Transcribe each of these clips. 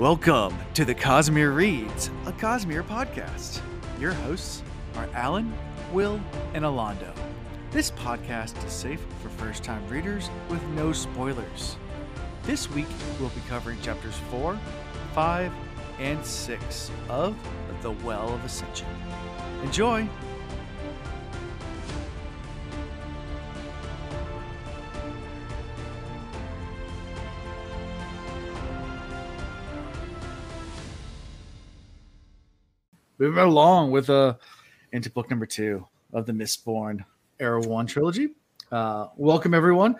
Welcome to the Cosmere Reads, a Cosmere podcast. Your hosts are Alan, Will, and Alondo. This podcast is safe for first time readers with no spoilers. This week, we'll be covering chapters 4, 5, and 6 of The Well of Ascension. Enjoy! Moving along with uh into book number two of the Mistborn Era One trilogy. Uh, welcome everyone.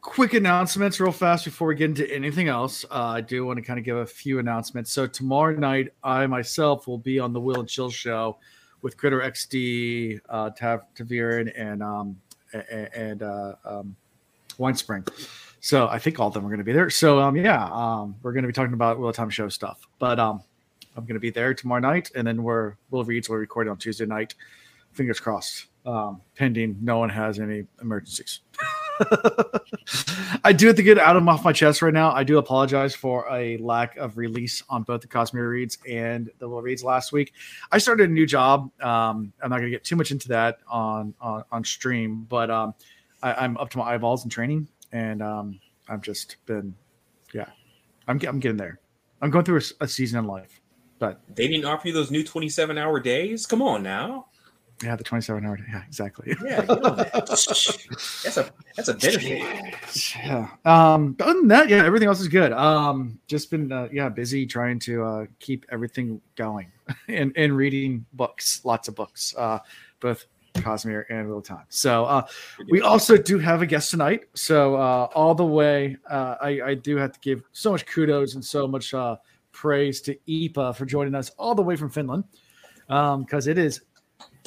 Quick announcements, real fast, before we get into anything else. Uh, I do want to kind of give a few announcements. So tomorrow night, I myself will be on the Will and Chill show with Critter XD, uh, Tav- and um, and uh, um, Winespring. So I think all of them are going to be there. So um, yeah, um, we're going to be talking about Will Time Show stuff. But um, I'm going to be there tomorrow night, and then we're Will Reads will record on Tuesday night. Fingers crossed, um, pending no one has any emergencies. I do have to get out of off my chest right now. I do apologize for a lack of release on both the Cosmere Reads and the Will Reads last week. I started a new job. Um, I'm not going to get too much into that on on, on stream, but um, I, am up to my eyeballs in training, and um, I've just been, yeah, I'm I'm getting there. I'm going through a, a season in life. But they didn't offer you those new 27 hour days. Come on now. Yeah, the 27 hour. Yeah, exactly. Yeah, that. that's a that's a benefit. Yeah. Um, other than that, yeah, everything else is good. Um, just been uh, yeah busy trying to uh, keep everything going and and reading books, lots of books, uh, both Cosmere and Real Time. So uh, we also do have a guest tonight. So uh, all the way, uh, I, I do have to give so much kudos and so much uh, praise to Ipa for joining us all the way from Finland because um, it is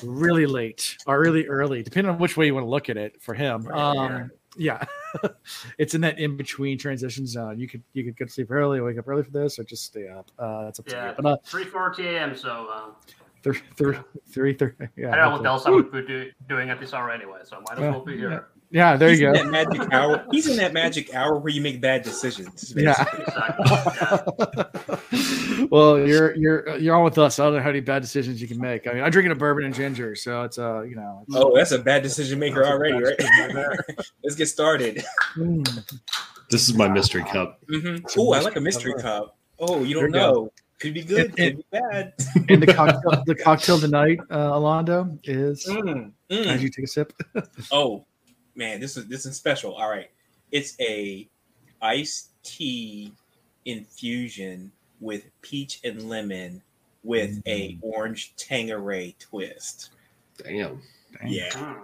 really late or really early, depending on which way you want to look at it for him. Um, yeah, it's in that in between transition zone. You could you could go to sleep early, wake up early for this, or just stay up. Uh, that's up to yeah, you. But uh, three forty a.m. So. Uh, three, three, three, three, yeah, I don't know what else I would be do, doing at this hour anyway, so I might as well be here. Yeah, there He's you go. That magic hour. He's in that magic hour where you make bad decisions. Yeah. well, you're you're you're on with us. I don't know how many bad decisions you can make. I mean, I'm drinking a bourbon and ginger, so it's uh, you know. oh, that's a bad decision maker already, right? Let's get started. This is my mystery cup. Mm-hmm. Oh, I like a mystery cup. Oh, you don't know. Go. Could be good. Could be bad. and the cocktail, the cocktail tonight, uh, Alondo, is mm, mm. as you take a sip. oh, man, this is this is special. All right, it's a iced tea infusion with peach and lemon with mm-hmm. a orange Tanqueray twist. Damn. Damn. Yeah.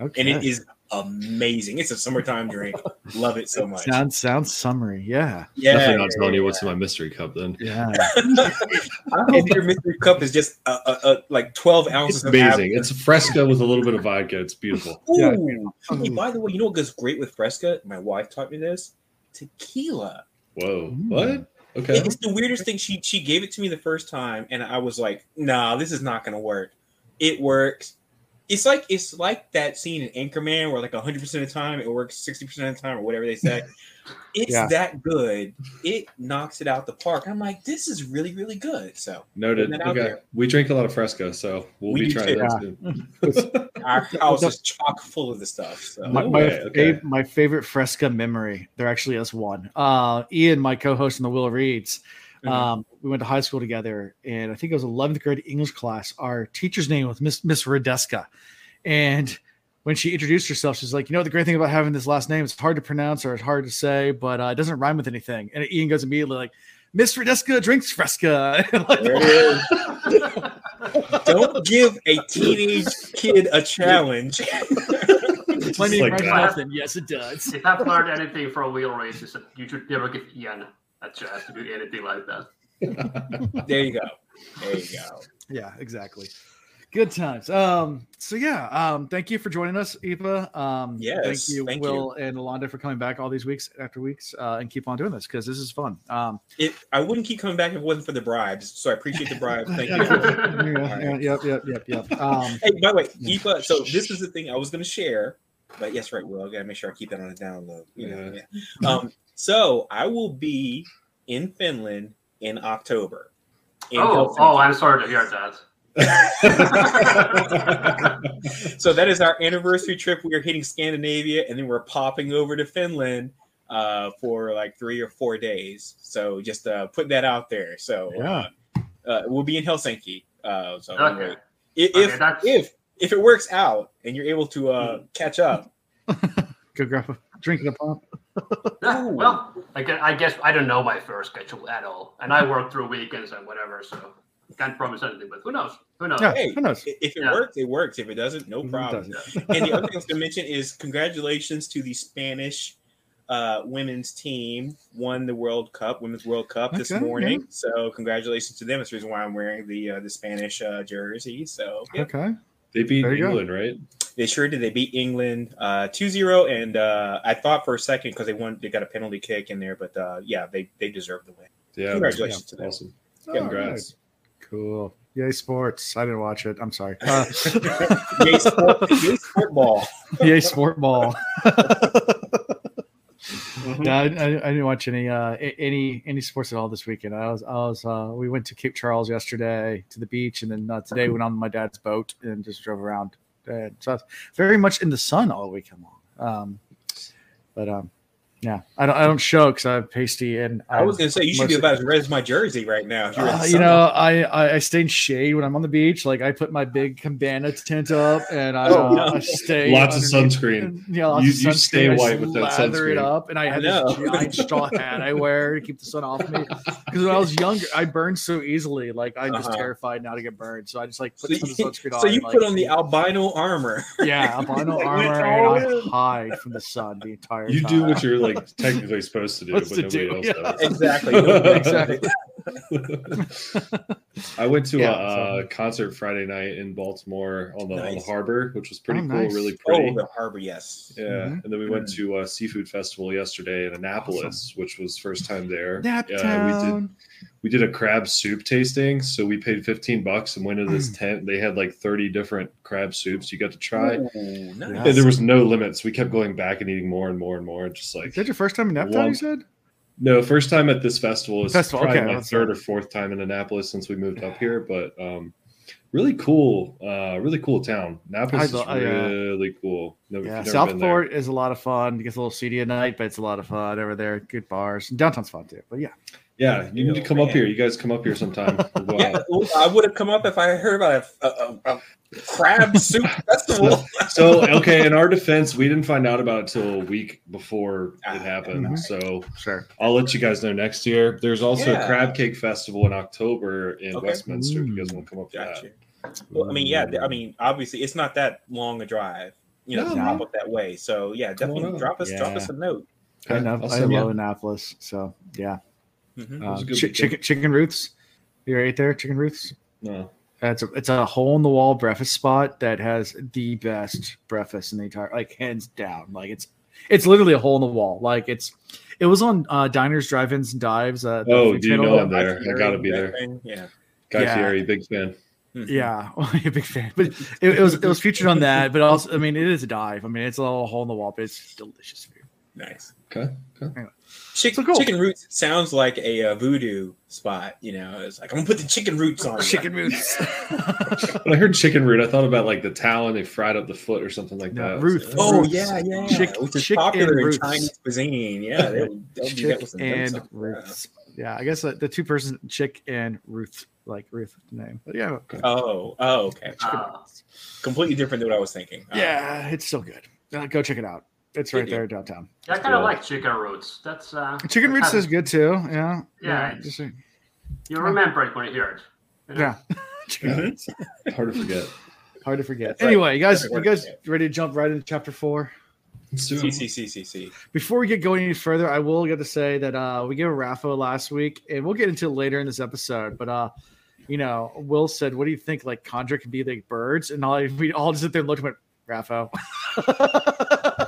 Okay. And it is amazing. It's a summertime drink. Love it so much. Sounds sounds summery. Yeah. Yeah. Definitely not telling you what's in my mystery cup then. Yeah. I hope your mystery cup is just a, a, a like 12 ounces. It's amazing. It's Fresca with a little bit of vodka. It's beautiful. Ooh. Yeah. Hey, by the way, you know what goes great with Fresca? My wife taught me this. Tequila. Whoa. Mm. What? Okay. It's the weirdest thing. She she gave it to me the first time, and I was like, "Nah, this is not gonna work." It works it's like it's like that scene in Anchorman where like 100 percent of the time it works 60 percent of the time or whatever they say. It's yeah. that good. It knocks it out the park. I'm like, this is really really good. So noted. Okay, we drink a lot of Fresca, so we'll we be trying that Our house is chock full of the stuff. So. My, my, okay. my, favorite Fresca memory. There actually is one. Uh, Ian, my co-host in the Will Reads. Mm-hmm. Um, we went to high school together, and I think it was 11th grade English class. Our teacher's name was Miss Miss Radeska, and when she introduced herself, she's like, "You know, the great thing about having this last name, it's hard to pronounce or it's hard to say, but uh, it doesn't rhyme with anything." And Ian goes immediately like, "Miss Radeska drinks Fresca." like, there it is. Don't give a teenage kid a challenge. My name like nothing. Yes, it does. If I've learned anything from wheel races, you should never give Ian a chance to do anything like that. there you go. There you go. Yeah, exactly. Good times. Um, so yeah, um, thank you for joining us, Eva. Um, yes, thank you, thank Will you. and Alondo for coming back all these weeks after weeks, uh, and keep on doing this because this is fun. Um, it, I wouldn't keep coming back if it wasn't for the bribes. So I appreciate the bribes. Thank you. yeah, right. Yep, yep, yep, yep. Um, hey, by the way, Eva. So this is the thing I was going to share, but yes, right, Will. I got to make sure I keep that on the download. You know, yeah. Um, so I will be in Finland in October. in Oh, Helsinki. oh, I'm sorry to hear that. so that is our anniversary trip. We are hitting Scandinavia, and then we're popping over to Finland uh, for like three or four days. So just uh, put that out there. So Yeah. uh, uh, we'll be in Helsinki. Uh, so Okay. anyway, if Okay, if, if if it works out and you're able to uh, catch up, Go grab a drink and a pop. Yeah, well, I guess, I guess I don't know my first schedule at all, and I work through weekends and whatever, so can't promise anything. But who knows? Who knows? Yeah, Hey, who knows? if it Yeah. works, it works. If it doesn't, no problem. doesn't. and the other thing I was going to mention is congratulations to the Spanish uh, women's team won the World Cup, Women's World Cup this Okay, morning. So congratulations to them. That's the reason why I'm wearing the uh, the Spanish uh, jersey. So yeah, Okay. They beat There you go. England, right? they sure did. They beat England uh, 2-0. and uh, I thought for a second because they won, they got a penalty kick in there, but uh, yeah, they they deserve the win. Yeah. Congratulations to them. Awesome. All Congrats. right. Cool. Yay, sports. I didn't watch it. I'm sorry. Uh, Yay, sport, yay, sport ball. yay, sport ball. Mhm. Yeah, I, I, didn't watch any uh any any sports at all this weekend. I was I was uh we went to Cape Charles yesterday to the beach, and then uh, today went on my dad's boat and just drove around. And so I was very much in the sun all weekend long. Um, but um, yeah, I don't I don't show because I have pasty and I was going to say you should be about as red as my jersey right now. if you're Uh, you know, I, I I stay in shade when I'm on the beach. Like I put my big cabana tent up, and I, Oh, uh, no. I stay Lots of underneath- sunscreen. Yeah, lots You- of you stay sunscreen. I white with that lather it up, and I I had know. this giant straw hat I wear to keep the sun off me. Because when I was younger, I burned so easily. Like I'm just Uh-huh. terrified now to get burned, so I just like So put you, some sunscreen on. so you and, put like, on the albino armor. yeah albino Like, armor, went and I hide from the sun the entire You time. do what you're like technically supposed to do, Supposed but to nobody do, else yeah. does. exactly. Exactly. I went to Yeah, a, uh concert Friday night in Baltimore on the on the harbor, which was pretty Oh, cool, nice. really pretty. Oh, the harbor, yes. Yeah, Mhm. and then we went to a seafood festival yesterday in Annapolis, which was first time there. Yeah, we did we did a crab soup tasting, so we paid fifteen bucks and went Mm. this tent. They had like thirty different crab soups you got to try, Ooh, nice. and there was no limits. We kept going back and eating more and more and more. and Just like Is that your first time in Naptown? You said. No, first time at this festival is Festival, probably okay, my third right. or fourth time in Annapolis since we moved up here, but um, really cool, uh, really cool town. Annapolis is uh, really cool. No, Yeah, you've never been there. Southport is a lot of fun. It gets a little seedy at night, but it's a lot of fun over there. Good bars. Downtown's fun too. But yeah, Yeah, you need to Oh, come up here. You guys come up here sometime. We'll Yeah, I would have come up if I heard about a, a, a, a crab soup festival. So, okay, in our defense, we didn't find out about it till a week before Ah, it happened. mhm. So sure. I'll let you guys know next year. There's also Yeah. a crab cake festival in October in Okay. Westminster. If you guys Mm. want to come up for Gotcha. that. Well, I mean, yeah. I mean, obviously, it's not that long a drive. You know, No, to up that way. So yeah, definitely drop us drop us a note. I Okay, know. I'll I love Annapolis. So yeah. Mhm. Uh, was a good chi- weekend. chicken chicken Ruths. You right there, chicken Ruths. No. It's a it's a hole in the wall breakfast spot that has the best breakfast in the entire like hands down. Like it's it's literally a hole in the wall. Like it's it was on uh, diners, drive-ins, and dives. Uh, the Oh, do you know I'm there? Guy I gotta be there. thing, Yeah. Guy Yeah. Fieri, big fan. Yeah, a big fan. But it, it was it was featured on that. But also, I mean, it is a dive. I mean, it's a little hole in the wall, but it's delicious food. Nice. Okay. okay. Chicken, So cool. chicken roots sounds like a uh, voodoo spot. You know, it's like I'm gonna put the chicken roots on. you. Chicken Ruths. When I heard chicken root, I thought about like the talon they fried up the foot or something like No, that. Ruth. Oh Roots. yeah, yeah, Chick- which is chick popular and in. Chinese cuisine. Yeah, they would, they would do that Chick with some and dim sum. Yeah, I guess uh, the two person Chick and Ruth, like Ruth the name. But yeah, Oh, oh, okay. Chicken Ah. Completely different than what I was thinking. Uh, yeah, it's still good. Uh, go check it out. It's right there downtown. Yeah, I kind of like chicken roots. That's uh, Chicken Roots Ruths has- is good too. Yeah. Yeah, just, You remember it when you hear it. you know? yeah. Chicken. Ruths. Hard to forget. Hard to forget. That's right. Anyway, you guys, Hard you guys ready to jump right into chapter four? Let's C. C C C C. Before we get going any further, I will get to say that uh, we gave a raffle last week, and we'll get into it later in this episode. But uh, you know, Will said, "What do you think? Like kandra can be like birds?" And all we all just sit there and looked and went, "RAFO."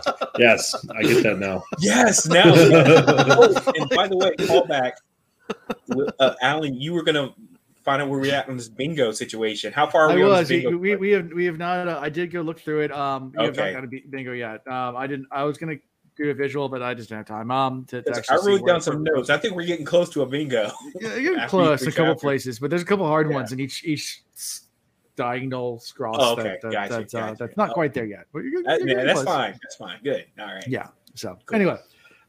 Yes, I get that now. Yes. Now. oh, and by the way, call back. Uh, Alan, you were gonna find out where we're at on this bingo situation. How far are I we on was. this bingo? We, we have we have not. Uh, I did go look through it. Um, we have not got a bingo yet. Um, I didn't. I was gonna do a visual, but I just didn't have time. Um, to, to I actually see wrote down some notes. I think we're getting close to a bingo. Yeah, you're after close a couple chapter. places, but there's a couple hard Yeah. ones in each each s- diagonal scroll. Oh, okay. that, that, Gotcha, that's, uh, that's not Oh. quite there yet. But you're, That- you're yeah, that's close. fine. That's fine. Good. All right. Yeah. So Cool. anyway,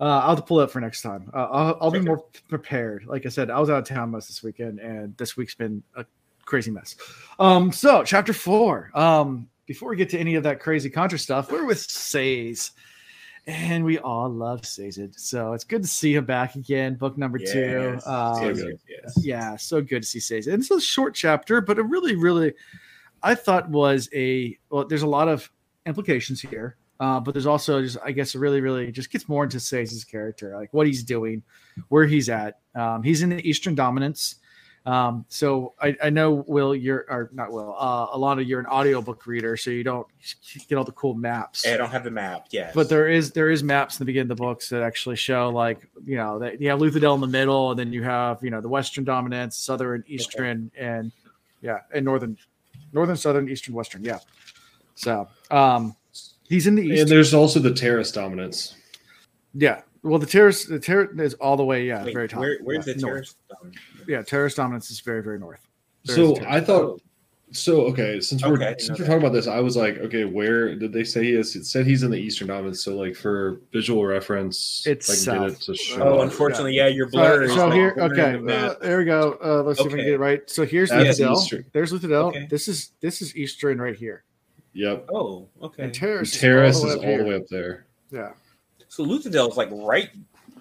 uh, I'll have to pull it up for next time. Uh, I'll, I'll be Okay. more prepared. Like I said, I was out of town most this weekend, and this week's been a crazy mess. Um, so chapter four. Um, before we get to any of that crazy kandra stuff, we're with Says. And we all love Sazed. So it's good to see him back again. Book number two. Yes, Um, yes, yeah, so good to see Sazed. And it's a short chapter, but a really, really, I thought was a well. There's a lot of implications here, uh, but there's also just, I guess, it really, really just gets more into Sazed's character, like what he's doing, where he's at. Um, he's in the Eastern Dominance. Um, so I, I know Will, you're or not Will, uh, Alana, you're an audiobook reader, so you don't get all the cool maps I don't have the map. Yes. but there is there is maps in the beginning of the books that actually show like you know that you have Luthadel in the middle, and then you have you know the Western dominance, Southern, Eastern, and yeah, and Northern, Northern, Southern, Eastern, Western. Yeah. So um, he's in the east. And there's also the Terris dominance. Yeah. Well, the Terris the Terris is all the way yeah Wait, very top. Where, where's yeah, the north. Terris? Yeah, Terris dominance is very very north. There So is a Terris. I thought. So okay, since we're Okay, since know we're talking about this, I was like, okay, where did they say he is? It said he's in the Eastern Dominance. So like for visual reference, It's if I can get south. it to show. Oh, Uh, unfortunately, yeah, you're blur is so like here, okay, the uh, there we go. Uh, let's see if we can get it right. So here's That's Luthadel. Eastern. There's Luthadel. Okay. This is this is Eastern right here. Yep. Oh, okay. And Terris, Terris is is all all the way the up way up there. Yeah. So Luthadel is like right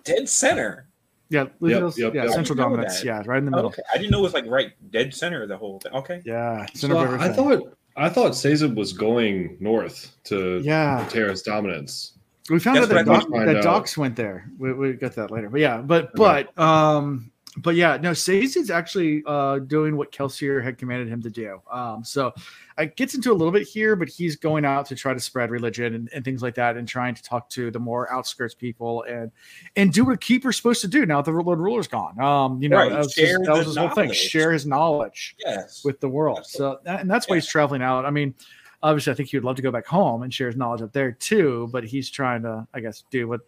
dead center. Yeah, Luthadel's- yep, yeah, yep. central I didn't know dominance. Yeah, right in the middle. Okay. I didn't know it was like right dead center of the whole thing. Okay. Yeah, So center of I, I thought I thought Sazed was going north to Yeah, Terris Dominance. we found That's out that, what I Doc, that Find Docs went there. We, we got that later, but yeah, but but um, but yeah, no, Sage is actually uh doing what Kelsier had commanded him to do. Um, so it gets into a little bit here, but he's going out to try to spread religion and, and things like that, and trying to talk to the more outskirts people and and do what keeper's supposed to do now that the Lord Ruler's gone. Um, you know, Right, that was, share his, that was his whole thing: knowledge. share his knowledge. Yes. with the world. So that, and that's why he's traveling out. I mean, obviously, I think he would love to go back home and share his knowledge up there too. But he's trying to, I guess, do what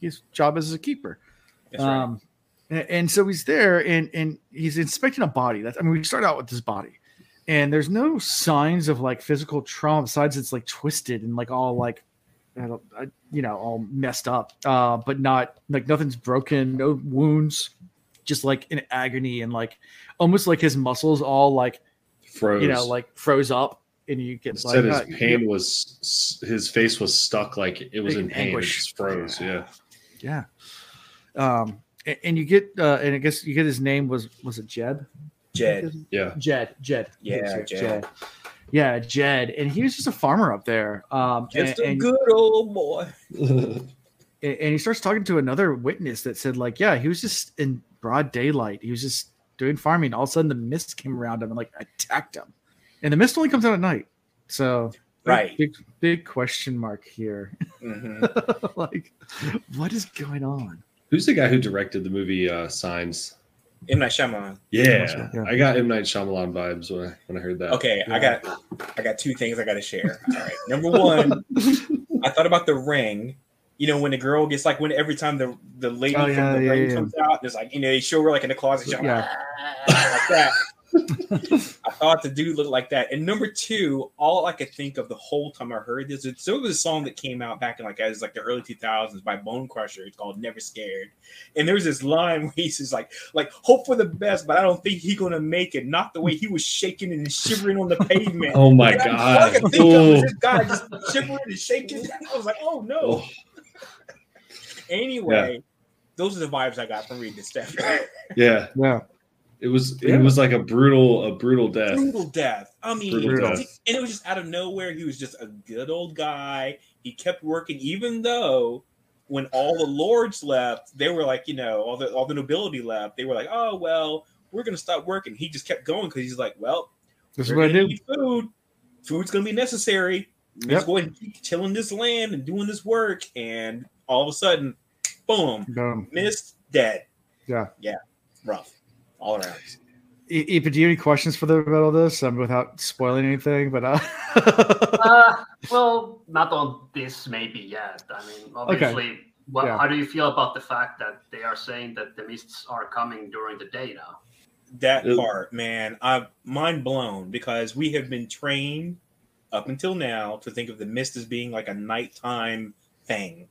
his job is as a keeper. That's right. And, and so he's there and and he's inspecting a body. That's I mean, we start out with this body, and there's no signs of like physical trauma besides it's like twisted and like all like. I you know, all messed up, uh, but not like nothing's broken, no wounds, just like in agony and like almost like his muscles all like Froze. you know, like froze up, and you get like said his uh, pain was his face was stuck like it was In in pain. anguish. It just froze. Yeah. yeah. Um, and, and you get, uh, and I guess you get his name was was it Jed? Jed. Yeah. Jed, Jed, Yeah, Yes, Jed. Yeah, Jed, and he was just a farmer up there. Um, Just and, a and, good old boy. and he starts talking to another witness that said, like, yeah, he was just in broad daylight. He was just doing farming. All of a sudden, the mist came around him and like attacked him. And the mist only comes out at night, so Right. big big question mark here. Mhm. like, what is going on? Who's the guy who directed the movie uh, Signs? M Night Shyamalan. Yeah, Yeah. I got M Night Shyamalan vibes when I when I heard that. Okay, I got I got two things I got to share. All right, number one, I thought about the ring. You know, when the girl gets like when every time the the lady Oh, from the yeah, ring yeah. comes out, there's like you know they show her like in the closet, like, Yeah. like that. I thought the dude looked like that. And number two, all I could think of the whole time I heard this, it's, so it was a song that came out back in like as like the early 2000s by Bone Crusher. It's called Never Scared. And there was this line where he says like, like hope for the best, but I don't think he gonna make it. Not the way he was shaking and shivering on the pavement. Oh my And I- all I god. could think of was Oh. this guy just shivering and shaking. I was like, oh no. Oh. Anyway, those are the vibes I got from reading this stuff. Yeah, Yeah, it was Yeah. it was like a brutal a brutal death. brutal death. I mean, Brutal death. and it was just out of nowhere. He was just a good old guy. He kept working, even though when all the lords left, they were like, you know, all the all the nobility left. They were like, oh well, we're gonna stop working. He just kept going because he's like, well, this is what I do. food. Food's gonna be necessary. Let's go ahead and keep tilling this land and doing this work. And all of a sudden, boom, Boom. mist, dead. Yeah. yeah, rough all around. E- Epa, do you have any questions for them about all this? Um, without spoiling anything, but uh, uh, well, not on this maybe yet. I mean, obviously, what, Yeah. how do you feel about the fact that they are saying that the mists are coming during the day now? That It- part, man, I'm mind blown because we have been trained up until now to think of the mist as being like a nighttime thing.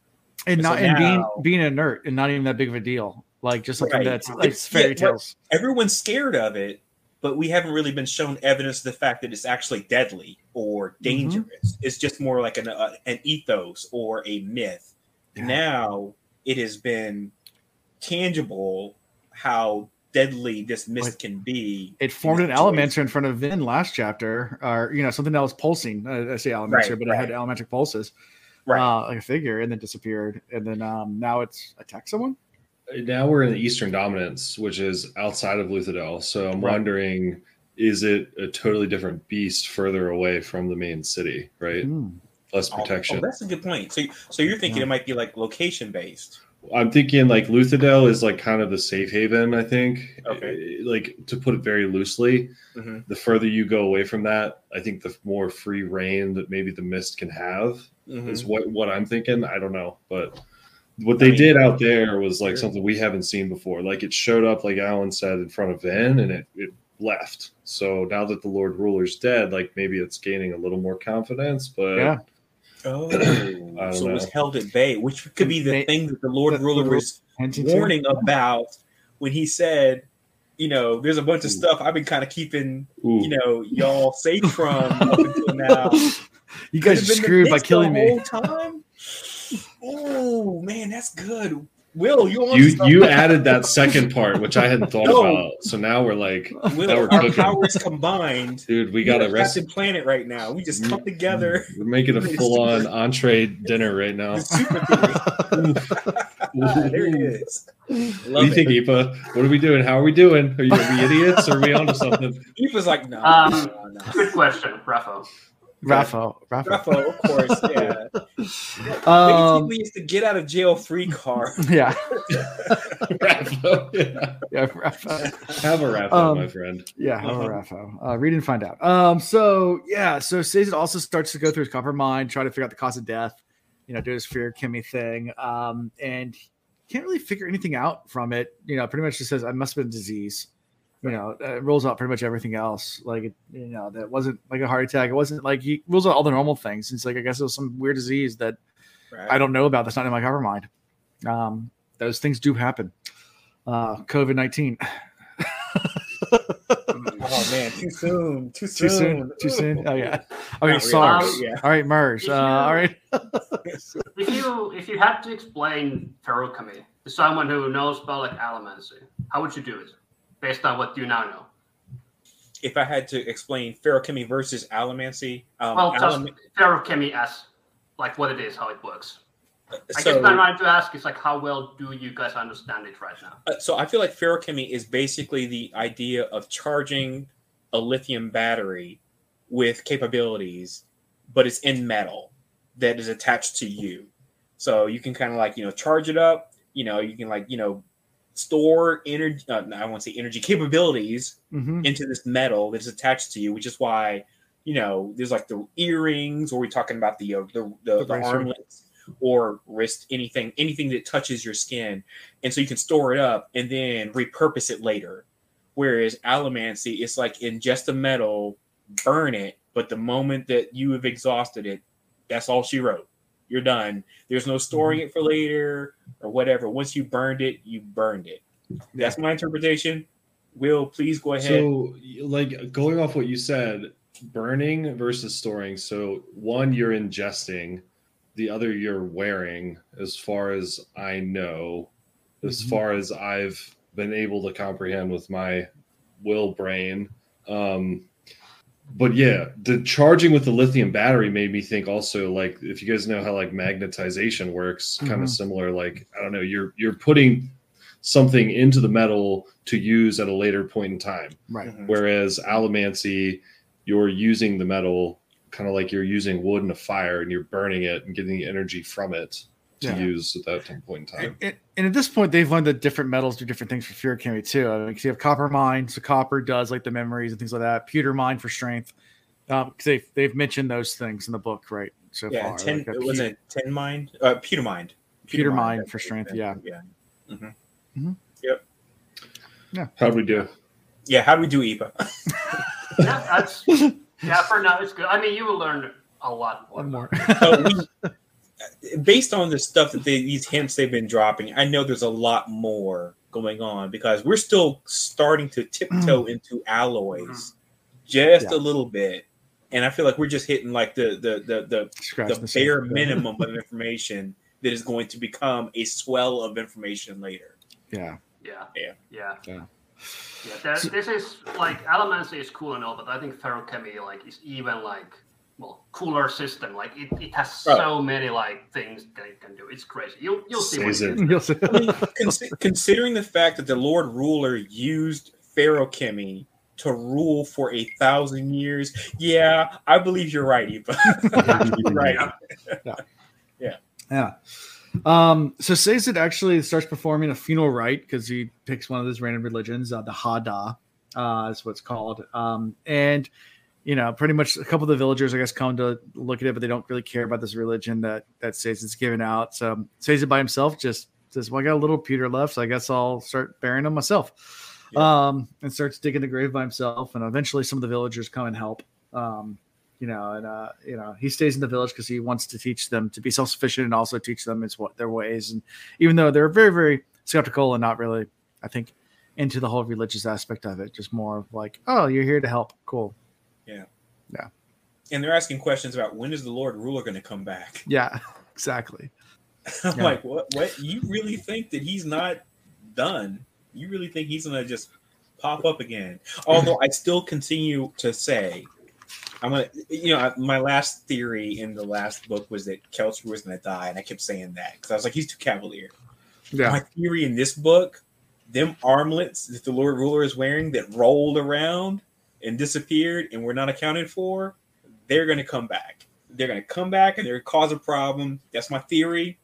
and So not and being being inert and not even that big of a deal. Like just something Right. that's It's- fairy yeah, tales. Everyone's scared of it, but we haven't really been shown evidence of the fact that it's actually deadly or Mm-hmm. dangerous. It's just more like an uh, an ethos or a myth. Yeah. Now it has been tangible how deadly this mist can be. It formed an elementor in front of Vin last chapter, or you know something that was pulsing. Uh, I say elementor, Right, but it had right. elementric pulses, Right. uh, like a figure, and then disappeared, and then um, now it's attacked someone. Now we're in the Eastern Dominance, which is outside of Luthadel. So I'm Right. wondering, is it a totally different beast further away from the main city? Right, Hmm. less Oh, protection. Oh, that's a good point. So, so you're thinking Yeah. it might be like location based. I'm thinking like Luthadel is like kind of the safe haven. I think, Okay. Eh, like to put it very loosely, Mhm. the further you go away from that, I think the more free reign that maybe the mist can have Mhm. is what what I'm thinking. I don't know, but what I they mean- did out there was like Sure. something we haven't seen before. Like it showed up, like Alan said, in front of Vin, and it it left. So now that the Lord Ruler's dead, like maybe it's gaining a little more confidence. But Yeah. Oh, don't so it was held at bay, which could be the They- thing that the Lord the- Ruler was warning about when he said, you know, there's a bunch of Ooh. stuff I've been kind of keeping, ooh, you know, y'all safe from up until now. you guys are Could've been the screwed by killing the me. whole time. Oh man, that's good. Will you on you stuff? you added that second part, which I hadn't thought No. about. So now we're like, now we're our cooking. powers combined? dude, we We got got to a rest. Captain Planet right now. We just come Mm, together. We're making a full on entree dinner right now. The super theory. Ah, there it is. What do you think, it. Ipa? What are we doing? How are we doing? Are, you, are we idiots? Or are we onto something? He was like, no, Um, no, no. Good question, Rafa. Rafa, Rafa. Rafa, of course, yeah. Um, Basically, it's the get out of jail free card. yeah, RAFO. Yeah. yeah, Rafa. Have a Raffo, Um, my friend. Yeah, have Uh-huh. a Rafa. Uh, read and find out. Um, so yeah, so Sazed also starts to go through his copper mind, try to figure out the cause of death, you know, do his feruchemy thing. Um, and can't really figure anything out from it. You know, pretty much just says, I must have been disease. You know, uh, it rules out pretty much everything else. Like, it, you know, that wasn't like a heart attack. It wasn't like he rules out all the normal things. It's like, I guess it was some weird disease that I don't know about. That's not in my coppermind. Um, those things do happen. Uh, COVID 19. Oh man, too soon. Too soon. Too soon. Too soon. Oh yeah. Not Okay, really, SARS. yeah. All right, MERS. Uh, all right. If you if you had to explain feruchemy to someone who knows about like allomancy, how would you do it based on what you now know? If I had to explain feruchemy versus allomancy, um, Well, just feruchemy as like what it is, how it works. I guess what I'm trying to ask is like how well do you guys understand it right now? uh, so I feel like feruchemy is basically the idea of charging a lithium battery with capabilities, but it's in metal that is attached to you. So you can kind of like you know charge it up. You know you can like you know store energy. Uh, I won't say energy capabilities Mhm. into this metal that's attached to you, which is why you know there's like the earrings, or we're talking about the uh, the, the, The the armlets or wrist, anything anything that touches your skin, and so you can store it up and then repurpose it later. Whereas allomancy, it's like ingest the metal, burn it, but the moment that you have exhausted it, that's all she wrote. You're done. There's no storing Mm-hmm. it for later or whatever. Once you burned it, you burned it. That's my interpretation. Will please go ahead. So, like going off what you said, burning versus storing. So, one you're ingesting, the other you're wearing, as far as I know, as Mhm. far as I've been able to comprehend with my will brain. Um, but yeah, the charging with the lithium battery made me think also like if you guys know how like magnetization works, kind Mhm. of similar. Like I don't know, you're you're putting something into the metal to use at a later point in time. Right. Mhm. Whereas allomancy, you're using the metal kind of like you're using wood in a fire and you're burning it and getting the energy from it. To Yeah. use at that point in time. And, and at this point, they've learned that different metals do different things for fear chemistry too. I mean, 'cause you have copper mine, so copper does like the memories and things like that. Pewter mine for strength. Um, 'cause they've they've mentioned those things in the book, right? So Yeah, far, ten. Like a it was pew- it ten mind? Uh, pewter mind. Pewter mind, mind that's for what it strength, is. yeah. yeah, How do we do? yeah. How do we do IPA? Yeah, that's yeah. For now, it's good. I mean, you will learn a lot more. one more. So we, based on the stuff that they, these hints they've been dropping, I know there's a lot more going on because we're still starting to tiptoe mm. into alloys mm-hmm. just Yeah. a little bit, and I feel like we're just hitting like the the the the, Scratching the the bare minimum of information that is going to become a swell of information later. Yeah. Yeah. Yeah. Yeah. Yeah. Yeah. there- this is like Allomancy is cool and all, but I think feruchemy like is even like well cooler system. Like it, it has so many like things that it can do. It's crazy. You'll you'll see. When Says you it. get You'll see. I mean, cons- considering the fact that the Lord Ruler used feruchemy to rule for a thousand years, yeah, I believe you're right, Eva. right. Yeah. Yeah. Um, so Sazed actually starts performing a funeral rite because he picks one of those random religions, uh, the Hada, uh, is what it's called. Um, and you know, pretty much a couple of the villagers, I guess, come to look at it, but they don't really care about this religion that that Sazed's given out. So Sazed by himself just says, "Well, I got a little pewter left, so I guess I'll start burying them myself." Um, and starts digging the grave by himself, and eventually some of the villagers come and help. Um, you know, and uh, you know, he stays in the village because he wants to teach them to be self-sufficient and also teach them his what their ways. And even though they're very, very skeptical and not really, I think, into the whole religious aspect of it, just more of like, oh, you're here to help, cool, And they're asking questions about when is the Lord Ruler going to come back? yeah, exactly, I'm Yeah. like, what? What? You really think that he's not done? You really think he's going to just pop up again? Although I still continue to say, I'm gonna, you know, my last theory in the last book was that Keltru was going to die, and I kept saying that because I was like, he's too cavalier. yeah, My theory in this book, them armlets that the Lord Ruler is wearing that rolled around and disappeared and were not accounted for, they're going to come back. They're going to come back and they're going to cause a problem. That's my theory.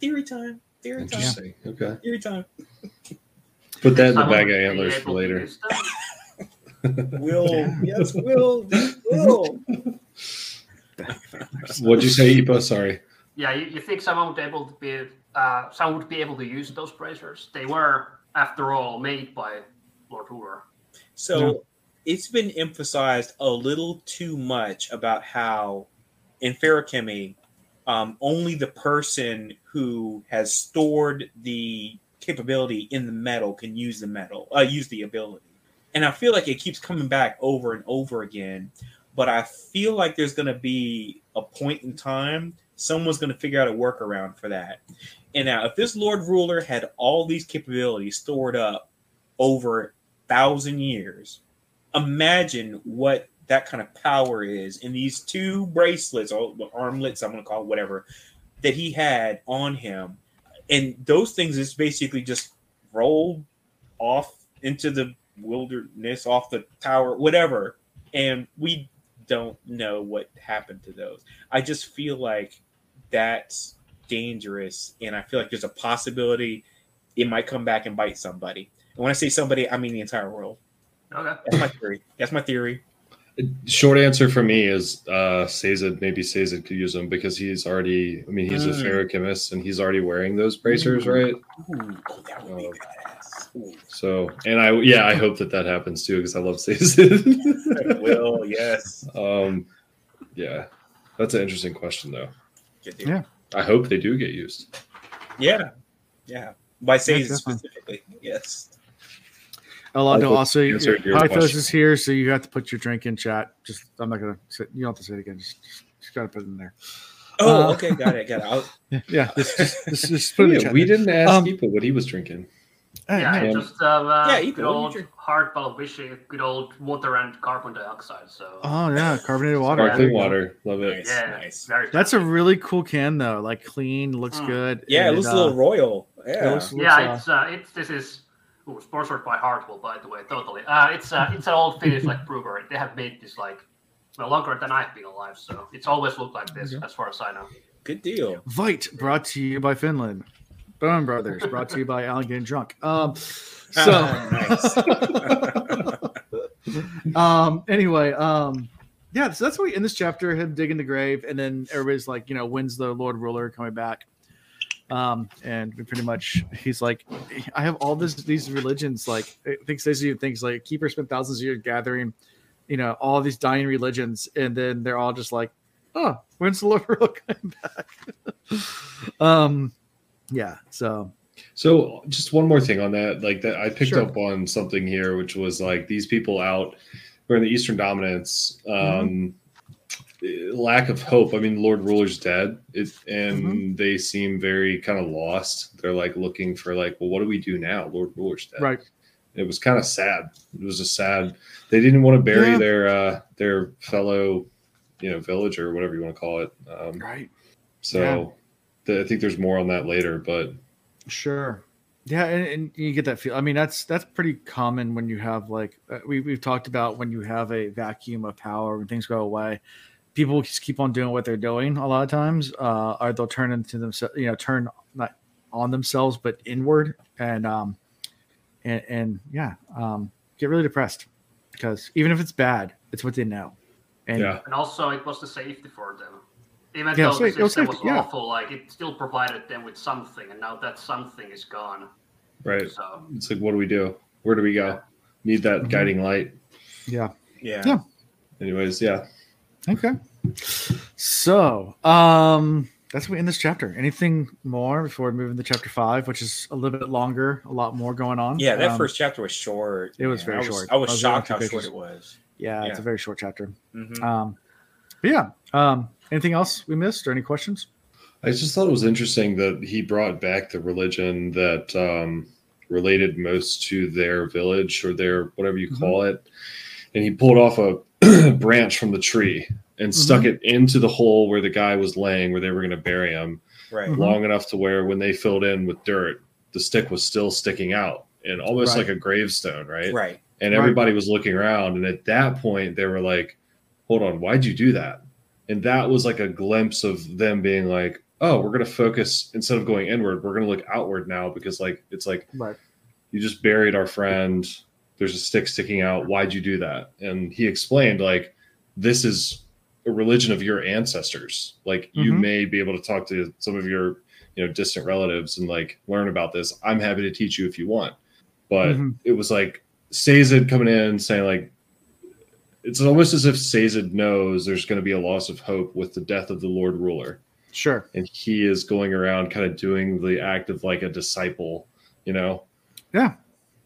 Theory time. Theory time. Okay. Theory time. Put that in the bag of antlers for later. use them. Will. Yes, Will. Will. What'd you say, Ipa? Sorry. Yeah, you, you think someone would be able to be uh, someone would be able to use those bracers? They were, after all, made by Lord Hoover. So it's been emphasized a little too much about how in feruchemy, um, only the person who has stored the capability in the metal can use the metal, uh, use the ability. And I feel like it keeps coming back over and over again. But I feel like there's going to be a point in time someone's going to figure out a workaround for that. And now, if this Lord Ruler had all these capabilities stored up over thousand years, imagine what that kind of power is in these two bracelets or armlets, I'm going to call it whatever, that he had on him. And those things is basically just rolled off into the wilderness, off the tower, whatever. And we don't know what happened to those. I just feel like that's dangerous. And I feel like there's a possibility it might come back and bite somebody. And when I say somebody, I mean the entire world. Okay. That's my theory. That's my theory. Short answer for me is uh Sazed, maybe Sazed could use them because he's already I mean he's a Mm. feruchemist and he's already wearing those bracers, right? Ooh, oh, that would be badass. Ooh. So and I yeah, I hope that that happens too because I love Sazed. Will, yes. um yeah. That's an interesting question though. Yeah. I hope they do get used. Yeah. Yeah. By saying definitely. specifically. Yes. Alondo hope also, you Pythos is here, so you have to put your drink in chat. Just, I'm not gonna. Say, you don't have to say it again. Just, just, just gotta put it in there. Oh, Uh, okay. Got it. Got it. I'll, Yeah, yeah. Just, just, just, just put it in the Yeah, chat. we didn't ask Um, Ipa what he was drinking. Yeah, man. Um, just um, uh, Yeah, you good can- what do you old drink? hard bottle wishing, good old water and carbon dioxide. So Oh yeah, carbonated water. Sparkling There water. Love it. Nice. yeah, nice. very. That's a really cool can though. Like clean, looks Mm. good. yeah, it and, looks a uh, little royal. Yeah. looks- yeah. uh, It's uh, it's this is ooh, sponsored by Hartwall, by the way. Totally. Uh, it's uh, it's an old Finnish like brewery. They have made this like well longer than I've been alive, so it's always looked like this, Okay. as far as I know. Good deal. Vite brought to you by Finland. Bone Brothers brought to you by Alan getting drunk. Um, so um anyway, um yeah, so that's what we in this chapter, him digging the grave, and then everybody's like, you know, when's the Lord Ruler coming back? Um, and we pretty much he's like, I have all this these religions, like I think says you things like Keeper spent thousands of years gathering, you know, all these dying religions, and then they're all just like, Oh, when's the Lord coming back? um yeah, so So just one more thing on that, like that I picked Sure. up on something here, which was like these people out in the Eastern dominance, um, lack of hope. I mean, Lord Ruler's dead, it, and they seem very kind of lost. They're like looking for like, well, what do we do now? Lord Ruler's dead. right. It was kind of sad. It was a sad. They didn't want to bury Yeah. their uh, their fellow, you know, villager or whatever you want to call it. Um, Right. so th- I think there's more on that later, but Sure. Yeah, and, and you get that feel. I mean, that's that's pretty common when you have like uh, we we've talked about when you have a vacuum of power when things go away. People just keep on doing what they're doing a lot of times, uh, or they'll turn into themselves, you know, turn not on themselves but inward, and um, and, and yeah, um, get really depressed because even if it's bad, it's what they know, and yeah. And also, it was the safety for them. Even Yeah, though the it was safety, was yeah. awful, like it still provided them with something, and now that something is gone. Right. So It's like, what do we do? Where do we go? Need that Mhm. guiding light. yeah. Yeah. Yeah. Anyways, yeah. Okay. So, um, that's what we end this chapter. Anything more before we move into chapter five, which is a little bit longer, a lot more going on. Yeah, that Um, first chapter was short. it was man. very I was, short. I was I was shocked how two short it was. Yeah, it's a very short chapter. Mhm. Um, but yeah. Um, anything else we missed or any questions? I just thought it was interesting that he brought back the religion that um, related most to their village or their whatever you Mhm. call it. And he pulled off a branch from the tree and stuck it into the hole where the guy was laying, where they were going to bury him, Right. Mhm. long enough to where when they filled in with dirt, the stick was still sticking out and almost Right. like a gravestone, right? Right. and Right. everybody was looking around and at that point they were like hold on why'd you do that and that was like a glimpse of them being like oh we're going to focus instead of going inward we're going to look outward now because like it's like Right. you just buried our friend there's a stick sticking out why'd you do that and he explained like this is a religion of your ancestors like you Mhm. may be able to talk to some of your you know distant relatives and like learn about this i'm happy to teach you if you want but Mhm. it was like Sazed coming in saying like it's almost as if Sazed knows there's going to be a loss of hope with the death of the Lord Ruler, Sure. and he is going around kind of doing the act of like a disciple, you know. Yeah.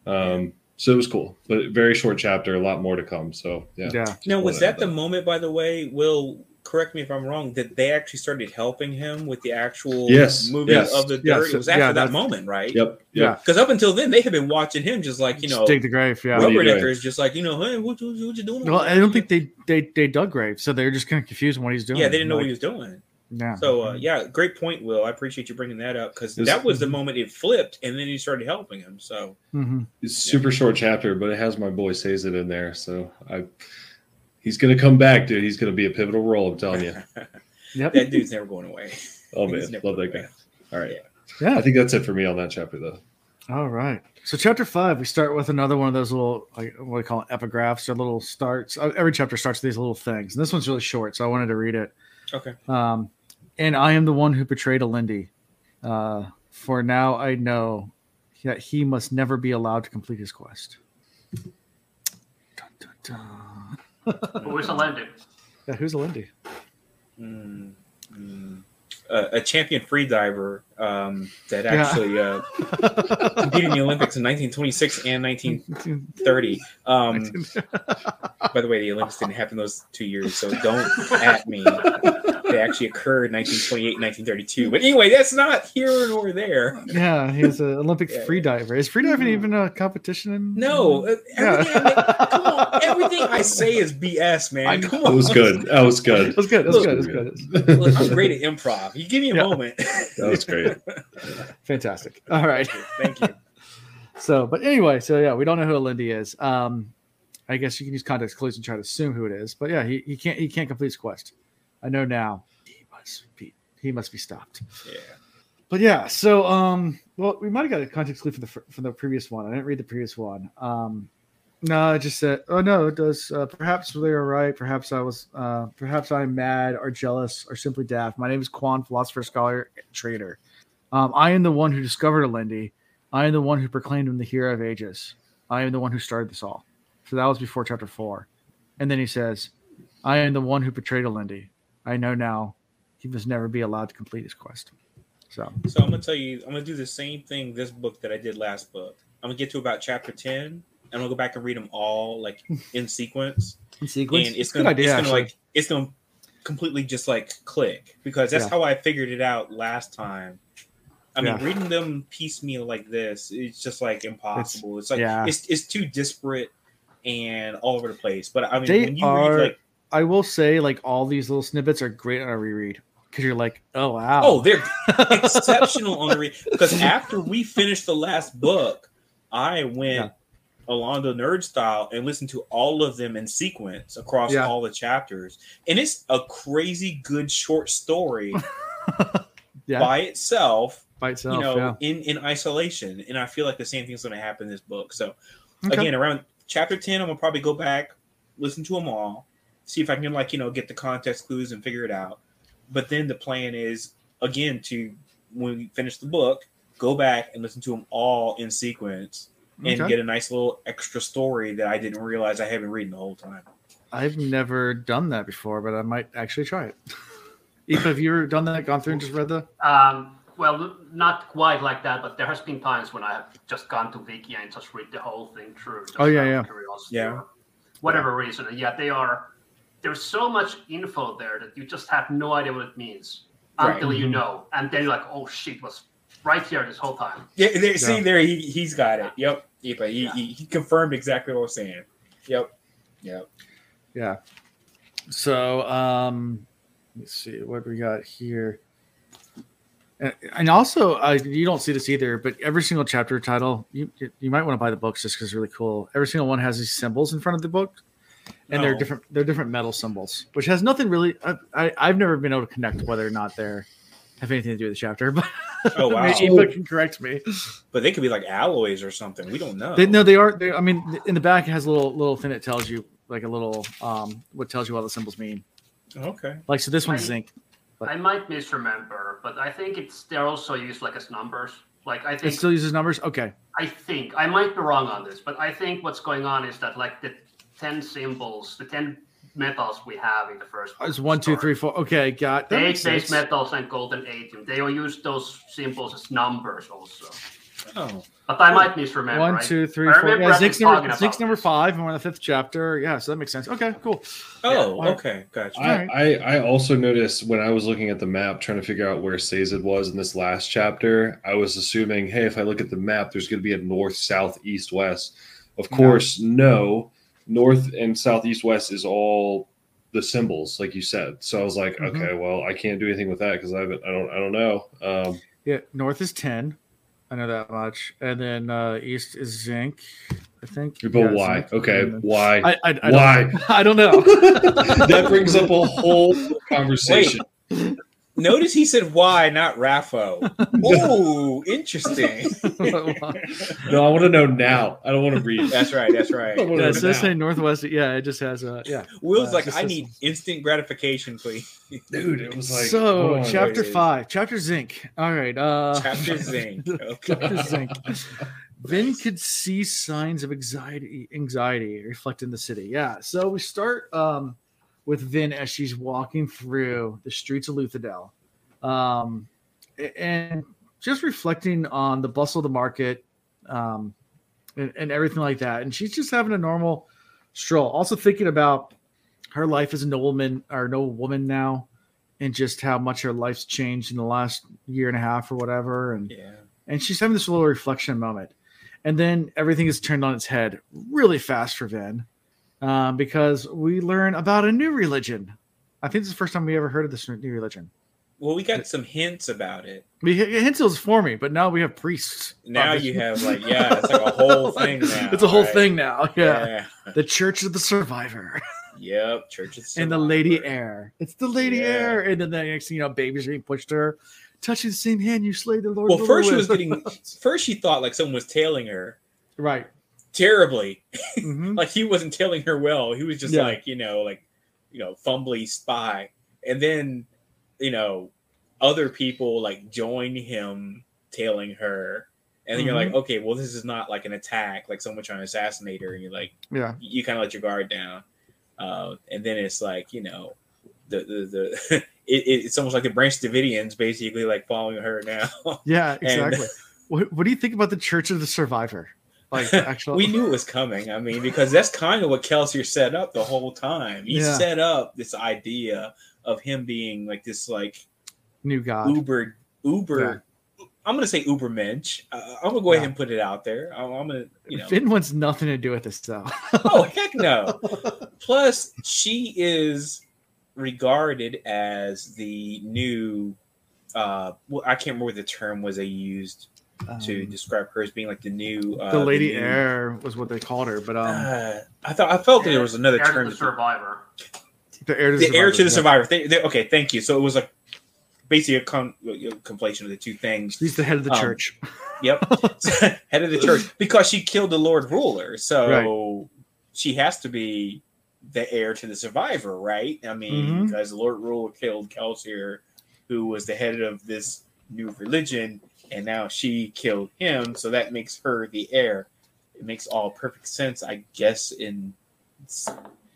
Um. So it was cool, but very short chapter, a lot more to come. So yeah. Yeah. Now, was Well, that the moment, by the way, Will, correct me if I'm wrong, that they actually started helping him with the actual Yes, moving yes. of the dirt? Yes, it was after yeah, that moment, right? Yep. Yeah. Because up until then, they had been watching him just like, you Just know, dig the grave. Yeah. What you Rubber doing? Is just like, you know, hey, what, what, what you doing? Well, I don't think they they they dug grave, so they're just kind of confused on what he's doing. Yeah, they didn't know Like, what he was doing. Yeah. So, uh, yeah, great point, Will. I appreciate you bringing that up because that was the moment it flipped and then he started helping him. So, Mhm. It's a super short chapter, but it has my boy Sazed in there, so I. He's gonna come back, dude. He's gonna be a pivotal role. I'm telling you. Yep. that dude's never going away. Oh man, love that guy. away. All right. Yeah. Yeah. I think that's it for me on that chapter, though. All right. So chapter five, we start with another one of those little, like what we call it, epigraphs or little starts. Uh, Every chapter starts with these little things, and this one's really short, so I wanted to read it. Okay. Um, and I am the one who betrayed Alendi. Uh, for now, I know that he must never be allowed to complete his quest. Dun, dun, dun. who is Alendi? Yeah, who's Alendi? Mm, mm. Uh, a champion free diver um, that Yeah. actually uh, competed in the Olympics in 1926 and 1930. Um, by the way, the Olympics didn't happen those two years, so don't at me. They actually occurred in 1928 and 1932. But anyway, that's not here nor there. yeah, he's an Olympic Yeah, free diver. Is free diving even a competition? In, No, uh, everything, I, Yeah. make- come on, everything I say is BS, man. I Come That on. was good. That was good. It was good. It was good. It was good. Look, I'm great at improv. You give me a Yeah. moment. That was great. Fantastic. All right. Thank you. So, but anyway, so yeah, we don't know who Lindy is. Um, I guess you can use context clues and try to assume who it is. But yeah, he, he can't he can't complete his quest. I know now. He must be he must be stopped. Yeah. But yeah, so um, well, we might have got a context clue from the from the previous one. I didn't read the previous one. Um, no, I just said, oh no, it does. Uh, perhaps they are right. Perhaps I was. Uh, perhaps I'm mad or jealous or simply daft. My name is Kwaan, philosopher, scholar, trader. Um, I am the one who discovered Alendi. I am the one who proclaimed him the hero of ages. I am the one who started this all. So that was before chapter four, and then he says, I am the one who betrayed Alendi. I know now he must never be allowed to complete his quest. So So I'm gonna tell you, I'm gonna do the same thing this book that I did last book. I'm gonna get to about chapter ten, and I'm gonna go back and read them all like in sequence, in sequence, and it's gonna, idea. it's gonna actually. like, it's gonna completely just like click because that's Yeah. how I figured it out last time. I mean, Yeah. reading them piecemeal like this, it's just like impossible. It's, like yeah. it's it's too disparate and all over the place. But I mean, They when you are- read like, I will say, like all these little snippets are great on a reread because you're like, oh wow, oh, they're exceptional on a read because after we finished the last book, I went Yeah. along the nerd style and listened to all of them in sequence across Yeah. all the chapters, and it's a crazy good short story Yeah. by itself. by itself. you know, in in isolation, and I feel like the same thing's going to happen in this book. So Okay. again, around chapter ten, I'm gonna probably go back, listen to them all, see if I can like you know get the context clues and figure it out. But then the plan is again to when we finish the book, go back and listen to them all in sequence and Okay. get a nice little extra story that I didn't realize I had been reading the whole time. I've never done that before, but I might actually try it. If have you ever done that? Gone through and just read the? Um, well, not quite like that, but there has been times when I have just gone to Wiki and just read the whole thing through. Just Oh, yeah, yeah. Curiosity Yeah. or whatever reason. Yeah, they are. There's so much info there that you just have no idea what it means Right. until you Mhm. know, and then you're like, oh shit, it was right here this whole time. Yeah, there, see Yeah. there, he he's got it. Yep, Ipa, he, Yeah. he he confirmed exactly what I was saying. Yep, yep. Yeah. So, um, let's see what we got here. And, and also, uh, you don't see this either, but every single chapter title, you you might want to buy the books just because it's really cool. Every single one has these symbols in front of the book, and they're Oh. different. They're different metal symbols, which has nothing really. I, I I've never been able to connect whether or not they're have anything to do with the chapter, but Oh, wow. maybe Eva can correct me. But they could be like alloys or something. We don't know. They, no, they are. They, I mean, in the back it has a little little thing that tells you like a little um what tells you what the symbols mean. Okay. Like so, this one's Right. zinc. But- I might misremember, but I think it's they're also used like as numbers. Like I think It think still uses numbers. Okay. I think I might be wrong on this, but I think what's going on is that like the ten symbols, the ten metals we have in the first book It's one, story, three, four. Okay, got that. eight base sense. metals and golden atium. They will use those symbols as numbers also. Oh. But I might misremember. One, I- two, four. Yeah, us Zinc's talking number, about number five, and we're in the fifth chapter. Yeah, so that makes sense. Okay, cool. Oh, Yeah. okay. Gotcha. I, Alright. I, I also noticed when I was looking at the map trying to figure out where Sazed was in this last chapter, I was assuming, hey, if I look at the map, there's going to be a north, south, east, west. Of No. course, no. North and south, east, west is all the symbols, like you said. So I was like, Mhm. okay, well, I can't do anything with that because I haven't, I don't, I don't know. Um, Yeah, north is ten. I know that much, and then uh, east is zinc. I think. but Yeah, why? zinc. Okay, why? I, I, I Why? Don't, I don't know. that brings up a whole conversation. Notice he said why, not RAFO. Oh, interesting. No, I want to know now. I don't want to read. That's right. That's right. I wanna yeah, know it says now. say northwest. Yeah, it just has a yeah. Will's Uh, like, I says- need instant gratification, please. dude. It was like so oh, chapter there it is. five, chapter zinc. All right. Uh, Chapter zinc. Okay. chapter zinc. Vin could see signs of anxiety, anxiety reflected in the city. Yeah. So we start um, with Vin as she's walking through the streets of Luthadel, um, and just reflecting on the bustle of the market um, and, and everything like that. And she's just having a normal stroll. Also thinking about her life as a nobleman or no woman now, and just how much her life's changed in the last year and a half or whatever. And Yeah. and she's having this little reflection moment and then everything is turned on its head really fast for Vin um, because we learn about a new religion. I think this is the first time we ever heard of this new religion. Well, we got some hints about it. We hints was for me, but now we have priests. Now Obviously. you have like, yeah, it's like a whole thing now. it's a whole right? thing now. Yeah. Yeah. the Church of the Survivor. Yep, Church of the and the Lady Heir. It's the Lady Yeah. Heir, and then the next, thing you know, babies are being pushed to her, touching the same hand you slayed the Lord. Well, first she was getting. First she thought like someone was tailing her right. Terribly. Mhm. like he wasn't tailing her well. He was just Yeah. like you know, like you know, fumbly spy. And then you know, other people like join him tailing her. And then you're Mm-hmm. like, okay, well, this is not like an attack, like someone trying to assassinate her. And you're like, Yeah. you kind of let your guard down. Uh, and then it's like, you know, the the, the it, it's almost like the Branch Davidians basically like following her now. Yeah. And- Exactly. what, what do you think about the Church of the Survivor? Like actually, we knew it was coming. I mean, because that's kind of what Kelsier set up the whole time. He Yeah. set up this idea of him being like this, like new God. uber, uber. I'm gonna say uber mensch. Uh, I'm gonna go ahead and put it out there. I'm, I'm gonna, you know. Vin wants nothing to do with this though. oh heck no! Plus, she is regarded as the new. Uh, well, I can't remember what the term was they used to Um, describe her as being like the new. Uh, the Lady new- Heir was what they called her, but um, Uh, I thought I felt that there was another Heir to term. the that- survivor. the heir to the heir to the yeah. survivor. They, they- okay, thank you. So it was like basically a con- a compilation of the two things. He's the head of the Um, church. Yep, head of the church because she killed the Lord Ruler, so she has to be the heir to the survivor, right? I mean, Mhm. because the Lord Ruler killed Kelsier, who was the head of this new religion, and now she killed him, so that makes her the heir. It makes all perfect sense, I guess, in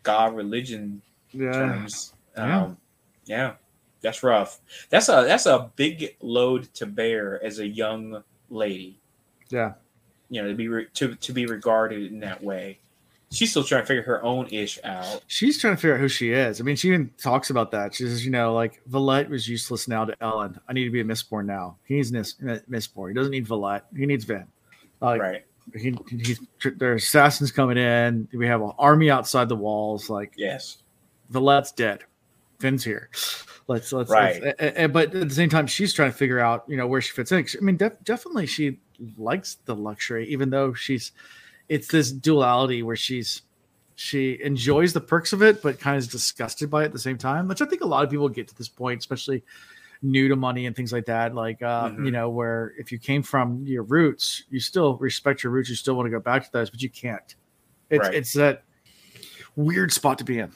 God religion Yeah. terms. Yeah. Um, yeah, that's rough. That's a that's a big load to bear as a young lady. Yeah. You know, to be re- to to be regarded in that way. She's still trying to figure her own ish out. She's trying to figure out who she is. I mean, she even talks about that. She says, you know, like Valette was useless now to Elend. I need to be a Mistborn now. He needs Nis- Mistborn. He doesn't need Valette. He needs Vin. Like right. he, he's there's assassins coming in. We have an army outside the walls. Like Yes. Valette's dead. Vin's here. Let's let's Right. let's- a- a- but at the same time, she's trying to figure out you know where she fits in. I mean, def- definitely she likes the luxury, even though she's it's this duality where she's she enjoys the perks of it, but kind of is disgusted by it at the same time. Which I think a lot of people get to this point, especially new to money and things like that. Like uh, Mhm. you know, where if you came from your roots, you still respect your roots, you still want to go back to those, but you can't. It's Right. it's that weird spot to be in.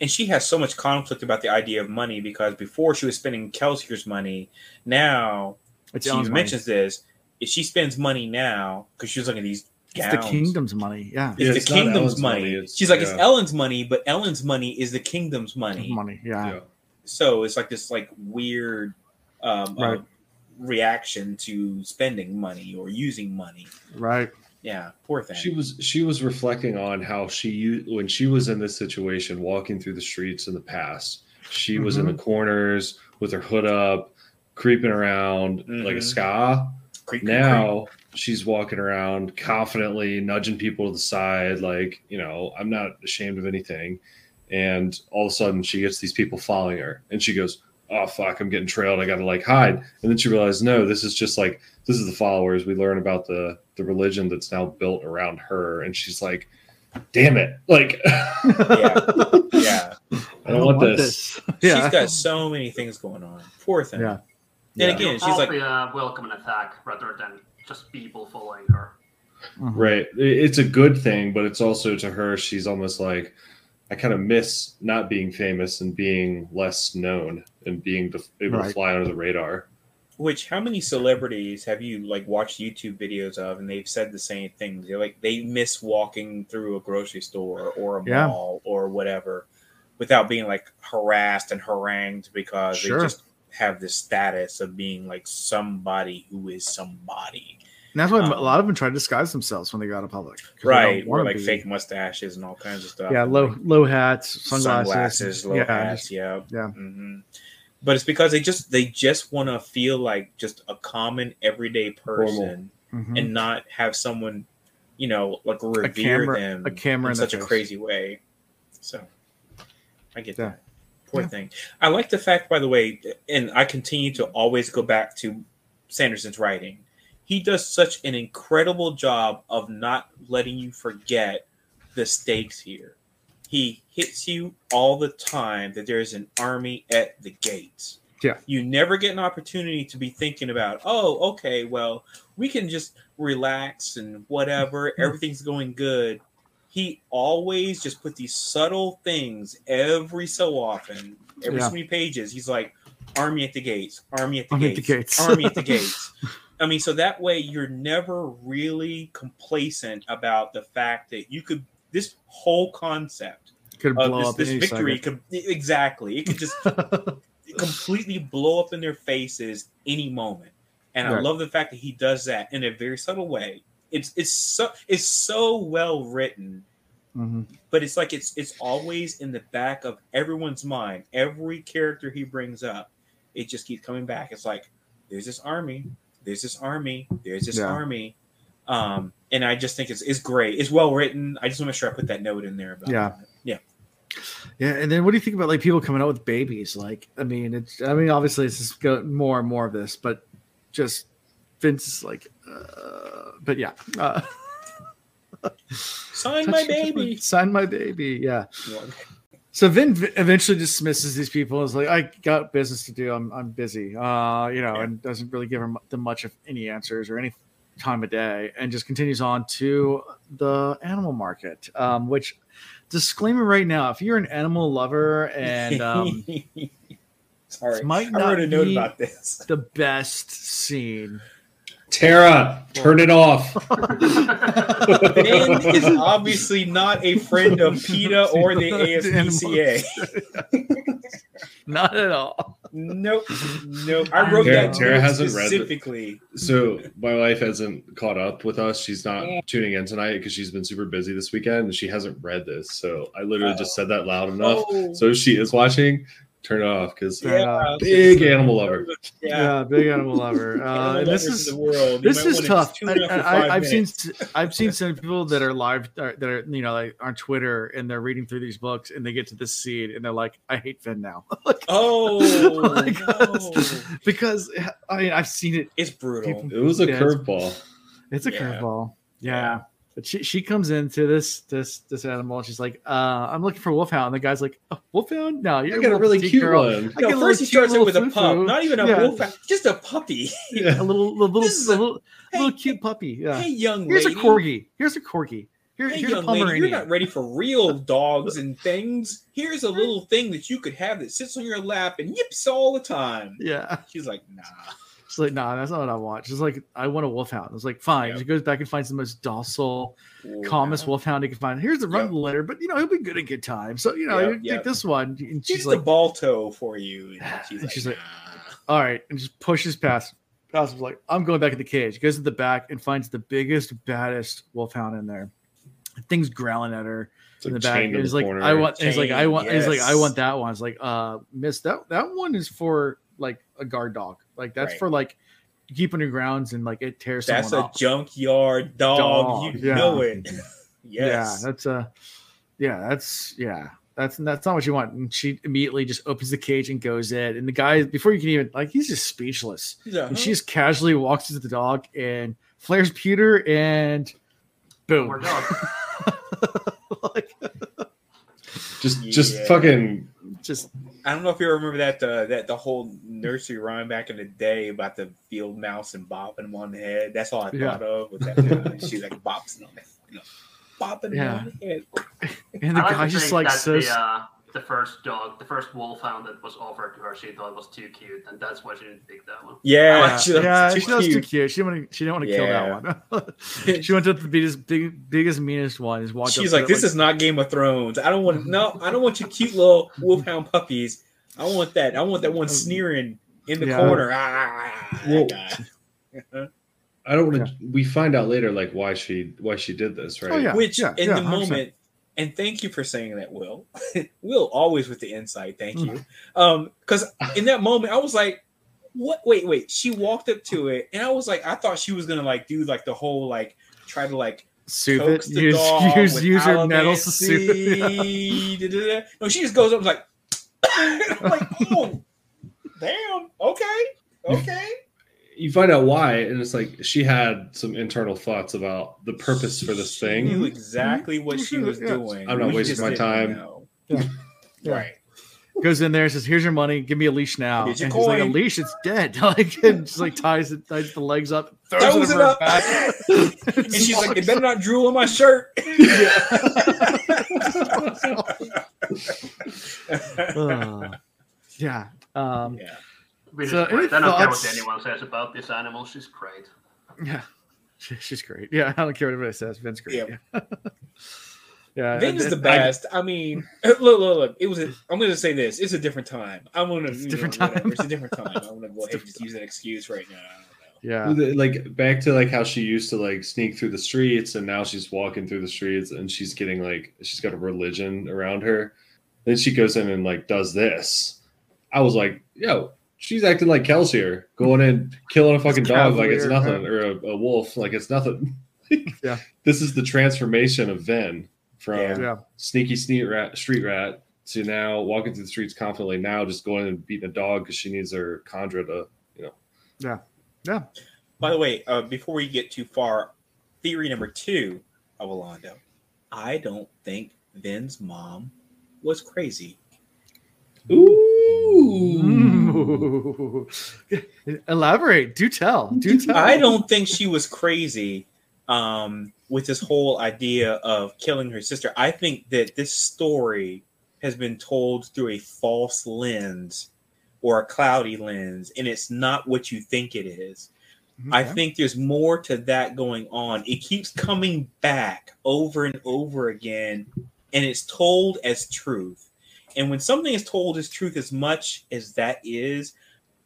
And she has so much conflict about the idea of money because before she was spending Kelsier's money, now It's she even money. mentions this. If she spends money now, because she was looking at these It's the kingdom's money. Yeah. It's Yeah, the kingdom's Elend's money. money, She's like, it's. Elend's money, but Elend's money is the kingdom's money. Money. Yeah. Yeah. So it's like this like weird um, Right. uh, reaction to spending money or using money. Right. Yeah, poor thing. She was she was reflecting on how she when she was in this situation, walking through the streets in the past. She was in the corners with her hood up, creeping around like a Mhm. skaa. Creep, creep, Now she's walking around confidently, nudging people to the side, like you know, I'm not ashamed of anything. And all of a sudden, she gets these people following her, and she goes, "Oh fuck, I'm getting trailed. I got to like hide." And then she realized, no, this is just like this is the followers. We learn about the the religion that's now built around her, and she's like, "Damn it!" Like, Yeah. yeah. I don't want this. Yeah. She's got so many things going on. Poor thing. Yeah. And Yeah. again, she's Probably like, uh, welcome an attack rather than just people following her. Mhm. Right. It's a good thing, but it's also to her, she's almost like, I kind of miss not being famous and being less known and being def- able to fly under the radar. which how many celebrities have you like watched YouTube videos of and they've said the same things? They're like they miss walking through a grocery store or a Yeah. mall or whatever without being like harassed and harangued because Sure. they just have this status of being like somebody who is somebody. And that's why Um, a lot of them try to disguise themselves when they go out of public. Right. Or wanna like be- fake mustaches and all kinds of stuff. Yeah, low like, low hats, sunglasses, sunglasses, low yeah, hats, just- yeah, yeah. hmm But it's because they just they just want to feel like just a common everyday person mhm. and not have someone, you know, like revere camera- them a camera in in such a face. crazy way. So I get Yeah. that. Poor Yeah. thing. I like the fact, by the way, and I continue to always go back to Sanderson's writing. He does such an incredible job of not letting you forget the stakes here. he hits you all the time that there's an army at the gates. Yeah. You never get an opportunity to be thinking about, oh, okay, well, we can just relax and whatever, Mm-hmm. everything's going good. He always just put these subtle things every so often, every Yeah. so many pages. He's like, army at the gates, army at the Army at gates, the gates. army at the gates. I mean, so that way you're never really complacent about the fact that you could this whole concept Could blow this, up this victory second. could exactly it could just completely blow up in their faces any moment. And I love the fact that he does that in a very subtle way. It's it's so it's so well written, Mhm. but it's like it's it's always in the back of everyone's mind. Every character he brings up, it just keeps coming back. It's like there's this army, there's this army, there's this Yeah. army. Um, and I just think it's it's great. It's well written. I just want to make sure I put that note in there about Yeah. that. Yeah. Yeah, and then what do you think about like people coming out with babies? Like, I mean, it's I mean, obviously it's just go more and more of this, but just Vince is like, uh, but yeah, uh, Sign my baby. sign my baby, yeah. So Vin eventually dismisses these people and is like, I got business to do. I'm I'm busy, uh, you know, Yeah. and doesn't really give them them much of any answers or any time of day, and just continues on to the animal market, um, which disclaimer right now, if you're an animal lover and um, Sorry, might I wrote a note be- about this. the best scene. Tara, turn it off. Vin is obviously not a friend of PETA or the ASPCA. Not at all. Nope, nope. I wrote Tara- that Tara note hasn't read it. specifically. So my wife hasn't caught up with us. She's not tuning in tonight because she's been super busy this weekend and she hasn't read this. So I literally just said that loud enough. Oh, So she is watching, turn it off because yeah, big animal lover. Yeah, Yeah, big animal lover. Uh, and this is the world. You this is tough. I, I, i've seen. I've seen some people that are live uh, that are you know like on Twitter and they're reading through these books and they get to this scene and they're like, I hate Vin now. Like, Oh, Like, no. because I mean I've seen it. it's brutal. People- It was a Yeah, it's- curveball. It's a Yeah. curveball. Yeah. Yeah. But she, she comes into this this this animal and she's like, uh, I'm looking for wolfhound. And the guy's like, oh, wolfhound? No, you're got a really cute girl. one. No, first he starts it with a pup, not even a Yeah. wolf, just a puppy. a little little little, a- little, hey, little cute puppy. Yeah. Hey, young lady. Here's lady. a corgi. Here's a corgi. Here, Hey, here's a young lady, you're not ready for real dogs and things. Here's a little thing that you could have that sits on your lap and yips all the time. Yeah. She's like, nah. She's like, nah, that's not what I want. She's like, I want a wolfhound. I was like, fine. Yep. She goes back and finds the most docile, Ooh, calmest yeah. wolfhound he can find. Here's the run Yep. litter, but you know, he'll be good at good time. So, you know, Yep, you take this one. And She's she's the like, ball toe for you. And she's And like, she's like, all right, and just pushes past. Past was like, I'm going back in the cage. Goes to the back and finds the biggest, baddest wolfhound in there. Thing's growling at her It's in the back. chained And to he's the like, corner. I want. He's like, I want. He's like, I want that one. It's like, uh, Miss, that that one is for like a guard dog. Like that's Right. for like you keep on your grounds and like it tears That's someone a up. junkyard dog. Dog, you yeah. know it. Yeah, that's a. Yeah, that's yeah. That's that's not what you want. And she immediately just opens the cage and goes in. And the guy, before you can even like, he's just speechless. She's like, And she just casually walks into the dog and flares pewter and boom. More dog. like, just just Yeah. fucking just I don't know if you remember that uh, that the whole nursery rhyme back in the day about the field mouse and bopping him on the head. That's all I Yeah. thought of. Was that she like bops on the you know, bopping Yeah. him on the head. and the I guy to just like says the, uh, the first dog, the first wolfhound that was offered to her, she thought was too cute, and that's why she didn't pick that one. Yeah, yeah, she, yeah, too she was too cute. cute. She didn't want to. She didn't want to kill that one. she went to the biggest, big, biggest, meanest one. Just walked. She's up like, to it, this is not Game of Thrones. I don't want no. I don't want your cute little wolfhound puppies. I want that. I want that one sneering in the Yeah. corner. Ah, Well- that. I don't want to. We find out later, like why she why she did this, right? Oh, yeah. Which in yeah, the 100%. moment, and thank you for saying that, Will. Will always with the insight. Thank you. Um, because in that moment, I was like, "What? Wait, wait." She walked up to it, and I was like, I thought she was gonna like do like the whole like try to like soothe it. the Use, use, use her nettles to soothe. No, she just goes up and like, I'm like, oh, damn, okay, okay. You find out why, and it's like she had some internal thoughts about the purpose for this She thing. knew exactly what she was doing. I'm not We wasting my time. Yeah. Yeah. Right. Goes in there and says, "Here's your money. Give me a leash now." Here's And your he's like, "A leash? It's dead." Like, and just like ties it, ties the legs up, throws, Throws it, it up. back. And she's like, "They better not drool on my shirt." Uh, yeah. Um, yeah. Which So, is great. any I don't care what anyone says about this animal. She's great. yeah. She, she's great. Yeah, I don't care what anybody says. Vin's great. Yeah. Yeah. yeah. Vin is the and I- best. I, mean, look, look, look. It was. A, I'm going to say this. It's a different time. I'm going to. It's a different whatever. time. It's a different time. I'm going to go ahead and just use that excuse right now. I don't know. yeah. like back to like how she used to like sneak through the streets and now she's walking through the streets and she's getting like she's got a religion around her then she goes in and like does this i was like yo she's acting like Kelsier going in killing a fucking dog like it's Cavalier, nothing or a, a wolf like it's nothing Yeah. this is the transformation of Vin from Yeah. Yeah. sneaky street rat, street rat to now walking through the streets confidently now just going and beating a dog because she needs her kandra to Yeah. Yeah. By the way, uh, before we get too far, theory number two of Alondo, I don't think Vin's mom was crazy. Ooh. Ooh. Elaborate. Do tell. Do tell. I don't think she was crazy um, with this whole idea of killing her sister. I think that this story has been told through a false lens or a cloudy lens, and it's not what you think it is. I think there's more to that going on. It keeps coming back over and over again, and it's told as truth. And when something is told as truth as much as that is,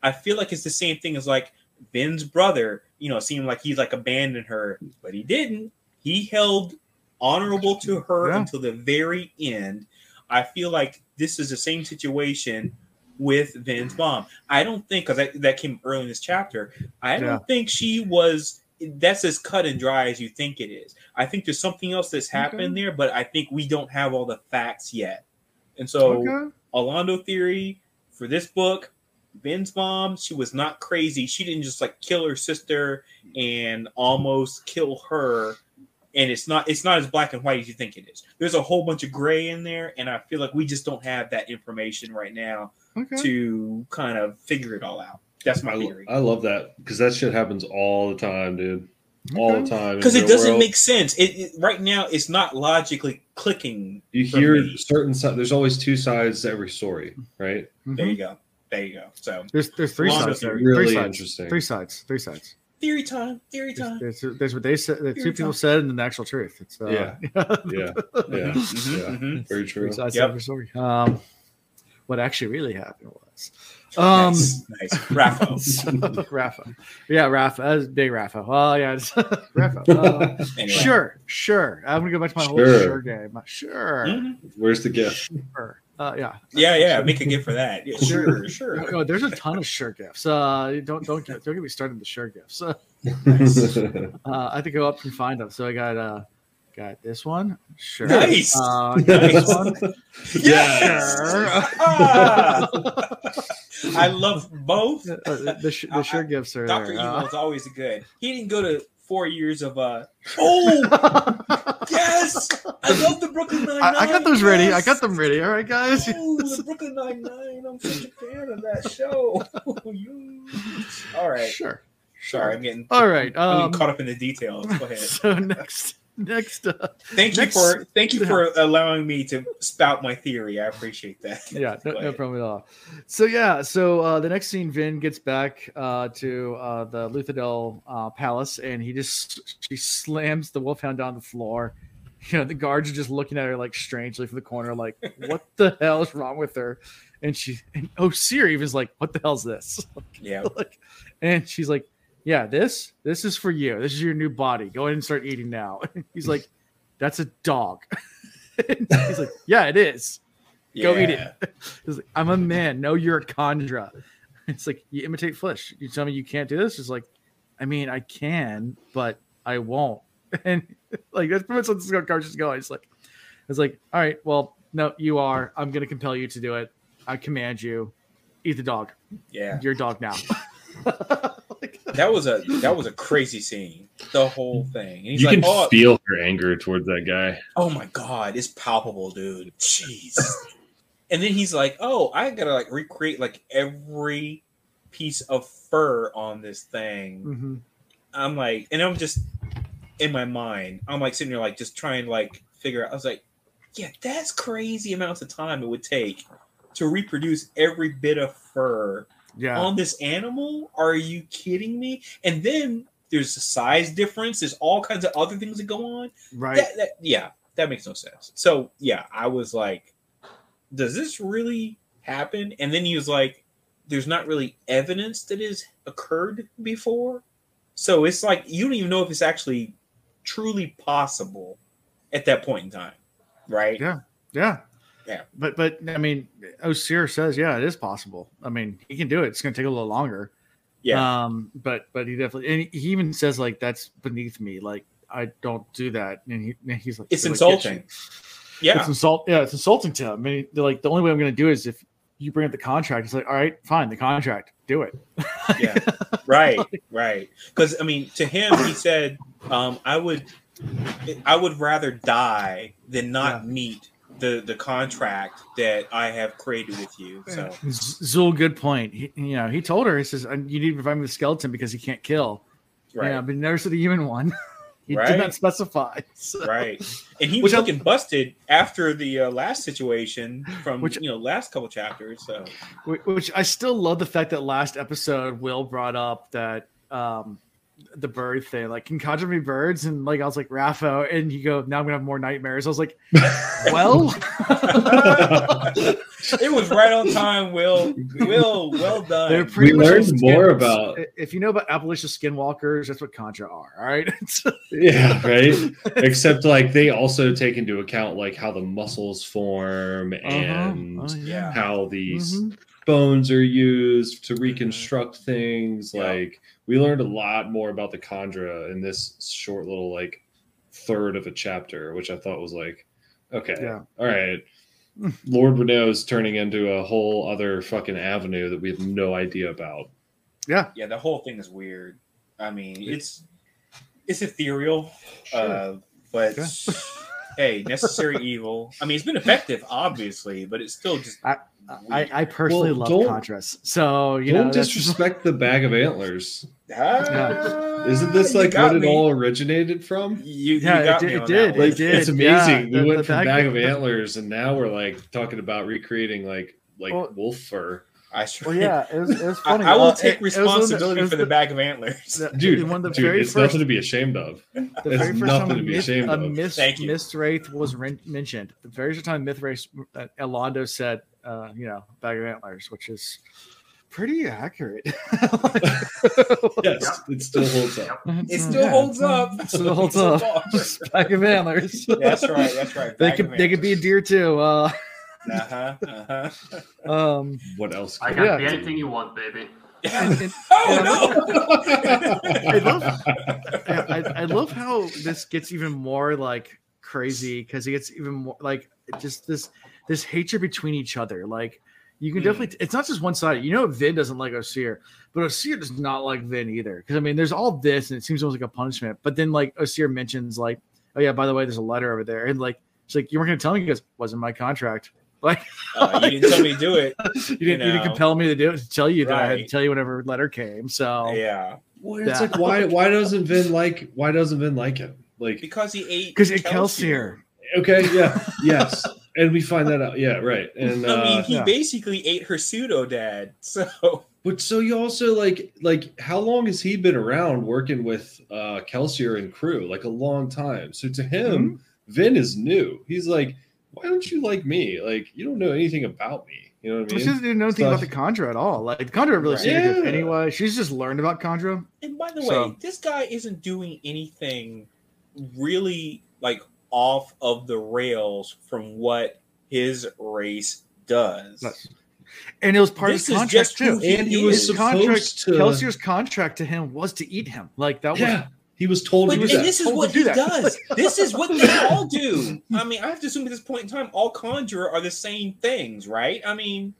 I feel like it's the same thing as like Vin's brother, you know, seemed like he like abandoned her, but he didn't. He held honorable to her Yeah. until the very end. I feel like this is the same situation with Vin's mom. I don't think because that, that came early in this chapter. I don't think she was that's as cut and dry as you think it is. I think there's something else that's happened there, but I think we don't have all the facts yet. And so Okay. Alondo theory for this book, Vin's mom, she was not crazy. She didn't just like kill her sister and almost kill her. And it's not it's not as black and white as you think it is. There's a whole bunch of gray in there, and I feel like we just don't have that information right now Okay. to kind of figure it all out. That's my I, theory. I love that because that shit happens all the time, dude. All the time. Because it doesn't world. make sense. It, it right now it's not logically clicking. You hear me. certain sides. There's always two sides to every story, right? There Mhm. you go. There you go. So There's there's three sides. Really three sides. interesting. Three sides. Three sides. theory time. Theory time. There's, there's, there's what they said. The two Theory people time. said, and then the actual truth. It's uh, Yeah. Yeah, yeah, Mhm, yeah. mhm. Very true. three sides Yep. to every story. Um, what actually really happened was, um, nice, nice. Rafa. Rafa. Yeah, Rafa. Big Rafa. Well, yeah, it's Rafa. Uh, Anyway. Sure, sure. I'm gonna go back to my whole Sure. sure game. Sure, Mhm. Where's the gift? sure. Uh, yeah. Yeah, yeah. Make a gift for that. Yeah, sure, sure. Oh, there's a ton of sure gifts. Uh, don't don't get don't get me started with the sure gifts. Uh, uh, I have to go up and find them. So I got uh, got this one. Sure. Nice. Uh, got this Nice. one. Yes! Sure. Ah! I love both. Uh, the, the, sh- the sure gifts are Doctor there. Evil Uh, is always good. He didn't go to four years of uh. Oh yes, I love the Brooklyn Nine I, Nine. I got those ready. I got them ready. All right, guys. Oh, the Brooklyn Nine Nine. I'm such a fan of that show. You- All right. Sure. Sorry, I'm getting, All right. I'm Um, getting caught up in the details. Go ahead. so next, next, uh, Thank you for thank you for allowing me to spout my theory. I appreciate that. yeah, no, no problem at all. So yeah, so uh, the next scene, Vin gets back uh, to uh, the Luthadel uh, palace, and he just she slams the wolfhound down the floor. You know, the guards are just looking at her like strangely from the corner, like, "What the hell is wrong with her?" And she, and oh, Siri was like, "What the hell's this?" Yeah. like, and she's like, "Yeah, this this is for you. This is your new body. Go ahead and start eating now." He's like, "That's a dog." He's like, "Yeah, it is." Go eat it. He's like, I'm a man. No, you're a kandra. It's like you imitate flesh. You tell me you can't do this. It's like, I mean, I can, but I won't. And like that's pretty much what this is going. It's like, it's like, all right, well, no, you are. I'm gonna compel you to do it. I command you. Eat the dog. Yeah. You're a dog now. Like, that was a that was a crazy scene. The whole thing. And he's you like, can oh, feel her anger towards that guy. oh my god, it's palpable, dude. Jeez. and then he's like, oh, I gotta like recreate like every piece of fur on this thing. Mhm. I'm like, and I'm just in my mind, I'm like sitting there like just trying to like figure out. I was like, yeah, that's crazy amounts of time it would take to reproduce every bit of fur Yeah. on this animal. Are you kidding me? And then there's a size difference. There's all kinds of other things that go on. right. That, that, yeah, that makes no sense. So yeah, I was like, does this really happen? And then he was like, there's not really evidence that has occurred before. So it's like you don't even know if it's actually truly possible at that point in time, right? Yeah. Yeah. Yeah. But but I mean, OreSeur says, yeah, it is possible. I mean, he can do it. It's going to take a little longer. Yeah. Um. But but he definitely and he even says like that's beneath me. Like I don't do that. And he and he's like It's like, insulting. Yeah. It's insult. Yeah, it's insulting to him. I mean, like the only way I'm going to do it is if you bring up the contract. It's like, all right, fine, the contract, do it. yeah right right because i mean to him he said um i would i would rather die than not Yeah. meet the the contract that i have created with you so Z- Zul, good point. He, you know, he told her, he says, you need to provide me the skeleton because he can't kill. right Yeah, but he never said the human one. he did not specify. So- right and he Which was I- looking busted after the uh, last situation from Which- you know last couple chapters so Which I still love the fact that last episode Will brought up that um the bird thing, like can conjure me birds, and like I was like RAFO, and you go, now I'm gonna have more nightmares. I was like, well, it was right on time will will well done they're pretty We learned just more about- If you know about Appalachia skinwalkers, that's what kandra are. All right, yeah, right. Except like they also take into account like how the muscles form and Uh-huh. Oh, yeah. how these Mhm. Bones are used to reconstruct things. Yeah. Like we learned a lot more about the kandra in this short little like third of a chapter, which I thought was like, okay, Yeah. all right. Lord Renault is turning into a whole other fucking avenue that we have no idea about. Yeah, yeah the whole thing is weird i mean it's it's ethereal Sure. uh but Yeah. hey necessary evil i mean it's been effective obviously but it's still just I, I personally Well, love don't- kandras, so you Don't know disrespect the bag of antlers. Ah, Isn't this like got what it all originated from? you, you Yeah, it got did- me it did, that one. it did. it's yeah, amazing. the- we went the from bag- bag of antlers, and now we're like talking about recreating like like Well- wolf fur. I sure. Well, yeah, it was, it was funny. I will Uh, take it- it was one of the- responsibility it was for the bag of antlers. the- Dude, one of the dude, very it's first nothing to be ashamed of. the It's very first nothing time to be myth, ashamed a of. myth, Thank you. mistwraith was ren- mentioned. The very first time mistwraith, uh, Alondo said, uh, you know, bag of antlers, which is pretty accurate. Yes, it still holds up. It still holds up. It still holds up. Just bag of antlers. That's right. That's right. They bag could they could be a deer too. Uh, Uh-huh, uh-huh. um, What else? I could can Yeah. be anything you want, baby. and- and- oh I love, I, I love how this gets even more like crazy because it gets even more like just this this hatred between each other. Like you can Hmm. definitely, it's not just one sided. You know, Vin doesn't like OreSeur, but OreSeur does not like Vin either. Because I mean, there's all this, and it seems almost like a punishment. But then like OreSeur mentions like, oh yeah, by the way, there's a letter over there, and like she's like, you weren't gonna tell me. because goes, wasn't my contract. Like Uh, you didn't tell me to do it. you didn't, you didn't compel me to do it to tell you that I had to tell you whenever letter came. So Yeah, Well, it's Yeah. like why why doesn't Vin like why doesn't Vin like him? Like because he ate. because it Kelsier. Kelsier. okay, yeah, yes, and we find that out. Yeah, right. And I mean, uh, he Yeah. basically ate her pseudo dad. So but so you also like like how long has he been around working with uh Kelsier and crew? Like a long time. So to him, Vin is new. He's like, why don't you like me? Like you don't know anything about me. You know what I She doesn't know anything about the Stuff. At all. Like the kandra really Right. Yeah. anyway. She's just learned about kandra. And by the So- way, this guy isn't doing anything really like off of the rails from what his race does. That's- And it was part This of his contract too. he and he was His contract, to. Kelsier's contract to him was to eat him. Like that was yeah, he was told But, to and this is what to do he does. This is what they all do. I mean, I have to assume at this point in time, all kandra are the same things, right? I mean,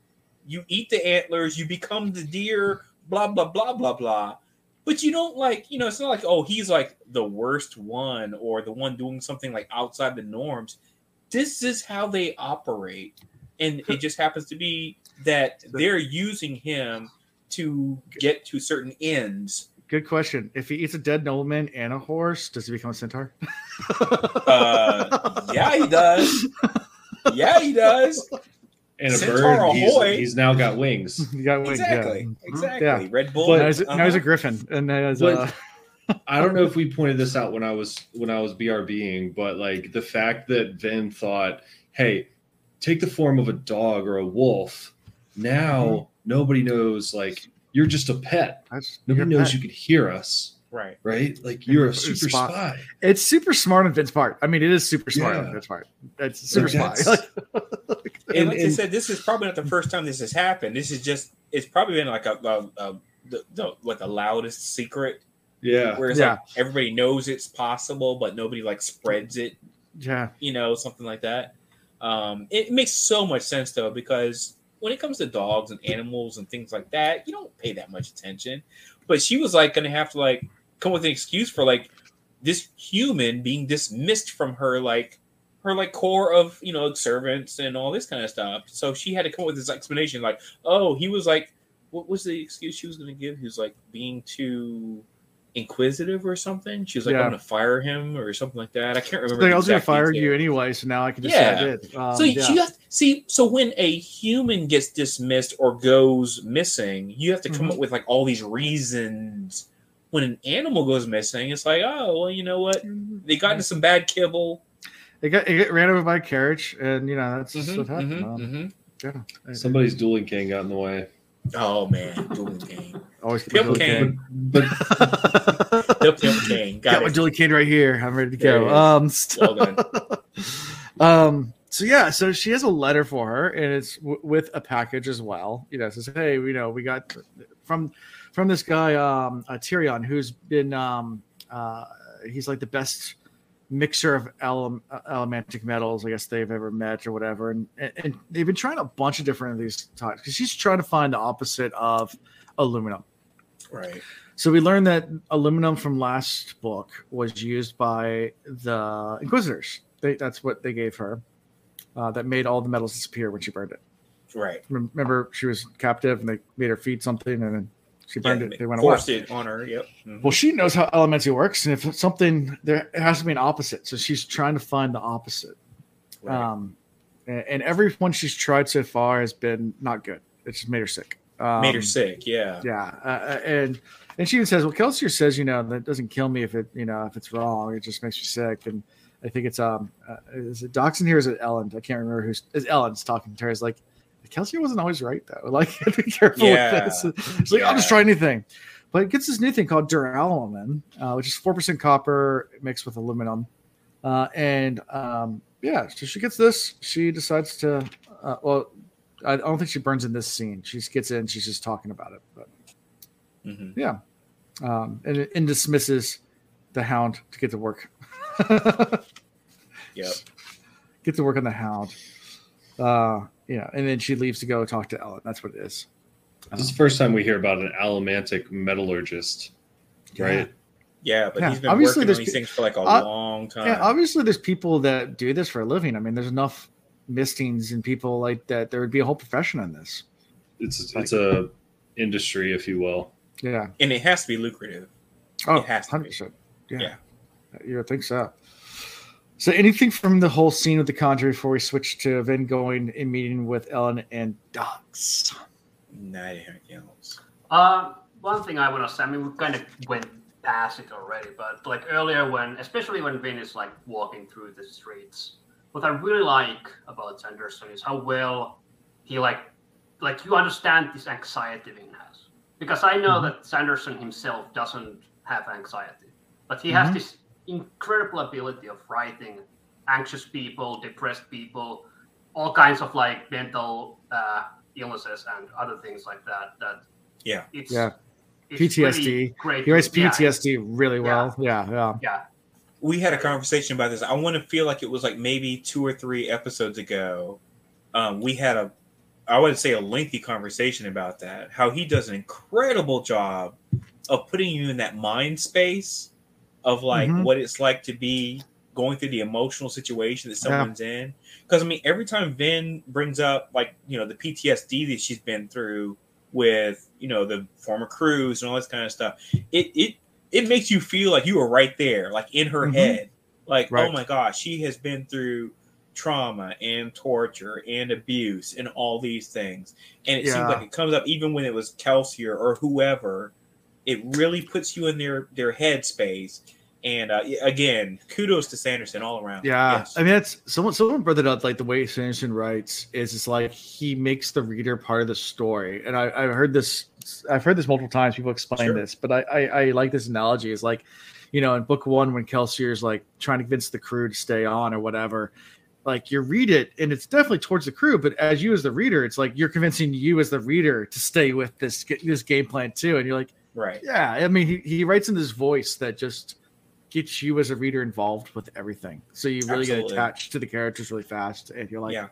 you eat the antlers, you become the deer, blah blah blah blah blah. But you don't like, you know, it's not like, oh, he's like the worst one or the one doing something like outside the norms. This is how they operate. And it just happens to be that they're using him to get to certain ends. Good question. If he eats a dead nobleman and a horse, does he become a centaur? Uh, yeah, he does. Yeah, he does. And a Centaur bird, he's, ahoy. he's now got wings. you got wings, Exactly. Yeah. Exactly. Yeah. Red Bull. But- Now he's, now he's a uh-huh. griffin, and now But- uh, I don't know if we pointed this out when I was when I was BRBing, but like the fact that Vin thought, "Hey, take the form of a dog or a wolf." Now Mm-hmm. nobody knows. Like you're just a pet. that's- Nobody knows pet. you can hear us, right. right? Like you're a super spot. spy. It's super smart on Vin's Part. I mean, it is super smart Yeah. on Vin's Part. It's super Like, smart. that's- And, And- like I said, this is probably not the first time this has happened. This is just it's probably been like a, a, a the, the what the loudest secret Yeah, where it's Yeah. like everybody knows it's possible, but nobody like spreads it. yeah, You know, something like that. Um, it makes so much sense though because when it comes to dogs and animals and things like that, you don't pay that much attention. But she was like going to have to like come with an excuse for like this human being dismissed from her like her like core of you know servants and all this kind of stuff. So she had to come up with this explanation like, oh, he was like, what was the excuse she was going to give? He was like being too inquisitive or something. She was like, Yeah. I'm going to fire him or something like that. I can't remember. like, I was going to fire detail. you anyway, so now I can just Yeah. say I did. Um, So yeah. you have to, see. So when a human gets dismissed or goes missing, you have to come Mhm. up with like all these reasons. When an animal goes missing, it's like, oh well, you know what? They got into some bad kibble. It got it got ran over by a carriage, and you know that's Mhm, what happened. mhm, Um, mhm. yeah. somebody's dueling king got in the way. Oh man, dueling cane, always keep Pimp my dually cane. But the pimp cane. Got Got my it. dually cane right here. I'm ready to There go. it is. Um, so, Well done. um, so yeah, so she has a letter for her, and it's w- with a package as well. You know, says, "Hey, you know, we got from from this guy, um, uh, Terion, who's been, um, uh, he's like the best mixer of ele- uh, allomantic metals I guess they've ever met or whatever, and and, and they've been trying a bunch of different of these types because she's trying to find the opposite of aluminum. Right. So we learned that aluminum from last book was used by the Inquisitors. They, that's what they gave her. Uh, that made all the metals disappear when she burned it. Right. Remember, she was captive, and they made her feed something, and then she burned Yeah, it. They went away. forced it on her. Yep. Mhm. Well, she knows how elemental works, and if something there, it has to be an opposite. So she's trying to find the opposite. Right. Um, and, and every one she's tried so far has been not good. It just made her sick. Um, Made her sick. Yeah. yeah uh, uh, and and she even says well kelsier says you know that doesn't kill me if it you know if it's wrong it just makes me sick and i think it's um uh, is it Dockson here? Is it Elend i can't remember who's is Elend's talking to her is like kelsier wasn't always right though like be careful Yeah. with this it's like i'll just try anything but it gets this new thing called duralumin uh, which is 4% copper mixed with aluminum uh, and um, yeah so she gets this she decides to uh, well I don't think she burns in this scene. She just gets in. She's just talking about it. But Mhm. yeah, um, and, and dismisses the hound to get to work. Yep. Get to work on the hound. Uh, yeah, and then she leaves to go talk to Elend. That's what it is. this is the first time we hear about an allomantic metallurgist, right? Yeah, but Yeah, he's been obviously working on these pe- things for like a uh, long time. Yeah, obviously there's people that do this for a living. I mean, there's enough mistings and people like that. There would be a whole profession in this. It's it's a industry, if you will. Yeah. and it has to be lucrative. Oh, It has to 100%. Yeah. Yeah. You would think so. So, anything from the whole scene with the conjuring before we switch to Vin going and meeting with Elend and Dogs? Not anything else. Uh, one thing I want to say, I mean, we kind of went past it already, but like earlier when, especially when Vin is like walking through the streets, what I really like about Sanderson is how well he like, like you understand this anxiety Vin has. Because I know Mhm. that Sanderson himself doesn't have anxiety, but he has Mhm. this incredible ability of writing anxious people, depressed people, all kinds of like mental uh, illnesses and other things like that. That Yeah. it's Yeah. it's PTSD. really great. He writes Yeah, PTSD really well. Yeah, yeah. Yeah, We had a conversation about this. I want to feel like it was like maybe two or three episodes ago. Um, we had a, I would say, a lengthy conversation about that. How he does an incredible job of putting you in that mind space of like Mhm. what it's like to be going through the emotional situation that Yeah. someone's in. Because I mean, every time Vin brings up like you know the PTSD that she's been through with you know the former crews and all this kind of stuff, it it it makes you feel like you were right there, like in her Mhm. head. Like, Right. oh my gosh, she has been through trauma and torture and abuse and all these things. And it Yeah. seems like it comes up even when it was Kelsier or, or whoever. It really puts you in their their head space. And uh, again, kudos to Sanderson all around. Yeah, Yes. I mean, that's someone. Someone brought it up. Like the way Sanderson writes is, it's like he makes the reader part of the story. And I, I've heard this. I've heard this multiple times. People explain Sure. this, but I, I, I like this analogy. Is like, you know, in book one when Kelsier's like trying to convince the crew to stay on or whatever. Like you read it, and it's definitely towards the crew. But as you as the reader, it's like you're convincing you as the reader to stay with this this game plan too. And you're like, right. yeah. I mean, he, he writes in this voice that just gets you as a reader involved with everything. So you really Absolutely. get attached to the characters really fast, and you're like, yeah.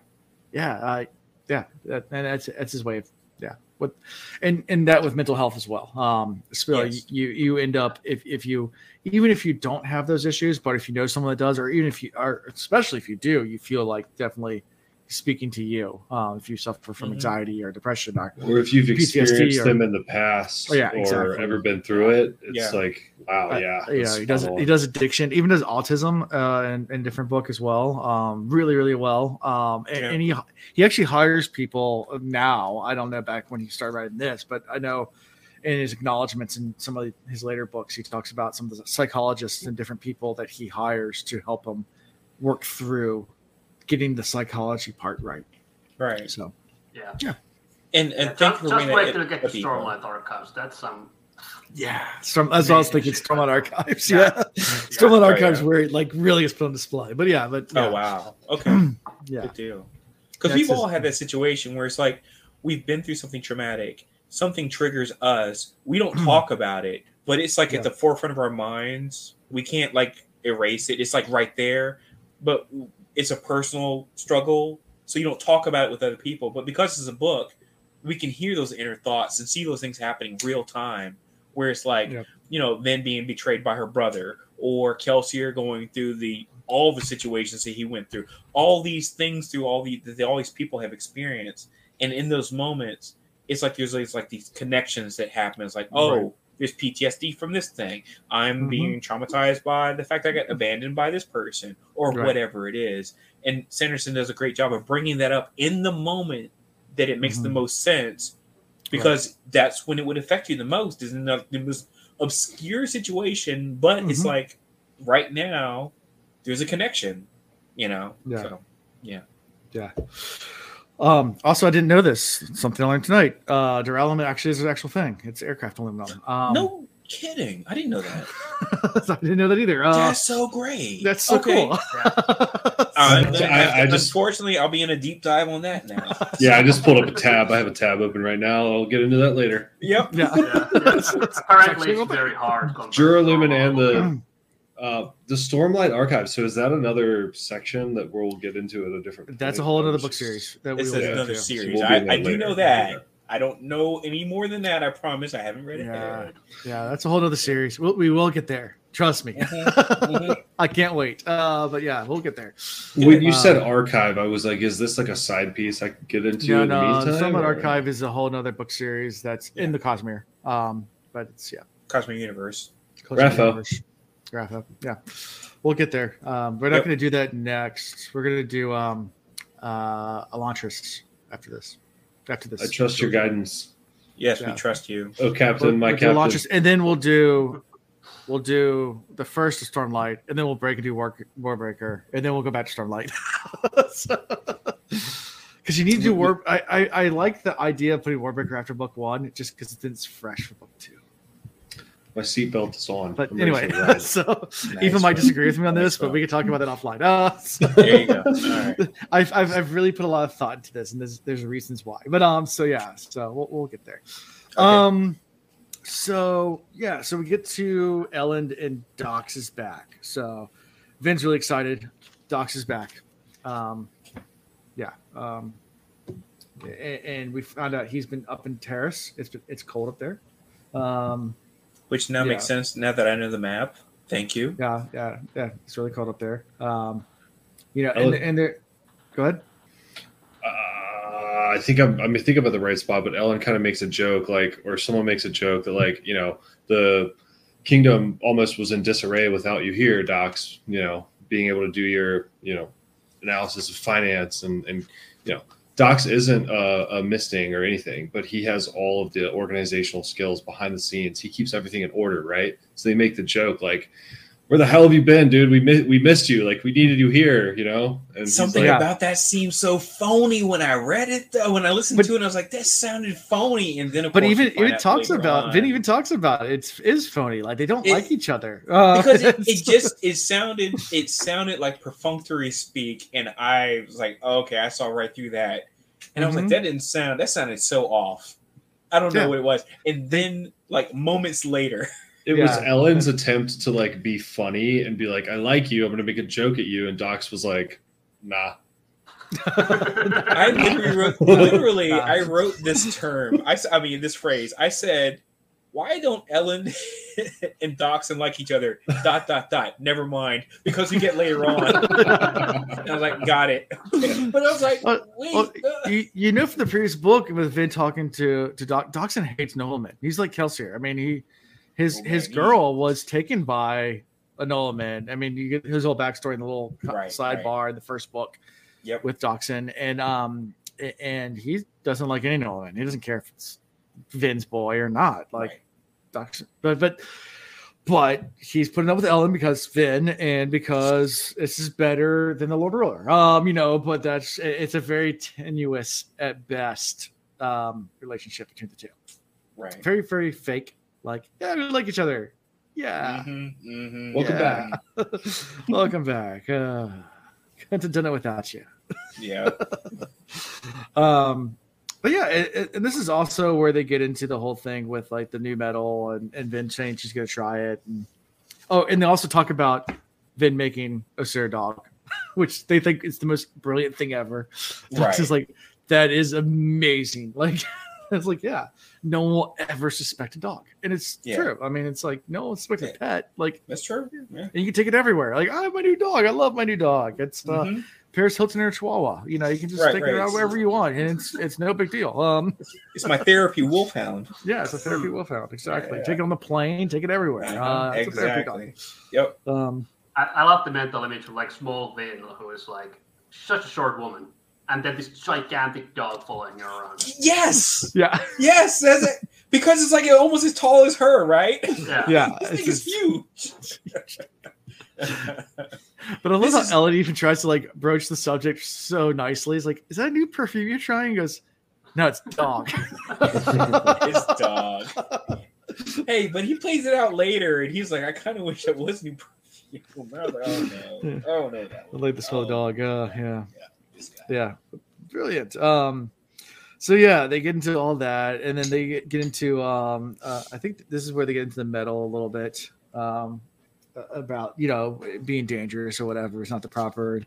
yeah, I, yeah, that, and that's that's his way of yeah. What, and and that with mental health as well. Um, so Yes. you you end up if if you even if you don't have those issues, but if you know someone that does, or even if you are, especially if you do, you feel like definitely speaking to you. Um, if you suffer from Mhm. anxiety or depression, or Or if you've PTSD experienced or- them in the past Oh, yeah, or exactly. ever been through it, it's Yeah. like, wow, Uh, yeah. yeah, he does phenomenal. he does addiction, even does autism uh, in, in a different book as well. Um, really, really well. Um, and, Yeah. and he he actually hires people now. I don't know back when he started writing this, but I know in his acknowledgments in some of his later books, he talks about some of the psychologists and different people that he hires to help him work through getting the psychology part right. Right. So Yeah. Yeah. And and Yeah, thank just, you just wait that till you get the up, Ethan. Stormlight Archives. That's some. yeah, Storm, that's what I was thinking. Amazing. Stormlight Archives, Yeah. yeah, Stormlight Oh, Archives, yeah. where it like really is put on display. But yeah, but oh, yeah. Oh wow. Okay. yeah. Good deal. Because we've all had that situation where it's like we've been through something traumatic, something triggers us. We don't talk about it, but it's like Yeah. at the forefront of our minds. We can't like erase it. It's like right there, but it's a personal struggle. So you don't talk about it with other people. But because it's a book, we can hear those inner thoughts and see those things happening real time. Where it's like, you know, then being betrayed by her brother, or Kelsier going through the all the situations that he went through all these things through all the that all these people have experienced and in those moments it's like there's always like these connections that happen it's like oh Right. There's ptsd from this thing i'm Mhm. being traumatized by the fact i got abandoned by this person or Right. whatever it is and sanderson does a great job of bringing that up in the moment that it makes the Mhm. most sense because that's when it would affect you the most is in the, the most obscure situation but it's Mhm. like right now there's a connection you know Yeah. so Yeah. Um, also, I didn't know this. Something I learned tonight. Uh, duralumin actually is an actual thing. It's aircraft aluminum. Um, no kidding i didn't know that I didn't know that either. Uh, that's so great that's so Okay. cool. I'm I- gonna I have to- just- unfortunately i'll be in a deep dive on that now Yeah, I just pulled up a tab. I have a tab open right now. I'll get into that later. yep yeah. Yeah, yeah. Apparently, it's very hard. compared Duralumin and normal. the uh, the Stormlight Archive. So is that another section that we'll get into at a different? That's a whole other book series that this we is will another get to. series we'll I, do I do know that i don't know any more than that i promise i haven't read it Yeah. yet. Yeah, that's a whole other series. We'll, we will get there. Trust me. Mhm, mhm. I can't wait. Uh, but yeah, we'll get there. When you Uh, said archive, I was like, is this like a side piece I could get into No, in the no. meantime? Summit or- Archive is a whole other book series that's in the Cosmere. Um, but it's yeah. Cosmere universe Cosmere RAFO. Universe. up. Yeah. We'll get there. Um, we're not Yep. going to do that next. We're going to do um, uh, Elantris after this. After this. I trust your guidance. yes Yeah. we trust you Oh, Captain, We'll- my we'll captain. Elantris, and then we'll do we'll do the first of Stormlight, and then we'll break and do War, Warbreaker, and then we'll go back to Stormlight. Because you need to do War. I, I I like the idea of putting Warbreaker after book one, just because it's fresh for book two. My seatbelt is on. But I'm anyway, for the ride. so Nice. Eva might disagree with me on Nice this, but we can talk about that offline. Uh, so- there you go all right I've, I've I've really put a lot of thought into this, and there's there's reasons why. But um, so yeah, so we'll we'll get there. Um, so yeah, so we get to Elend and Dox is back. So Vin's really excited. Dox is back. Um, yeah. Um, a- and we found out he's been up in Terris. It's been, it's cold up there. Um, which now makes sense now that I know the map. Thank you. Yeah, yeah, yeah. It's really cold up there. Um, you know, and and they're go ahead. Uh, I think I'm, I'm thinking about the right spot, but Elend kind of makes a joke, like, or someone makes a joke that, like, you know, the kingdom almost was in disarray without you here, Dox. You know, being able to do your, you know, analysis of finance and and you know, Dox isn't a, a misting or anything, but he has all of the organizational skills behind the scenes. He keeps everything in order, right? So they make the joke like. Where the hell have you been, dude? We mi- we missed you. Like we needed you here, you know. And Something like, about that seems so phony when I read it though. When I listened But- to it, I was like, that sounded phony. And then of But course, even you find even out talks about on- Vin even talks about it. It's is phony. Like they don't It- like each other uh, because it, it just it sounded it sounded like perfunctory speak and i was like oh, okay i saw right through that and i was like Mhm. that didn't sound that sounded so off i don't know what it was and then like moments later It was Elend's attempt to like be funny and be like, "I like you. I'm going to make a joke at you," and Dox was like, "Nah." i literally wrote literally Nah. i wrote this term I, I mean this phrase i said why don't Elend and Dockson like each other dot dot dot never mind because we get later on and i was like got it but i was like wait well, uh, you, you know from the previous book with Vin talking to to Doc Dockson hates Nolaman. He's like Kelsier. I mean he his Oh, his girl was taken by a Nolaman. I mean you get his whole backstory in the little Right, sidebar in the first book Yep. with Dockson and um and he doesn't like any Nolaman. He doesn't care if it's Vin's boy or not. Like Right. But but but he's putting up with Elend because Vin and because this is better than the Lord Ruler. Um, you know, but that's it's a very tenuous at best um relationship between the two. right Very, very fake. Like, yeah, we like each other. Yeah. Mhm, mhm. Welcome Yeah. back. Welcome back. Uh couldn't have done it without you. Yeah. Um but yeah, it, it- and this is also where they get into the whole thing with like the new metal and, and Vin saying she's gonna try it. And oh, and they also talk about Vin making a Sir dog, which they think is the most brilliant thing ever. It's Right. just like that is amazing. Like it's like, yeah, no one will ever suspect a dog. And it's Yeah. true. I mean, it's like no one suspects a pet. Like That's true. Yeah. and you can take it everywhere. Like, I have my new dog. I love my new dog. It's uh, Mhm. Paris Hilton or a Chihuahua. You know, you can just Right, take right. it around wherever you want, and it's it's no big deal. Um, It's my therapy wolfhound. yeah, it's a therapy wolfhound. Exactly. Yeah. Take it on the plane. Take it everywhere. Uh, it's a therapy dog. exactly. Yep. Um, I, I love the mental image of like small Vin, who is like such a short woman, and then this gigantic dog following her around. Yes. yeah, Yes. That's it. Because it's like almost as tall as her, right? Yeah. yeah. This it's thing is huge. but I love This how is- Elend even tries to like broach the subject so nicely. He's like, "Is that a new perfume you're trying?" He goes, "No, it's dog." it's dog. Hey, but he plays it out later, and he's like, "I kind of wish it was new perfume." And I was like, "Oh no, oh no, that I like the smell of Oh. dog. Uh, yeah. this guy." Yeah. Brilliant. Um so yeah they get into all that and then they get, get into um uh, i think this is where they get into the metal a little bit um about you know being dangerous or whatever it's not the proper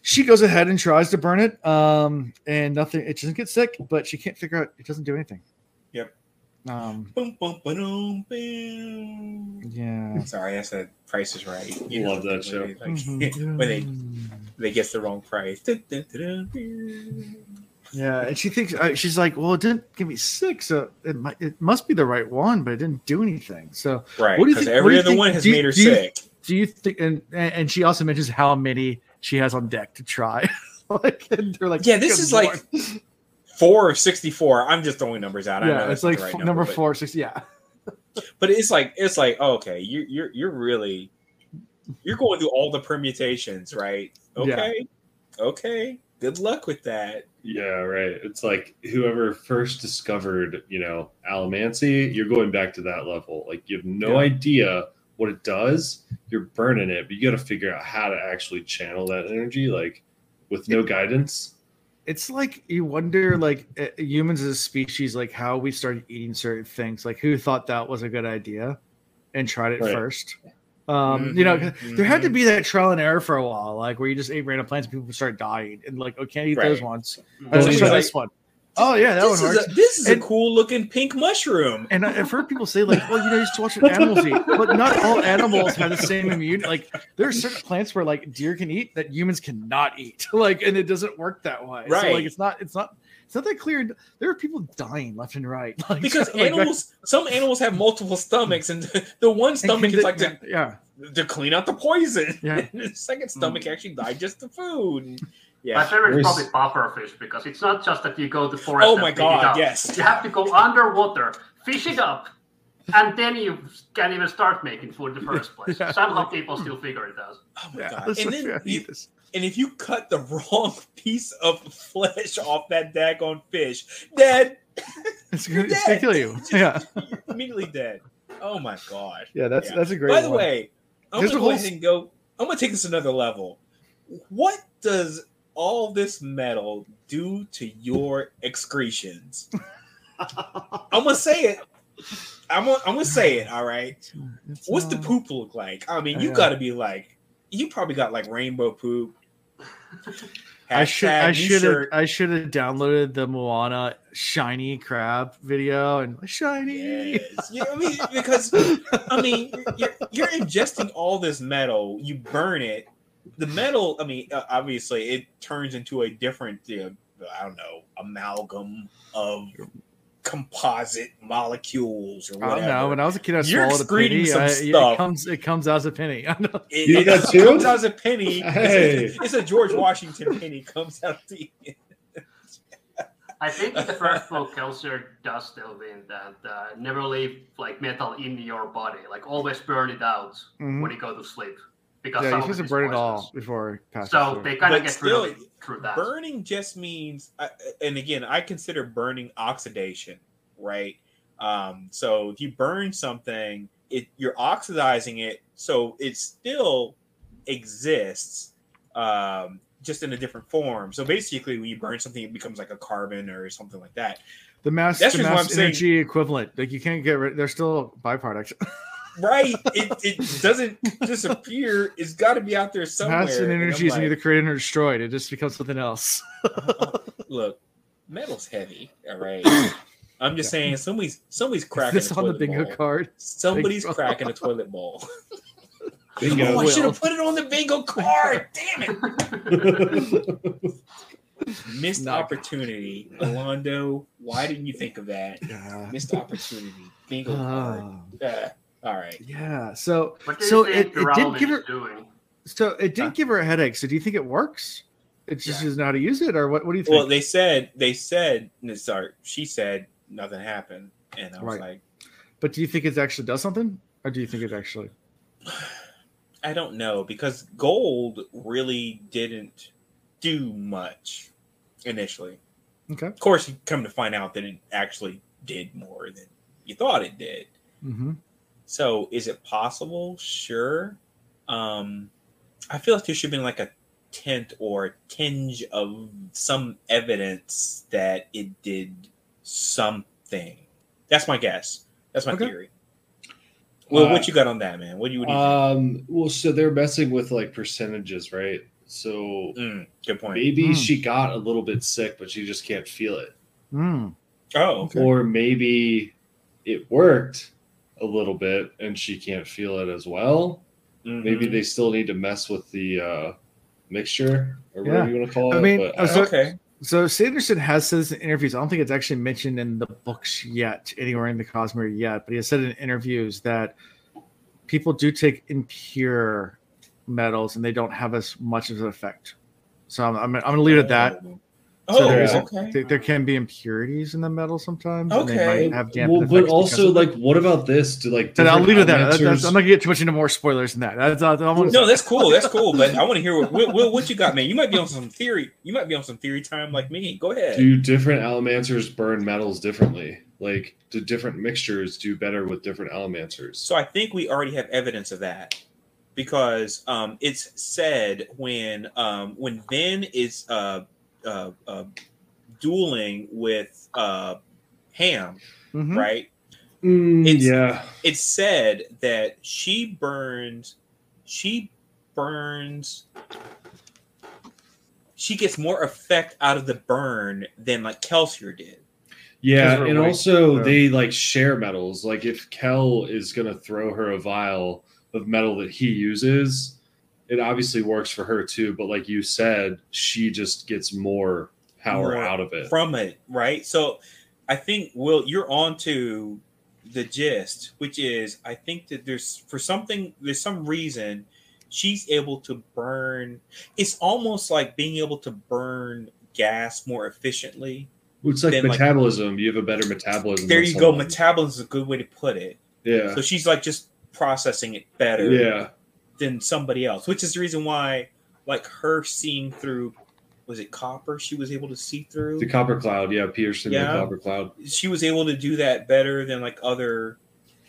she goes ahead and tries to burn it um and nothing it doesn't get sick but she can't figure out it doesn't do anything. Yep. Um Boom, boom, ba-dum, boom. yeah Sorry, I said Price is Right. You love that when show. they, like, Mhm. when they they guess the wrong price. Yeah, and she thinks uh, she's like, well, it didn't give me six, so it might it must be the right one, but it didn't do anything. So, Right, What do you think- every other think- one has do you- made her do you- sick. do you think? And and she also mentions how many she has on deck to try. like, and they're like, Yeah, this "Good is like Lord." Four or sixty-four. I'm just throwing numbers out. I know yeah, it's like right f- number but- four, six. Yeah, But it's like it's like oh, okay, you you're you're really you're going through all the permutations, right? Yeah. Okay, okay. Good luck with that. Yeah, right. It's like whoever first discovered, you know, allomancy, you're going back to that level. Like you have no Yeah. idea what it does. You're burning it, but you got to figure out how to actually channel that energy, like with no guidance. It's like you wonder, like uh, humans as a species, like how we started eating certain things. Like who thought that was a good idea and tried it Right. first. Um, you know, Mhm, there had to mhm. be that trial and error for a while, like where you just ate random plants and people would start dying, and like, oh, can't eat those Right. ones. Mhm. Let's Well, try like- this one. Oh yeah, that this one is works. a, this is And- a cool looking pink mushroom. And I- I've heard people say like, "Well, you know, you just watch what animals eat," but not all animals have the same immune. Like, there are certain plants where like deer can eat that humans cannot eat. Like, and it doesn't work that way. So, Right. like, it's not. It's not. It's not that clear. There are people dying left and right. Like, because like, animals, some animals have multiple stomachs, and the one stomach is like to, yeah, to clean out the poison. Yeah. the second hmm. stomach actually digests the food. And- My favorite is Where's- probably pufferfish because it's not just that you go to forest. Oh and my pick god, up. yes. You have to go underwater, fish it up, and then you can even start making food in the first place. Yeah. Somehow people still figure it out. Oh my yeah. god. And then you, and if you cut the wrong piece of flesh off that daggone fish, dead. It's You're gonna, it's gonna kill you. Just- Yeah, You're immediately dead. Oh my god. yeah. That's Yeah. that's a great. By the one. way, I'm There's gonna a go whole ahead and go. I'm gonna take this another level. What does all this metal due to your excretions? I'm gonna say it. I'm gonna, I'm gonna say it. All right. It's, What's the poop look like? I mean, you Yeah. got to be like, you probably got like rainbow poop. I should I should have. I should have downloaded the Moana shiny crab video and shiny. Yes. Yeah, I mean, because I mean, you're, you're ingesting all this metal. You burn it. The metal. I mean, uh, obviously, it turns into a different. You know, I don't know, amalgam of composite molecules or I don't know. When I was a kid, I You're swallowed a penny. some I, stuff. It comes it comes out as a penny. I know. it, You it got two? comes out as a penny. Hey. It's, a, it's a George Washington penny. Comes out the. I think the first book, Kelsier does still win that uh, never leave like metal in your body, like always burn it out Mhm. when you go to sleep. Because Yeah, some you're of supposed burn it all before it passes So through. they kind of But get rid of it still, through that. Burning just means, and again, I consider burning oxidation, right? Um, so if you burn something, it you're oxidizing it, so it still exists, um, just in a different form. So basically, when you burn something, it becomes like a carbon or something like that. the mass, That's the mass I'm saying. energy equivalent. Like you can't get rid. They're still byproducts. Right? it, it doesn't disappear. It's got to be out there somewhere. mass and And energy is like, either created or destroyed. It just becomes something else. Look, metal's heavy. All right. I'm just saying, somebody's somebody's Is cracking this a on the bingo bowl. card? Somebody's Bingo. cracking a toilet bowl. Bingo. Oh, I Will. should have put it on the bingo card. Damn it! Missed Not- opportunity. Alondo, why didn't you think of that? Yeah. Missed opportunity. Bingo card. Uh, Uh, all right. yeah. So What do you So it- it did Duralumin give her- doing? so it did Huh? give her a headache. So do you think it works? It just Yeah. doesn't know how to use it, or what? What do you think? Well, they said they said no, sorry. She said nothing happened, and I was Right. like, but do you think it actually does something, or do you think it actually? I don't know because gold really didn't do much initially. Okay. Of course, you come to find out that it actually did more than you thought it did. Mm-hmm. So, is it possible? Sure. Um, I feel like there should have been like a tint or a tinge of some evidence that it did something. That's my guess. That's my Okay. theory. Well, Uh, what you got on that, man? What do you? What do you Um, well, so they're messing with like percentages, right? So? Mm, good point. maybe Hmm. she got a little bit sick, but she just can't feel it. Mm. Oh, Okay. Or maybe it worked a little bit and she can't feel it as well. Maybe mhm. they still need to mess with the uh, mixture or whatever Yeah. you want to call it. I mean, but, so- okay. So Sanderson has said this in interviews. I don't think it's actually mentioned in the books yet, anywhere in the Cosmere yet, but he has said in interviews that people do take impure metals and they don't have as much of an effect. So I'm, I'm, I'm going to leave it at that. Oh, so there is a- okay. There, there can be impurities in the metal sometimes. and Okay. they might have damping well, but also like, what about this? Do like So I'll leave it at that. That- that's- I'm not going to get too much into more spoilers than that. That's, I want No, that's cool. That's cool. But I want to hear what, what, what- what you got, man. You might be on some theory. You might be on some theory time like me. Go ahead. do different allomancers burn metals differently? Like, do different mixtures do better with different allomancers? So I think we already have evidence of that because um, it's said when um, when Vin is uh, uh, uh, dueling with uh, Ham, Mhm. right? Mm, It's- yeah, It's said that she burns, she burns, she gets more effect out of the burn than like Kelsier did. Yeah, and we're also wait- they like share metals. Like if Kel is gonna throw her a vial of metal that he uses, it obviously works for her too. But like you said, she just gets more power More out of it. from it, right? So I think Will, you're on to the gist, which is I think that there's for something there's some reason she's able to burn it's almost like being able to burn gas more efficiently. It's like then, like- metabolism. you have a better metabolism. There you go. Metabolism is a good way to put it. Yeah. So she's like just processing it better Yeah. Than somebody else, which is the reason why like her seeing through was it copper she was able to see through? The copper cloud. Yeah. Pearson Yeah. the copper cloud. she was able to do that better than like other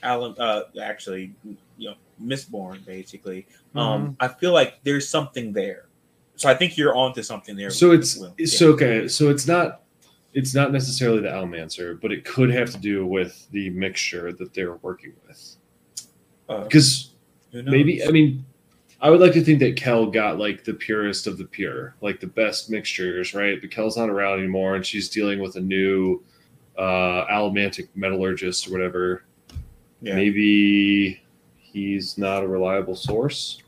Alan uh actually you know Mistborn basically. Mm-hmm. Um I feel like there's something there. So I think you're onto something there. So it's Will. it's Yeah. okay. So it's not it's not necessarily the Allomancer, but it could have to do with the mixture that they're working with. Uh, Because who knows? Maybe I mean I would like to think that Kel got like the purest of the pure, like the best mixtures, right? But Kel's not around anymore, and she's dealing with a new uh allomantic metallurgist or whatever. yeah. Maybe he's not a reliable source.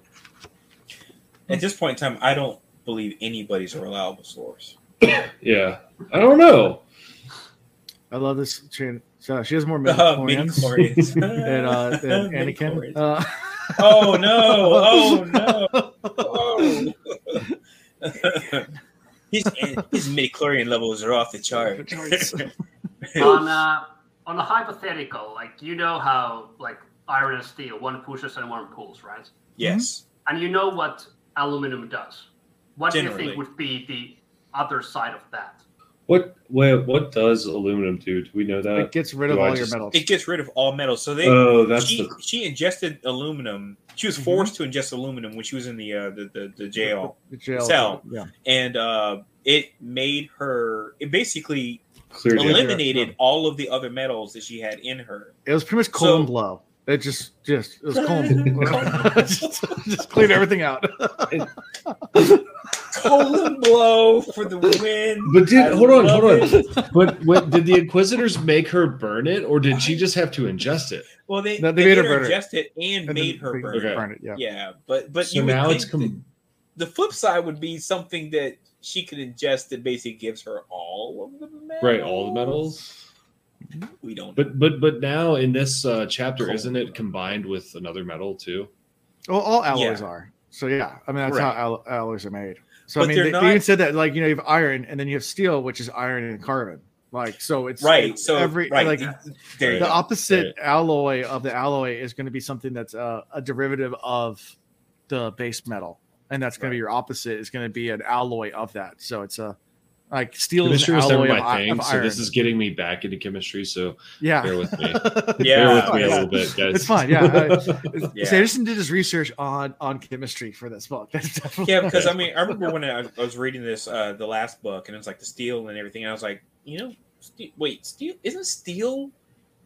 At this point in time, I don't believe anybody's a reliable source. Yeah, I don't know. I love this. Chain. She has more Uh, midichlorians midichlorians. than, uh, than Midichlorians. Anakin. Uh, Oh no! Oh no! Oh. his his midichlorian levels are off the chart. on uh, on a hypothetical, like you know how like iron and steel, one pushes and one pulls, right? yes. And you know what aluminum does. What do you think would be the other side of that? What what what does aluminum do? Do we know that? it gets rid of do I all your metals. It gets rid of all metals. So they oh, that's she, the she ingested aluminum. She was Mhm. forced to ingest aluminum when she was in the uh, the, the the jail, The jail. cell. Yeah. and uh, it made her. It basically clear. Eliminate- data. eliminated all of the other metals that she had in her. It was pretty much So- colon blow. It just, just, it was colon. just, just cleaned everything out. Colon blow for the win. But did I hold on, love hold on. But what, did the Inquisitors make her burn it, or did she just have to ingest it? Well, they, No, they, they made made her her burn it. ingest it and, And made her burn Okay. it. burn it. Yeah. Yeah, but but So you would now it's com- the flip side would be something that she could ingest that basically gives her all of the metals. right all the metals. We don't. But but but now in this uh, chapter, Cool. isn't it combined with another metal too? Well, all alloys Yeah. are. So yeah, I mean that's Right. how al- alloys are made. So But I mean, they're not- they even said that like you know you have iron and then you have steel, which is iron and carbon. Like so, it's right. it's So every right. like there the go. opposite alloy of the alloy is going to be something that's uh, a derivative of the base metal, and that's going to be your opposite is going to be an alloy of that. So it's a like steel is Chemistry an was never alloy my i- thing, of so this is getting me back into chemistry. So yeah. bear with me. Yeah. bear with me yeah. a little bit, guys. It's fine. Yeah. I, Yeah. Sanderson did his research on on chemistry for this book. Definitely Yeah, because I mean, I remember when I, I was reading this, uh, the last book, and it's like the steel and everything. And I was like, you know, ste wait, steel isn't steel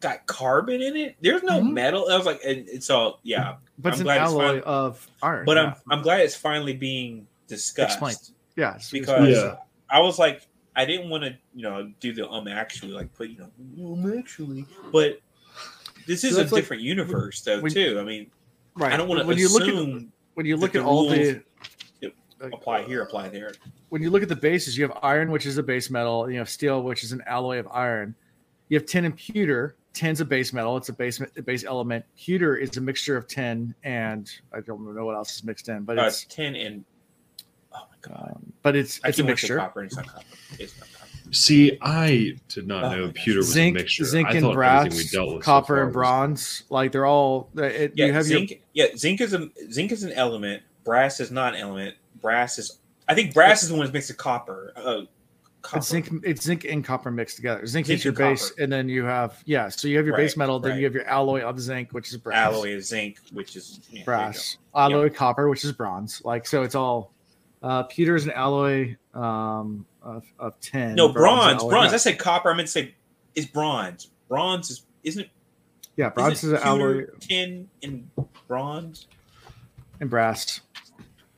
got carbon in it? There's no Mhm. metal. I was like, and it's all yeah. but it's I'm an glad it's alloy fine. of iron. But yeah. I'm I'm glad it's finally being discussed Explained. yeah, it's- it's because Yeah. I was like, I didn't want to, you know, do the um actually like put you know um actually, but this is a that's like- different universe though when- too. I mean, right. I don't want to when you look at when you look the at all the apply here, apply there. when you look at the bases, you have iron, which is a base metal, and you have steel, which is an alloy of iron. You have tin and pewter. Tin's a base metal; it's a base a base element. Pewter is a mixture of tin and I don't know what else is mixed in, but Uh, it's tin and um, but it's I it's a keep wanting to say mixture. Copper and it's not copper. It's not copper. See, I did not Oh know pewter was Zinc, a mixture. zinc and brass, everything we dealt with so copper far and was- bronze, like they're all. It, Yeah, you have zinc. your Yeah, zinc is a zinc is an element. Brass is not an element. Brass is. I think brass is the one that makes the copper. Uh, copper. it's zinc. It's zinc and copper mixed together. Zinc, Zinc is your and base, copper. and then you have yeah. So you have your base Right, metal, then right. you have your alloy of zinc, which is brass. alloy of zinc, which is yeah, brass, Alloy alloy copper, which is bronze. Like so, it's all. Uh, pewter is an alloy um, of, of tin. No, is bronze. Bronze. I said copper. I meant to say is bronze. Bronze is isn't it? Yeah, bronze is isn't an alloy pewter, tin, and bronze. and brass.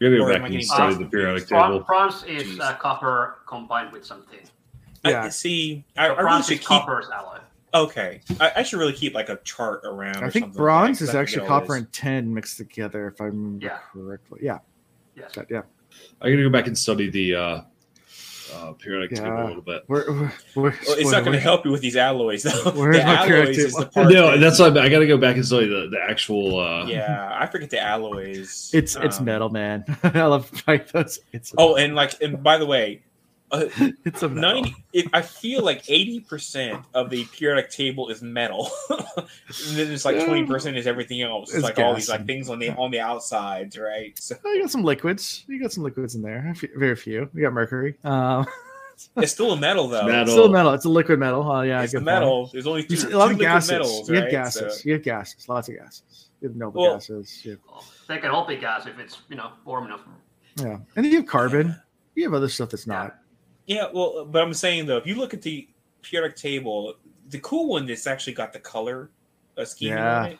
We're gonna Or go am back I and getting study bronze? the periodic Bron- table. bronze is uh, copper combined with some tin. I, Yeah. see, I, So I really bronze should is keep. copper's alloy. Okay, I, I should really keep like a chart around. I or think something bronze like is actually copper this. and tin mixed together, if I remember Yeah. correctly. Yeah, Yes. that- yeah. I'm gonna go back and study the uh, uh, periodic table Yeah. a little bit. We're, we're, we're, Well, it's not going to help you with these alloys, though. The alloys is the part. No, that- that's why I got to go back and study the, the actual. Uh, yeah, I forget the alloys. It's it's Um, metal, man. I love like those. It's Oh, and like, and by the way, uh, it's a metal. ninety. It, I feel like eighty percent of the periodic table is metal, and then it's like twenty percent is everything else. It's, It's like all these like things on the on the outsides, right? So you got some liquids. You got some liquids in there. Very few. You got mercury. Um, it's still a metal though. Metal. still metal. It's a liquid metal. Oh yeah, it's good the point. metal. There's only two, You see a lot of liquid gases. metals, you right? have gases. So- You have gases. Lots of gases. You have noble Well- gases. You Well, they can all be gas if it's you know warm enough. yeah, and then you have carbon. You have other stuff that's not. Yeah, well, but I'm saying though, if you look at the periodic table, the cool one that's actually got the color uh, scheme Yeah. on it,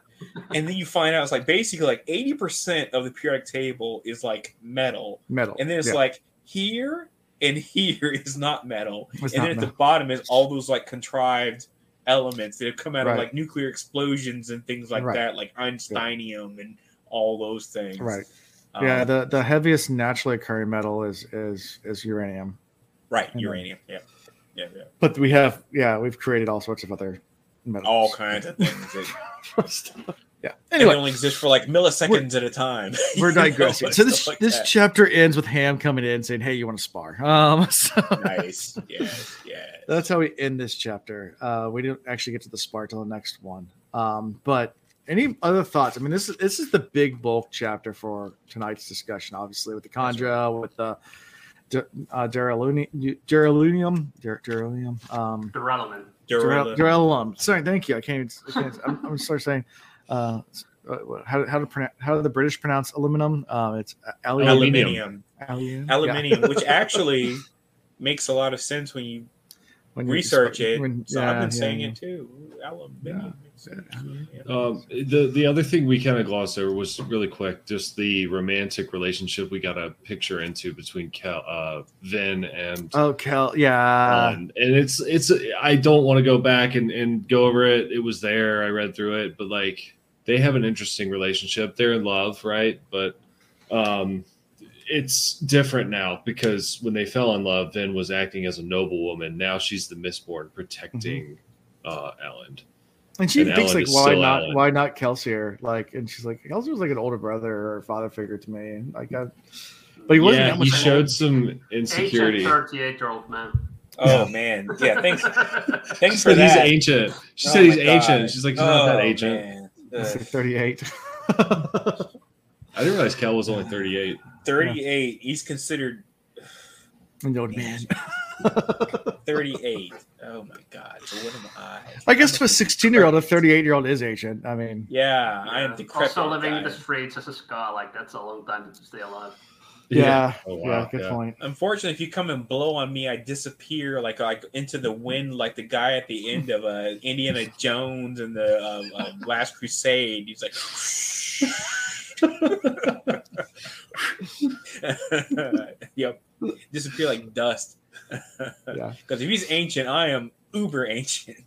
and then you find out it's like basically like 80% of the periodic table is like metal, Metal. and then it's Yeah. like here and here is not metal, It's and not then at the bottom is all those like contrived elements that have come out Right. of like nuclear explosions and things like Right. that, like Einsteinium and all those things. Right. Um, yeah. The the heaviest naturally occurring metal is is is uranium. Right. Know. Uranium. Yeah. Yeah. Yeah. But we have yeah we've created all sorts of other metals. All kinds of things. Yeah. And they Anyway, only exist for like milliseconds at a time. we're You know, digressing. So this like this that. chapter ends with Ham coming in saying, "Hey, you want to spar?" Um, so nice. Yes. Yes. that's how we end this chapter. Uh, we didn't actually get to the spar till the next one. Um, but any other thoughts? I mean, this is this is the big bulk chapter for tonight's discussion. Obviously, with the kandra, with the uh, duralunium, duralunium, dur- duralunium, um, Duralumin. duralum. Sorry, thank you. I can't. Even, I can't I'm, I'm start saying. Uh, uh, how, how to pronounce how do the British pronounce aluminum? Um, it's aluminium. aluminium. Aluminium. Aluminium, which actually makes a lot of sense when you When you- research it. when- so I've been yeah, saying yeah. it too. Aluminium. Makes sense. Yeah. Um, the the other thing we kind of glossed over was really quick, just the romantic relationship we got a picture into between Cal, uh, Vin and Oh, Kel, yeah. Elend. and it's it's I don't want to go back and and go over it. It was there. I read through it, but like they have an interesting relationship. They're in love, right? But um, it's different now because when they fell in love, Vin was acting as a noble woman. Now she's the Mistborn protecting uh, Elend. And she And thinks Elend like, why not? Elend. Why not Kelsier? Like, and she's like, Kelsier was like an older brother or father figure to me. And like, I, but he wasn't yeah, that he much. showed some insecurity. 38 year old man. Oh man. Yeah. Thanks. She Thanks for said he's ancient. She Oh said he's my ancient. She's like, he's not that Oh, ancient. man. He's Ugh. like 38. I didn't realize Kel was only 38. 38. He's considered and the old man. 38. Oh my god. So what am I? I guess for a 16 year old, a 38 year old is ancient. I mean, Yeah, I am decrepit. Also living in guy. the streets as a skaa, like that's a long time to stay alive. yeah, Oh, yeah, good Yeah. point. Unfortunately, if you come and blow on me, I disappear like like into the wind, like the guy at the end of uh, Indiana Jones and the um, um, Last Crusade. He's like, yep, disappear like dust. Yeah. Because if he's ancient, I am uber ancient.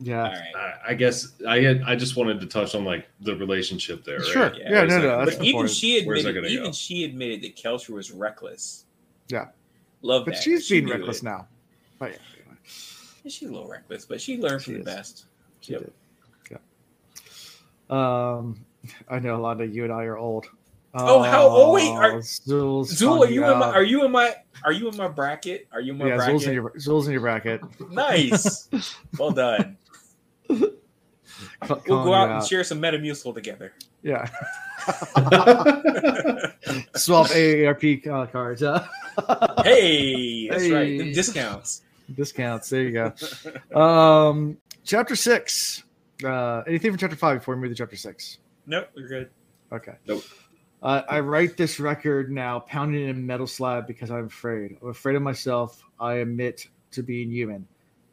Yeah, right. I- I guess I had, I just wanted to touch on like the relationship there. Right? sure. Yeah, Yeah, no, that- no, that's but even important. she Where's that admitted, gonna even go? she admitted that Kelsier was reckless. Yeah. love that. But that. she's She being reckless it. now. But yeah, anyway. She's a little reckless, but she learned She from the best. She Yep. did. Yeah. Um, I know a lot of you and I are old. Oh, how- oh, wait, are- Zul's Zool, are calling you in my are you in my are you in my bracket? Are you in my yeah, bracket? Zul's in your Zul's in your bracket. nice. well done. Ca- We'll go you out and share some Metamucil together. Yeah, swap AARP uh, cards. Huh? Hey, that's right. Hey. The discounts. Discounts. There you go. Um, chapter six. Uh, anything from chapter five before we move to chapter six? Nope, we're good. Okay. Nope. Uh, I write this record now, pounding in a metal slab because I'm afraid. I'm afraid of myself. I admit to being human.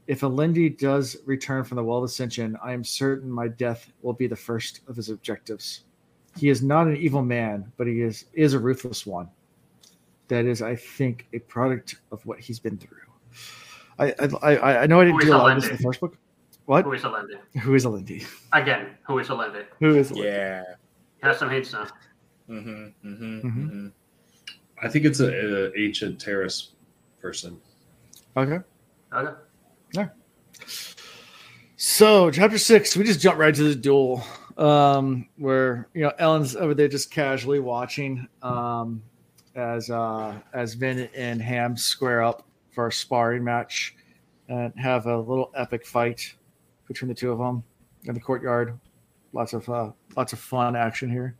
If Alendi does return from the Well of Ascension, I am certain my death will be the first of his objectives. he is not an evil man, but he is is a ruthless one. That is, I think, a product of what he's been through. I I, I, I know I didn't Who is do a lot of this in the first book. What? Who is Alendi? Who is Alendi? Again, who is Alendi? Who is Alendi? Yeah. Have some hints now. Mm-hmm. Mm-hmm. Mhm. mm-hmm. I think it's a, a ancient Terris person. Okay. Okay. Yeah. So chapter six, we just jump right to the duel, um, where you know Elend's over there just casually watching um, as uh, as Vin and Ham square up for a sparring match and have a little epic fight between the two of them in the courtyard. Lots of uh, lots of fun action here.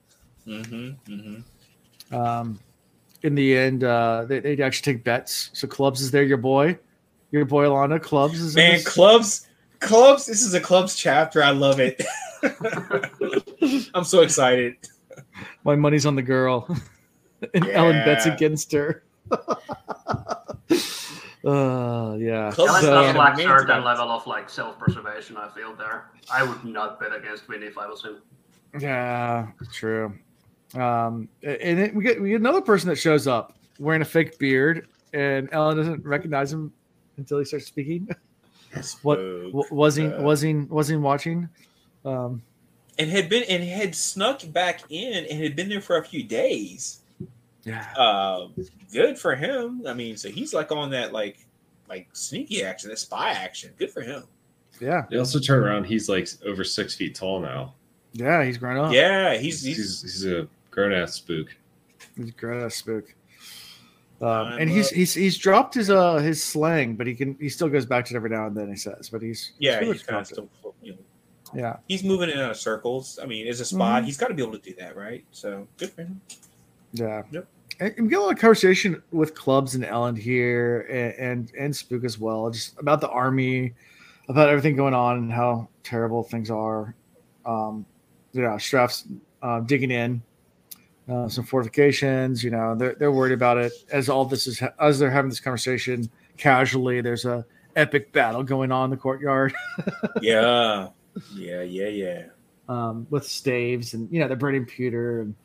Mm-hmm. Mm-hmm. Um, in the end, uh, they they actually take bets. So Clubs is there, your boy, your boy Lana. Clubs is Man, this. clubs, clubs. This is a clubs chapter. I love it. I'm so excited. My money's on the girl. and Elend bets against her. uh yeah. Clubs Elend So- does Yeah, lack certain level of like self-preservation. I feel there. I would not bet against Winnie if I was him. Yeah, true. Um and it, we get we get another person that shows up wearing a fake beard and Elend doesn't recognize him until he starts speaking. What was he Uh, was he was he watching? Um and had been and had snuck back in and had been there for a few days. yeah. Uh, good for him. I mean, so he's like on that like like sneaky action, that spy action. Good for him. Yeah. They also turn around. He's like over six feet tall now. Yeah, he's grown up. Yeah, he's He's he's, he's, a grown ass spook. He's great ass spook. Um, I'm and he's he's he's dropped his uh his slang, but he can he still goes back to it every now and then. He says, but he's yeah, he's of still you know yeah he's moving in out of circles. I mean, as a spy, Mhm. he's got to be able to do that, right? So good for him. yeah. Yep. And and we get a lot of conversation with clubs and Elend here and, and and Spook as well, just about the army, about everything going on and how terrible things are. Um, yeah, Straff's uh, digging in uh, some fortifications. You know, they're they're worried about it as all this is as they're having this conversation casually. There's a epic battle going on in the courtyard yeah, yeah, yeah, yeah. um, with staves and you know the burning pewter and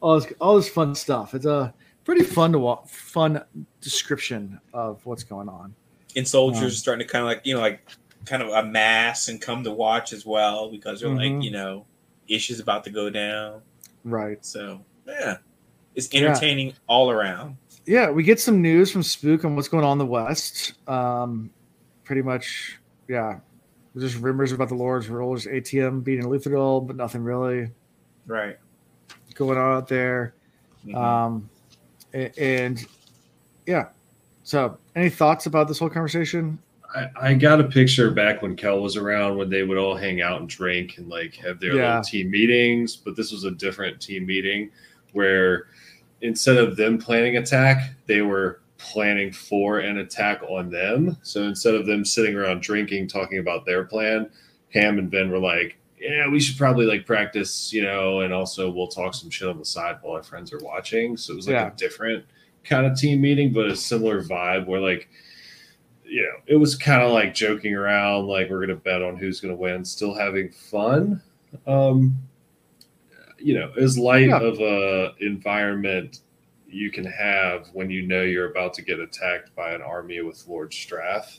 all this all this fun stuff. It's a pretty fun to walk, fun description of what's going on. And soldiers Um, starting to kind of like you know like kind of amass and come to watch as well because they're Mhm. like you know issues about to go down. Right. So yeah, it's Yeah. entertaining all around. Yeah, we get some news from Spook on what's going on in the West. Um, pretty much, yeah. There's just rumors about the Lord Ruler's atium being in Luthadel, but nothing really Right. going on out there. Mhm. Um, a- and yeah. So, any thoughts about this whole conversation? I, I got a picture back when Kel was around when they would all hang out and drink and like have their Yeah. little team meetings, but this was a different team meeting where instead of them planning attack, they were planning for an attack on them. So instead of them sitting around drinking, talking about their plan, Ham and Vin were like, yeah, we should probably like practice, you know, and also we'll talk some shit on the side while our friends are watching. So it was like Yeah. a different kind of team meeting, but a similar vibe where like, you know, it was kind of like joking around, like we're gonna bet on who's gonna win, still having fun. Um, you know, as light Yeah. of a environment you can have when you know you're about to get attacked by an army with Lord Straff,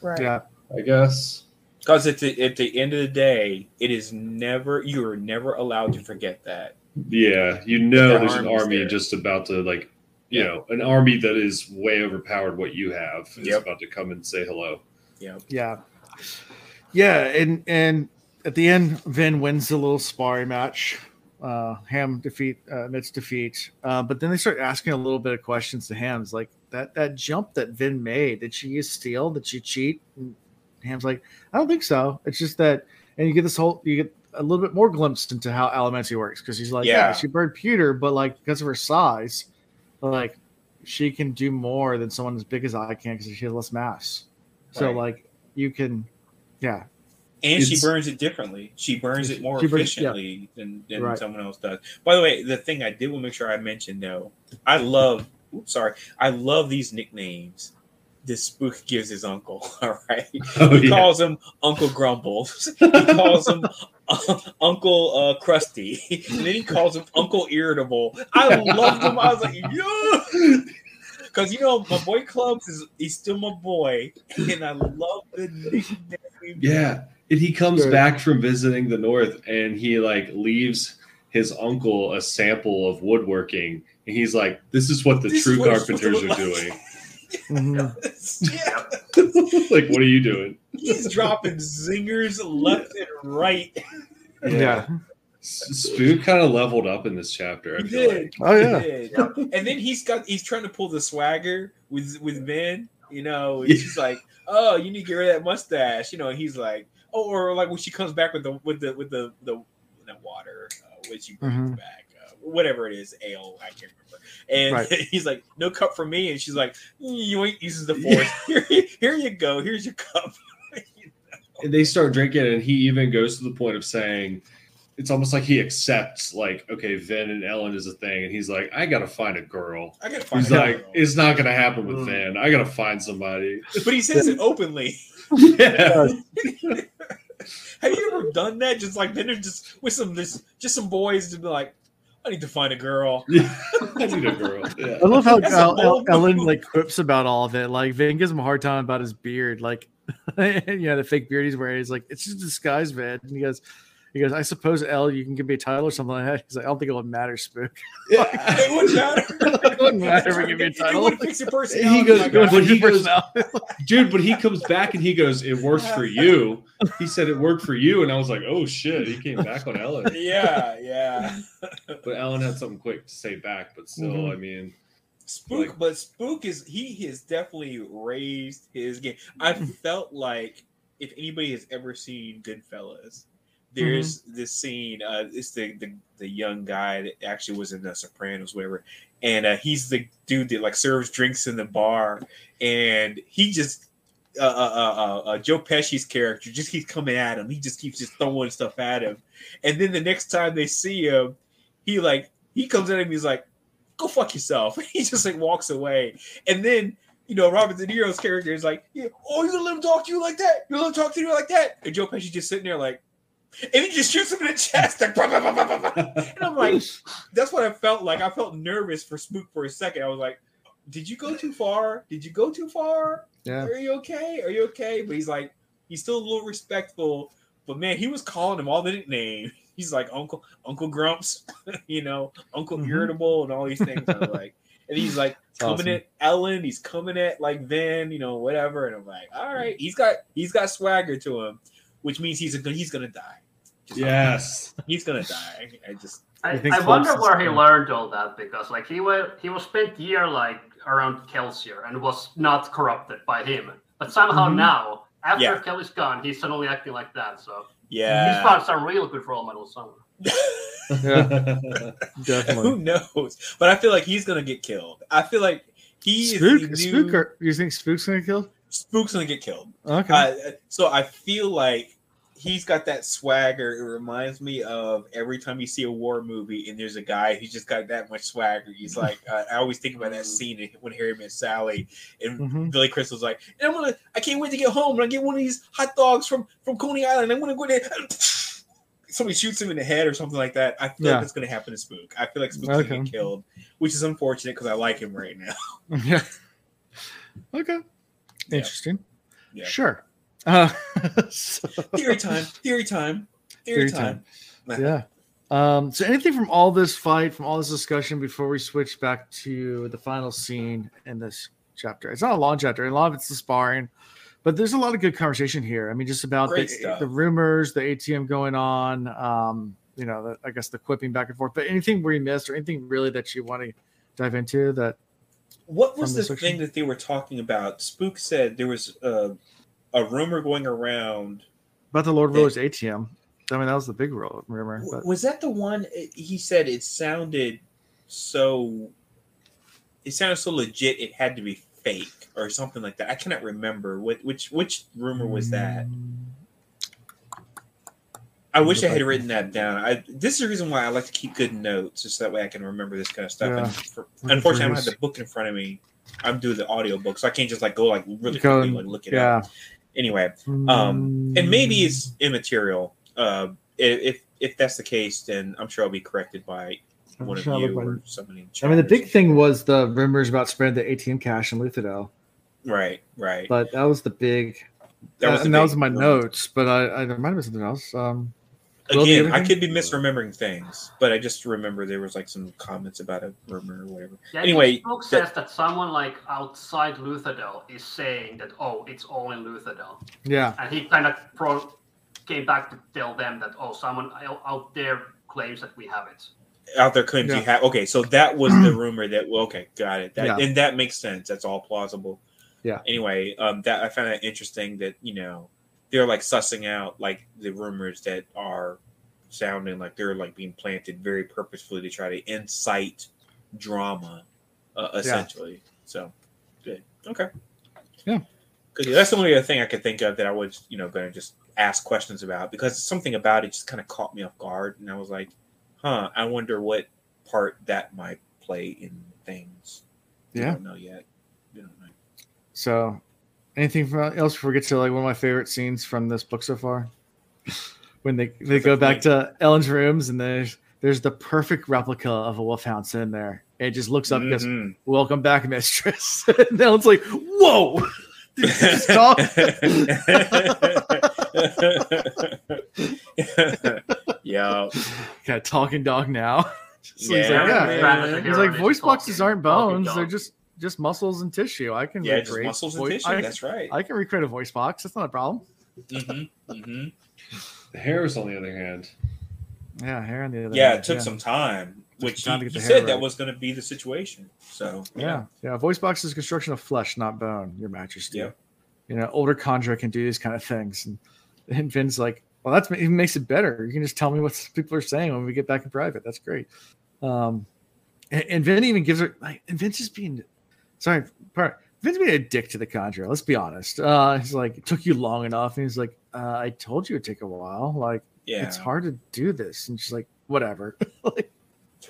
Right. Yeah. I guess. Because at the at the end of the day, it is never you are never allowed to forget that. Yeah, you know The there's an army there. just about to like, you Yeah. know, an army that is way overpowered what you have is Yep. about to come and say hello. Yeah. Yeah. Yeah, and and at the end, Vin wins the little sparring match. Uh, Ham defeat uh, admits defeat, uh, but then they start asking a little bit of questions to Ham's like that that jump that Vin made. Did she use steel? Did she cheat? And Ham's like, I don't think so. It's just that, and you get this whole you get a little bit more glimpse into how Allomancy works because he's like, yeah. Yeah. she burned pewter, but like because of her size, like she can do more than someone as big as I can because she has less mass. So Right. like you can, yeah, And she burns it differently. She burns it more She burns- yeah. efficiently than, than Right. someone else does. By the way, the thing I did want to make sure I mentioned though, I love oops, sorry, I love these nicknames this spook gives his uncle. All right. Oh He calls him Uncle Grumbles. He calls him Uncle uh, Krusty, and then he calls him Uncle Irritable. I loved him. I was like, yeah, because you know my boy Clubs is he's still my boy, and I love the nickname. Yeah, and he comes Good. back from visiting the north, and he like leaves his uncle a sample of woodworking, and he's like, "This is what the This true what it's supposed to carpenters look are like." doing." Mhm. yeah, like, what are you doing? he's dropping zingers left and right. Yeah. S- Spook kind of leveled up in this chapter. I He feel did. like. Oh yeah. He did. And then he's got he's trying to pull the swagger with with Vin. You know, and she's like, "Oh, you need to get rid of that mustache." You know, he's like, "Oh," or like when she comes back with the with the with the the, the water, uh, when she brings Mhm. back uh, whatever it is, ale, I can't remember. And Right. he's like, "No cup for me," and she's like, "Mm, "You ain't uses the force. Here, here you go. Here's your cup." And they start drinking, and he even goes to the point of saying, "It's almost like he accepts, like, okay, Vin and Elend is a thing," and he's like, "I gotta find a girl." I gotta find He's a like, girl. "It's not gonna happen with Mm. Vin. I gotta find somebody." but he says it openly. yeah. Have you ever done that? Just like then just with some this just some boys to be like, I need to find a girl. I need a girl. Yeah. I love how That's a El- El- Elend like quips about all of it. Like Vin gives him a hard time about his beard, like you know the fake beard he's wearing. He's like, it's just a disguise, Vin. And he goes, he goes, I suppose El, you can give me a title or something like that. He's like, I don't think it would matter, Spook. Yeah. It wouldn't matter. It wouldn't matter if we give me a title. It title. wouldn't fix your personality. He goes, my But he goes- dude but he comes back and he goes it works for you he said it worked for you and i was like oh shit he came back on Elend yeah, yeah. but Elend had something quick to say back but still Mhm. i mean Spook, Like- but Spook is he has definitely raised his game. I felt like if anybody has ever seen Goodfellas, there's this scene. Uh, it's the, the the young guy that actually was in the Sopranos, whatever, and uh, he's the dude that like serves drinks in the bar, and he just. Uh, uh, uh, uh, uh, Joe Pesci's character just keeps coming at him. He just keeps just throwing stuff at him, and then the next time they see him, he like he comes at him. He's like, go fuck yourself. He just like walks away. And then, you know, Robert De Niro's character is like, yeah, oh, you gonna let him talk to you like that? You let him talk to you like that? And Joe Pesci just sitting there like, and he just shoots him in the chest. Like, bah, bah, bah, and I'm like, that's what I felt like. I felt nervous for Spook for a second. I was like, did you go too far? Did you go too far? Yeah. Are you okay? Are you okay? But he's like, he's still a little respectful. But man, he was calling him all the nicknames. He's like Uncle Uncle Grumps, you know, Uncle Mhm. Irritable, and all these things. Like, and he's like coming awesome. at Elend. He's coming at like Vin, you know, whatever. And I'm like, all right, he's got he's got swagger to him, which means he's a, he's gonna die. Just- yes he's gonna die. I just I, I I wonder where he learned all that because like he was he was spent year like around Kelsier and was not corrupted by him. But somehow Mhm. now, after Yeah. Kelly's gone, he's suddenly acting like that. So yeah, he's yeah. found some real good role models somewhere. Yeah, Who knows? But I feel like he's gonna get killed. I feel like he Spook, is the Spook, new, are, you think Spook's gonna kill? Spook's gonna get killed. Okay. Uh, so I feel like he's got that swagger. It reminds me of every time you see a war movie and there's a guy who's just got that much swagger. He's like, uh, I always think about that scene when Harry met Sally, and Mhm. Billy Crystal's like, and I'm gonna, I can't wait to get home and I get one of these hot dogs from from Coney Island. I'm gonna go there. Somebody shoots him in the head or something like that. I feel Yeah. like that's gonna happen to Spook. I feel like Spook's gonna get killed, which is unfortunate because I like him right now. yeah. Okay. Interesting. Yeah. Sure. Uh, so- Theory time. Theory time. Theory, Theory time. yeah. Um, so anything from all this fight, from all this discussion before we switch back to the final scene in this chapter? It's not a long chapter, a lot of it's the sparring, but there's a lot of good conversation here. I mean, just about the, the rumors, the atium going on, um, you know, the, I guess the quipping back and forth, but anything we missed or anything really that you want to dive into that What was the the section? thing that they were talking about? Spook said there was a, a rumor going around. about the Lord. Ruler's atium. I mean, that was the big rumor. But Was that the one eh, he said it sounded so it sounded so legit it had to be fake or something like that. I cannot remember what which which rumor was that. Mm, I wish I had written that down. I this is the reason why I like to keep good notes, just that way I can remember this kind of stuff. Yeah. And for, unfortunately, I don't have the book in front of me. I'm doing the audio book, so I can't just like go like really quickly like look it Yeah. up. Anyway, Um, and maybe it's immaterial. Uh, if if that's the case, then I'm sure I'll be corrected by I'm one of trying you or somebody. in I mean, the big thing was the rumors about spreading the atium cache in Luthadel, right, right. but that was the big. That was uh, that was in my notes, but I, I there might have been something else. Um, Will, do you Again, I could be misremembering things, but I just remember there was like some comments about a rumor or whatever. Yeah, Anyway, this book says that someone like outside Luthadel is saying that oh, it's all in Luthadel, yeah, and he kind of pro- came back to tell them that oh, someone out- out there claims that we have it. Out there claims Yeah. you have okay, so that was the rumor that well, okay, got it. That Yeah. and that makes sense. That's all plausible. Yeah. Anyway, um that I found that interesting that, you know, they're like sussing out like the rumors that are sounding like they're like being planted very purposefully to try to incite drama, uh, essentially. So good. Okay. Yeah. Good. That's the only other thing I could think of that I was, you know, going to just ask questions about because something about it just kind of caught me off guard, and I was like, "Huh, I wonder what part that might play in things." Yeah. don't know yet. Don't know. So, anything else before we get to like one of my favorite scenes from this book so far? when they they go back to Elend's rooms and there's there's the perfect replica of a wolfhound sitting there. It just looks up and goes, Mhm. "Welcome back, mistress." and Elend's like, "Whoa!" Did you just talk? yeah. Got a talking dog now. So he's Yeah, like, yeah. man. He's like, voice boxes talking- aren't bones; they're just just muscles and tissue. I can Yeah, just recreate muscles and voice- tissue. I, That's right. I can recreate a voice box. That's not a problem. hmm hmm The Harris, on the other hand, Yeah, hair on the other. Yeah, hand, it took some time, which time to you, get you the hair said that was going to be the situation. So Yeah, yeah. Voice box is construction of flesh, not bone. Your Majesty. Yeah. You know, older kandra can do these kind of things, and, and Vin's like, "Well, that's it makes it better. You can just tell me what people are saying when we get back in private. That's great." Um, and, and Vin even gives her like, and Vin's just being, sorry, part. Vin's being a dick to the kandra. Let's be honest. Uh, he's like, "It took you long enough," and he's like, uh, "I told you it'd take a while. Like, yeah, it's hard to do this." And she's like, "Whatever." like,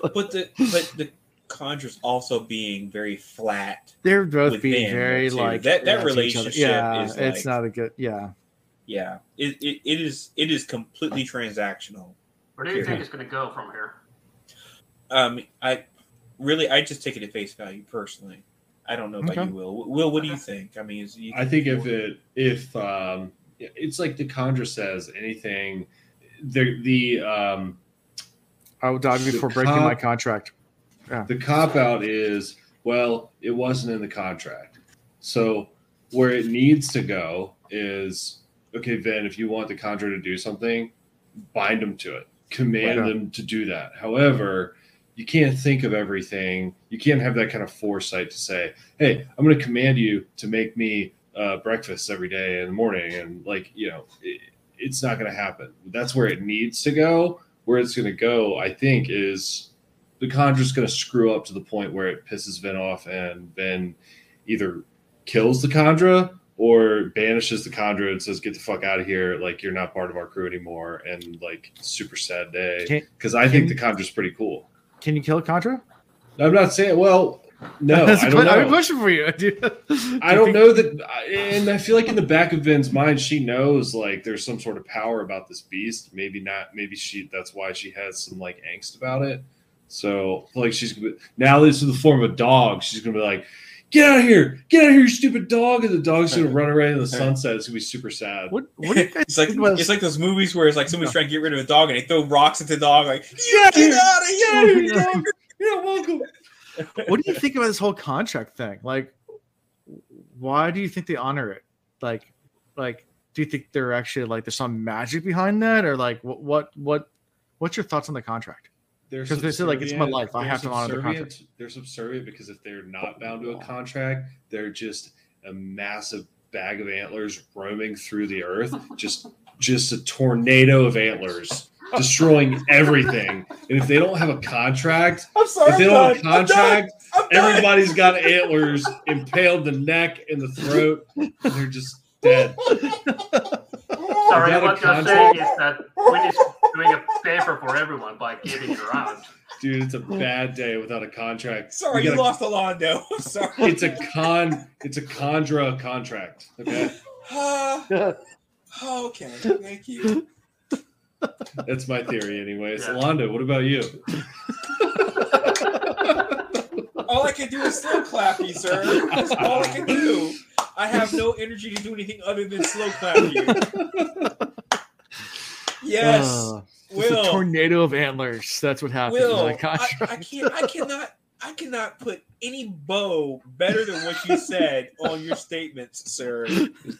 but the but the kandra's also being very flat. they're both being very too. like That- that yeah, to each other. relationship Yeah, is, it's like- not a good. Yeah, Yeah, it, it, it is it is completely transactional. Where do you Yeah. think it's going to go from here? Um, I really I just take it at face value personally. I don't know about Okay. you, Will. Will, what do you think? I mean, is you I think if it if um, it's like the kandra says, anything the the um, I will die The before breaking cop- my contract. the cop out is well, it wasn't in the contract. So where it needs to go is okay, Vin, if you want the contract to do something, bind them to it. Command Right. them to do that. However, you can't think of everything. You can't have that kind of foresight to say, "Hey, I'm going to command you to make me uh, breakfast every day in the morning," and like you know, it, it's not going to happen. That's where it needs to go. Where it's going to go, I think, is the kandra's going to screw up to the point where it pisses Vin off, and Vin either kills the kandra or banishes the kandra and says, "Get the fuck out of here! Like you're not part of our crew anymore." And like super sad day because I think the kandra's pretty cool. Can you kill kandra? I'm not saying well, no, That's I a don't que- I'm know. pushing for you, dude. I don't know that, and I feel like in the back of Vin's mind, she knows like there's some sort of power about this beast. Maybe not. Maybe she. That's why she has some like angst about it. So like she's now this is the form of a dog. She's gonna be like, "Get out of here! Get out of here, you stupid dog!" And the dog's gonna run away in the sunset. It's gonna be super sad. What, what do you guys It's like think about it's like those movies where it's like somebody's No. trying to get rid of a dog and they throw rocks at the dog, like Yeah, get out of here! Yeah, dog. yeah, welcome. what do you think about this whole contract thing? Like, why do you think they honor it? Like, like, do you think they're actually like there's some magic behind that, or like what what what what's your thoughts on the contract? They're 'Cause they said, like, it's my subservient- life. I they're have to honor the subservient- contract. They're subservient because if they're not bound to a contract, they're just a massive bag of antlers roaming through the earth, just just a tornado of antlers, destroying everything. And if they don't have a contract, I'm sorry. if they don't have a contract, I'm done. everybody's got antlers impaled the neck and the throat, and they're just dead. Sorry, what you're saying is that Quinn is doing a favor for everyone by giving it around. Dude, it's a bad day without a contract. Sorry, We you gotta- lost Alondo. I'm sorry. It's a con. It's a kandra contract. Okay. Uh, okay, thank you. That's my theory, anyways. Yeah. Londo, what about you? All I can do is slow clap you, sir. That's all I can do. I have no energy to do anything other than slow clap you. Yes, Uh, it's a tornado of antlers. That's what happens. in Will, that I, contract. I can't. I cannot. I cannot put any bow better than what you said on your statements, sir.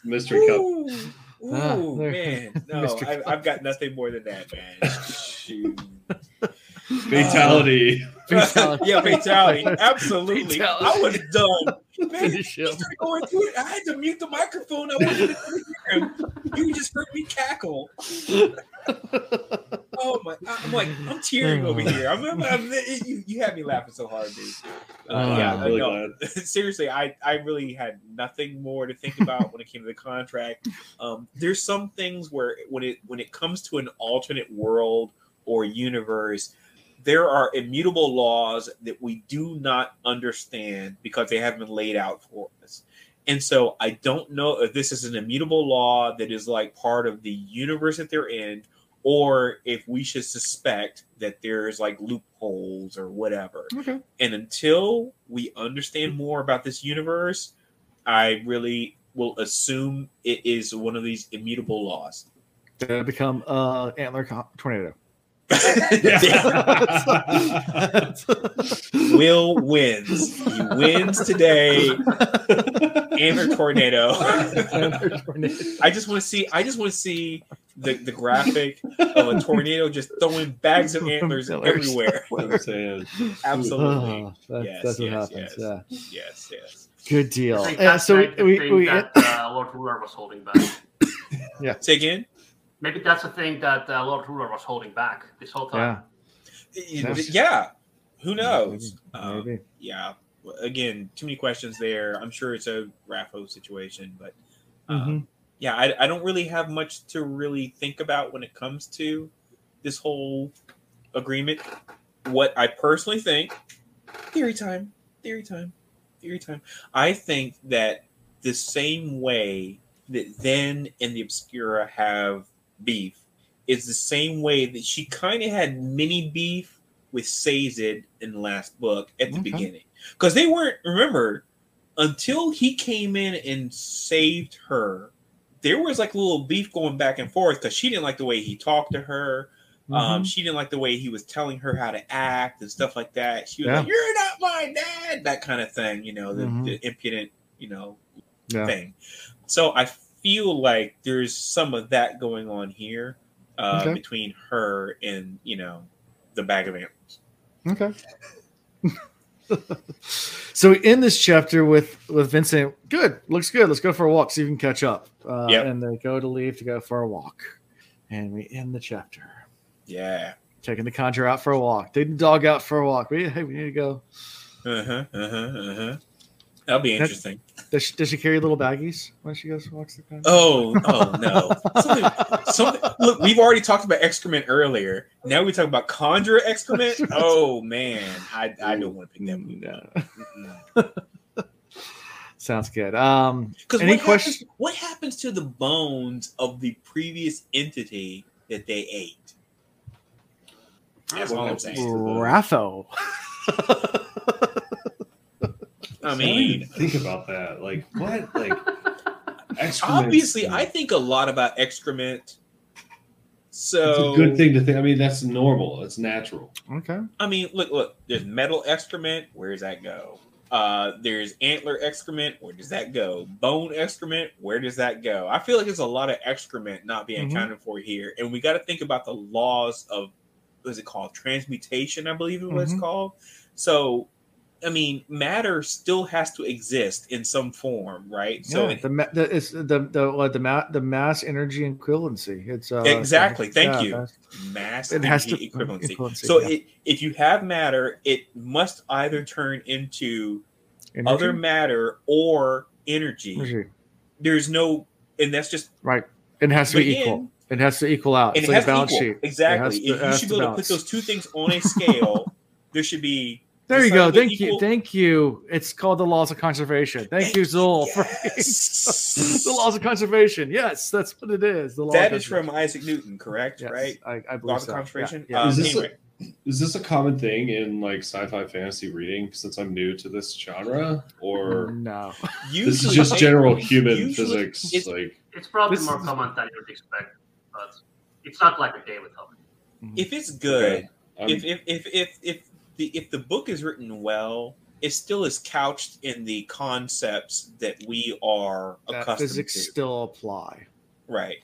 Mystery Cup. Ooh, Ah, man. No, I, I've got nothing more than that, man. Shoot. Fatality. Fatality. yeah, fatality. Absolutely. Fatality. I was done. Man, he started going through it. I had to mute the microphone. I wanted to hear him. You just heard me cackle. Oh my! I'm like, I'm tearing over here. I'm, I'm, I'm- you, you had me laughing so hard, dude. Uh, Oh, yeah, I'm really no, seriously, I, I really had nothing more to think about when it came to the contract. Um, there's some things where when it when it comes to an alternate world or universe, there are immutable laws that we do not understand because they haven't been laid out for us. And so I don't know if this is an immutable law that is like part of the universe that they're in, or if we should suspect that there's like loopholes or whatever. Okay. And until we understand more about this universe, I really will assume it is one of these immutable laws. They become uh antler tornado. Will wins. He wins today. Antler tornado. Tornado. I just want to see. I just want to see the, the graphic of a tornado just throwing bags of antlers Antlers. everywhere. Absolutely. Oh, that- Yes, that's what yes, happens. yes. Yeah. Yes. Yes. Good deal. I think Uh, that's so like the we, thing we, that uh, Lord Ruler was holding back. Say again. Maybe that's the thing that uh, Lord Ruler was holding back this whole time. yeah. Yeah. Who knows? Maybe. Um, maybe. yeah. Again, too many questions there. I'm sure it's a RAFO situation, but um, Mhm. yeah, I, I don't really have much to really think about when it comes to this whole agreement. What I personally think, theory time, theory time, theory time. I think that the same way that then and the OreSeur have beef is the same way that she kind of had mini beef with Sazed in the last book at the Okay. beginning. Because they weren't, remember, until he came in and saved her, there was like a little beef going back and forth because she didn't like the way he talked to her. Um, Mhm. she didn't like the way he was telling her how to act and stuff like that. She was Yeah. like, "You're not my dad," that kind of thing. You know, the, Mhm. the impudent, you know, Yeah. thing. So I feel like there's some of that going on here uh, Okay. between her and you know the bag of antlers. Okay. so in this chapter with with Vincent, good looks good. Let's go for a walk. See if we can catch up. Uh, Yep. And they go to leave to go for a walk, and we end the chapter. Yeah. Taking the kandra out for a walk. Taking the dog out for a walk. We, hey, we need to go. Uh huh. Uh huh. Uh huh. That'll be That- interesting. Does she, does she carry little baggies when she goes walks the kandra? Oh, oh no. Something, something, look, we've already talked about excrement earlier. Now we talk about kandra excrement. Oh man, I, I don't want to pick that movie. No. Sounds good. Um, Because Any what, happens, what happens to the bones of the previous entity that they ate? That's all I'm saying. RAFO. I I mean, mean, think about that. Like, what? Like, excrement. obviously, I think a lot about excrement. It's So a good thing to think. I mean, that's normal. It's natural. okay. I mean, look, look. There's metal excrement. Where does that go? Uh, there's antler excrement. Where does that go? Bone excrement. Where does that go? I feel like there's a lot of excrement not being Mhm. accounted for here, and we got to think about the laws of what is it called? Transmutation, I believe it was Mhm. called. So, I mean, matter still has to exist in some form, right? So yeah, the, the it's the the the ma- the mass energy equivalency. It's uh, Exactly, thank yeah, you. mass It has energy to- equivalency. equivalency, So yeah. it, if you have matter, it must either turn into energy? other matter or energy. Energy. There's no, and that's just Right. It has to be equal. It has to equal out. It's it like has a to balance equal. sheet. Exactly. To- if you should be able to put those two things on a scale, there should be There you Just go. like the Thank you. Thank you. It's called the laws of conservation. Thank you, Zul, for Yes. the laws of conservation. Yes, that's what it is. The law that of is from. Isaac Newton, correct? Yes, Right? I, I believe Laws of conservation. Yeah, Um, Is this a- Is this a common thing in like sci-fi fantasy reading? Since I'm new to this genre, or no. this is just general human usually physics? it's- Like, It's probably more is- common than you'd expect, but it's not like a David topic. If it's good, okay, I'm- if if if if if the if the book is written well, it still is couched in the concepts that we are that accustomed physics to. still apply. Right.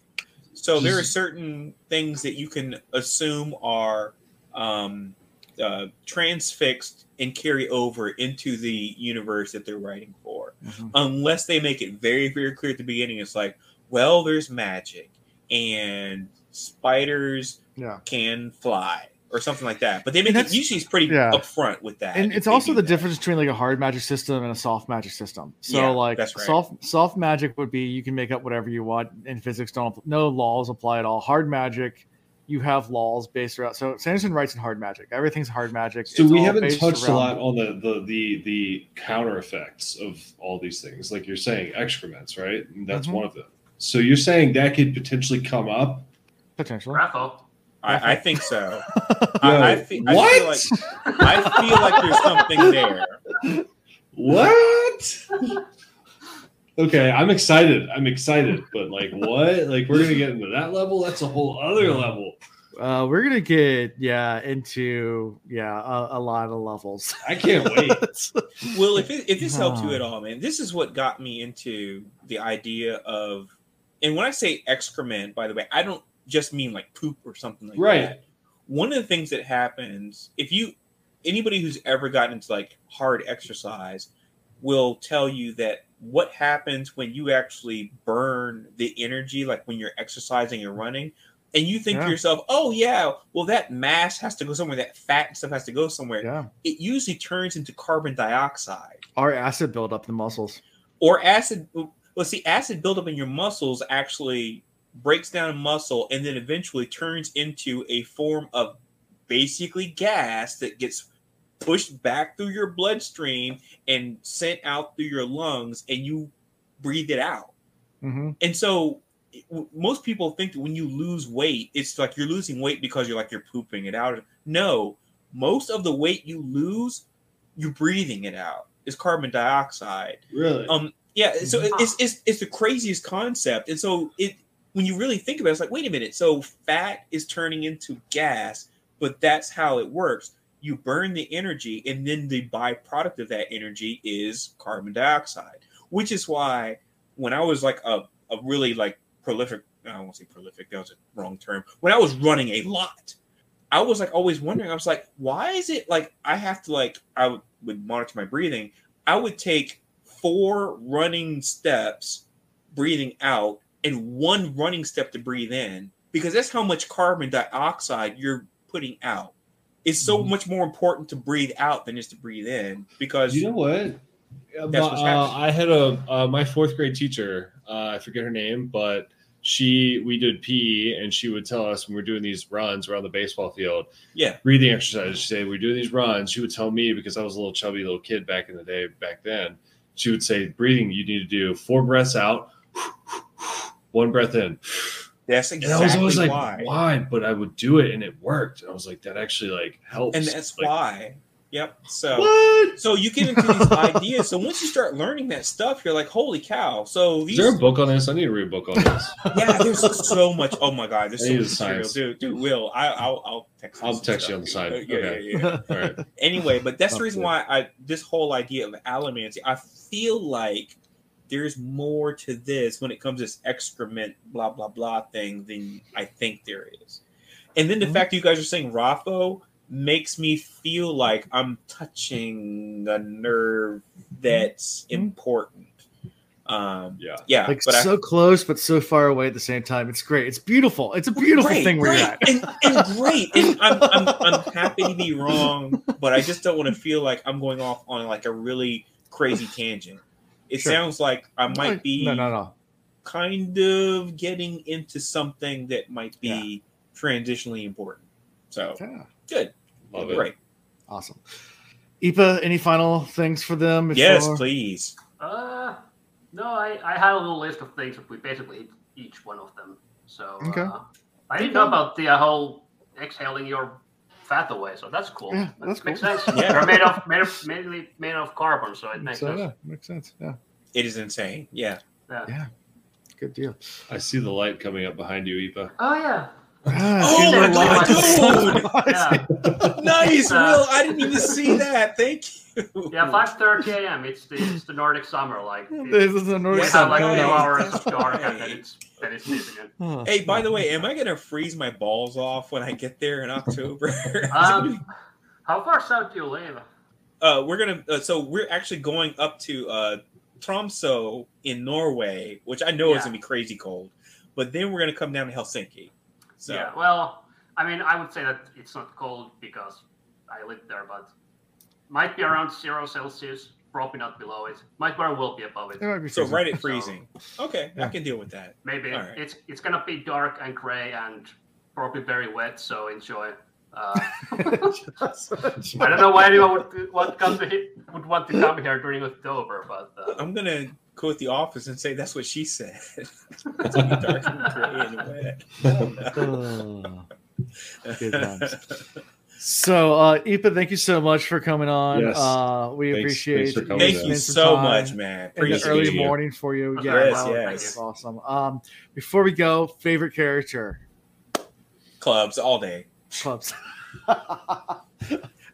So there are certain things that you can assume are um, uh, transfixed and carry over into the universe that they're writing for, Mhm. unless they make it very, very clear at the beginning. It's like, well, there's magic and spiders Yeah. can fly or something like that. But they make And it that's- usually it's pretty yeah. upfront with that. and it's also the that. difference between like a hard magic system and a soft magic system. So Yeah, like that's right. soft soft magic would be you can make up whatever you want, and physics don't no laws apply at all. Hard magic, you have laws based around. So Sanderson writes in hard magic. Everything's hard magic. so It's we haven't based touched a lot on the, the the the counter effects of all these things. Like you're saying, excrements, right? And that's Mhm. one of them. So you're saying that could potentially come up. potentially. RAFO. I, I think so. I, I, Yo, fe- I what? feel like I feel like there's something there. What? okay, I'm excited. I'm excited, but like, what? Like, we're gonna get into that level? That's a whole other level. Uh, we're gonna get yeah into yeah a, a lot of levels. I can't wait. Well, if it, if this helps you at all, man, this is what got me into the idea of, and when I say excrement, by the way, I don't just mean like poop or something like Right. that. One of the things that happens if you anybody who's ever gotten into like hard exercise will tell you that what happens when you actually burn the energy, like when you're exercising and running, and you think Yeah. to yourself, "Oh yeah, well that mass has to go somewhere, that fat and stuff has to go somewhere." yeah, It usually turns into carbon dioxide our acid build up in the muscles. or acid. Well, see, acid buildup in your muscles actually breaks down a muscle and then eventually turns into a form of basically gas that gets pushed back through your bloodstream and sent out through your lungs, and you breathe it out. hmm And so most people think that when you lose weight, it's like you're losing weight because you're like you're pooping it out. No, most of the weight you lose, you're breathing it out. It's carbon dioxide. Really? Um, yeah. So it's it's it's the craziest concept. And so it when you really think about it, it's like, wait a minute. So fat is turning into gas, but that's how it works. You burn the energy, and then the byproduct of that energy is carbon dioxide. Which is why when I was like a, a really like prolific, I to say prolific, that was a wrong term. When I was running a lot, I was like always wondering, I was like, why is it like I have to like I would, would monitor my breathing. I would take four running steps breathing out and one running step to breathe in because that's how much carbon dioxide you're putting out. It's so Mhm. much more important to breathe out than is to breathe in because you know what? That's what's Uh. I had a uh, my fourth grade teacher. Uh, I forget her name, but she we did PE, and she would tell us when we are doing these runs around the baseball field, yeah, breathing exercises. She say we're doing these runs. She would tell me because I was a little chubby little kid back in the day. Back then, she would say breathing. You need to do four breaths out, one breath in. that's And exactly I was always like, why. why? But I would do it, and it worked. And I was like, that actually like helps. And that's Like, why. Yep. So What? so you get into these ideas. So once you start learning that stuff, you're like, holy cow. So Is there a book on this? I need to read a book on this. yeah, there's so much. Oh my god, there's I so much material, dude. Dude, Will, I, I'll I'll text. I'll some text you on the side. dude. Yeah, Okay. yeah, yeah. All right. Anyway, but that's the reason why I this whole idea of allomancy. I feel like there's more to this when it comes to this excrement, blah blah blah thing than I think there is. And then the Mhm. fact that you guys are saying RAFO makes me feel like I'm touching a nerve that's Mhm. important. Um, Yeah. yeah, like but I, so close but so far away at the same time. It's great. It's beautiful. It's a beautiful Great, thing where great, you're at. and, and great. And I'm, I'm, I'm happy to be wrong, but I just don't want to feel like I'm going off on like a really crazy tangent. It Sure. sounds like I might be no, no, no. kind of getting into something that might be transitionally important. So Yeah, good, Love it. great. awesome. Ipa, any final things for them? Yes, please. Uh, no, I, I had a little list of things, but we basically each one of them. So Okay. uh, I didn't know about the uh, whole exhaling your fat away, so that's cool. Yeah, That that's makes cool. sense. Yeah. They're made of made of mainly made of carbon, so it makes So sense. yeah, makes sense. Yeah, It is insane. Yeah. Yeah. good deal. I see the light coming up behind you, Ipa. Oh yeah. Oh my God, live. Yeah. Nice, Uh, Will. I didn't even see that. Thank you. Yeah, five thirty a.m. It's the it's the Nordic summer. Like This is the Nordic we Yes, like two hours dark, and then it's then it's lit. Oh, Hey, by the way, am I gonna freeze my balls off when I get there in October? Um, how far south do you live? uh, we're gonna. Uh, so we're actually going up to uh, Tromso in Norway, which I know is gonna be crazy cold. But then we're gonna come down to Helsinki. So Yeah. Well, I mean, I would say that it's not cold because I live there, but might be around zero Celsius. Probably not below it. Might very well be above it. There might be so freezing. right at So- freezing. Okay, I can deal with that. Maybe All right. it's it's gonna be dark and gray and probably very wet. So enjoy. Uh, I don't know why anyone would, would come to would want to come here during October, but uh, I'm gonna quote the office and say that's what she said. it's gonna be dark and gray and wet. Oh. Good times. So, uh, Ipa, thank you so much for coming on. Yes. Uh, we Thanks- appreciate thanks Thank Thank you so much, man. in the Appreciate early you. morning for you. Yes, Yeah, yes. wow, that's awesome. Um, before we go, favorite character Clubs all day. clubs.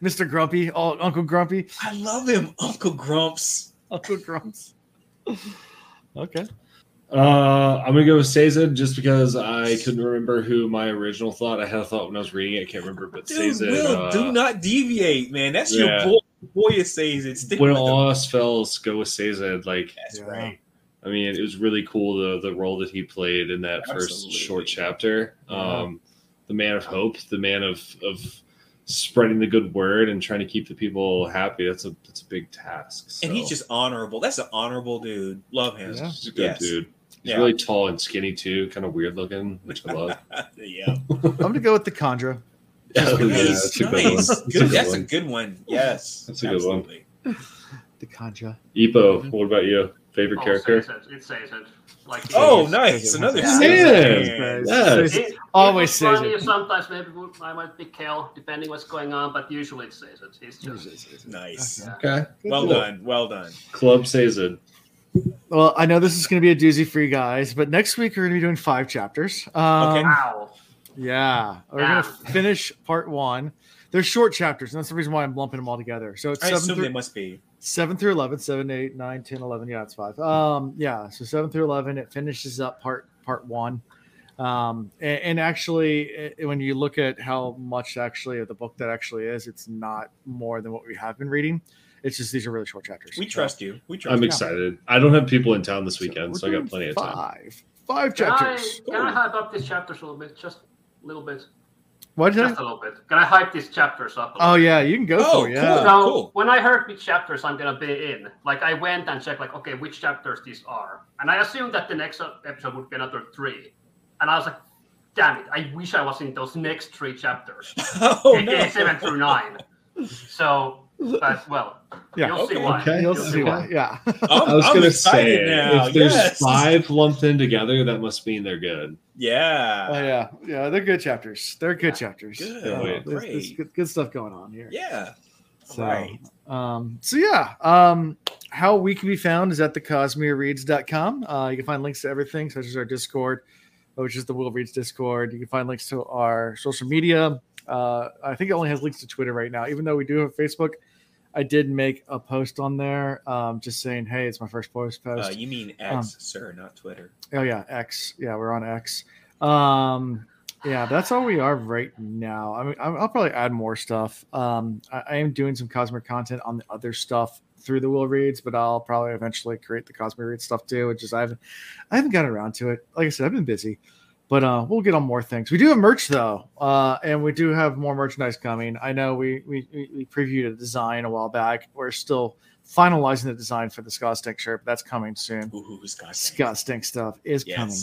Mr. Grumpy, oh, Uncle Grumpy, I love him, Uncle Grumps. Uncle Grumps. Okay. Uh, I'm gonna go with Sazed just because I couldn't remember who my original thought. I had a thought when I was reading it. I can't remember, but Dude, Sazed. Will, uh, do not deviate, man. That's yeah. your boy. Boy, it says. Stick when with him. all else fails, go with Sazed. Like, That's Yeah. right. I mean, it was really cool the the role that he played in that first short chapter. Yeah. Um, the man of hope, the man of of spreading the good word and trying to keep the people happy. That's a that's a big task. And he's just honorable. That's an honorable dude. Love him. Yeah. He's a good Yes. dude. He's Yeah. really tall and skinny too, kind of weird looking, which I love. yeah. I'm gonna go with the kandra. Yeah, Nice, that's a good one. nice. That's a Good. good That's a good one. Yes. That's a good one. The kandra. Ipo, mm-hmm. what about you? Favorite oh, character? says it. It says it. Like Oh, Yes. nice. Another Yeah. Sazed. Yes. It, Always it says funny, it. Sometimes maybe we- I might be Kel, depending what's going on, but usually it says it. It's just Nice. Yeah. Okay. Well Cool. done. Well done. Club says it. Well, I know this is going to be a doozy for you guys, but next week we're going to be doing five chapters. Um, Okay. Ow. Yeah, we're Yeah. going to finish part one. They're short chapters, and that's the reason why I'm lumping them all together. So it's I seven assume through, they must be. 7 through 11, 7, 8, 9, 10, 11. Yeah, it's five. Um, yeah, so 7 through 11, it finishes up part part one. Um, and, and actually, eh, when you look at how much actually of the book that actually is, it's not more than what we have been reading. It's just these are really short chapters. We So- trust you. We trust. I'm you. excited. I don't have people in town this weekend, so I got doing plenty of time. Five. Five Can I, chapters. can I hype up these chapters a little bit? Just a little bit. What? Just a little bit. Can I hype these chapters up a Oh bit? yeah, you can go Oh, for it. Yeah. cool. So when I heard which chapters I'm gonna be in, like I went and checked, like, okay, which chapters these are, and I assumed that the next episode would be another three, and I was like, damn it, I wish I was in those next three chapters, Oh aka no. seven through nine. So, but well, Yeah. you'll see why. Okay. You'll You'll see why. Yeah. I'm, I was I'm gonna say now. if there's yes. five lumped in together, that must mean they're good. Yeah. Oh yeah, yeah, they're good chapters. They're good chapters. Good. Wait. there's, there's good, good stuff going on here. Yeah. So, Right. um, so yeah, um, how we can be found is at the cosmerereads.com. Uh, you can find links to everything, such as our Discord, which is the Will Reads Discord. You can find links to our social media. Uh, I think it only has links to Twitter right now, even though we do have Facebook. I did make a post on there, um, just saying, "Hey, it's my first post Uh, post." you mean X, Um, sir, not Twitter. Oh yeah, X. Yeah, we're on X. Um, yeah, that's all we are right now. I mean, I'll I'll probably add more stuff. Um, I, I am doing some Cosmere content on the other stuff through the Will Reads, but I'll probably eventually create the Cosmere Reads stuff too. Which is I haven't, I haven't gotten around to it. Like I said, I've been busy, but uh, we'll get on more things. We do have merch though, uh, and we do have more merchandise coming. I know we we we we previewed a design a while back. We're still finalizing the design for the Scott Stink shirt, but that's coming soon. Ooh, Scott. Scott Stink stuff is Yes. coming.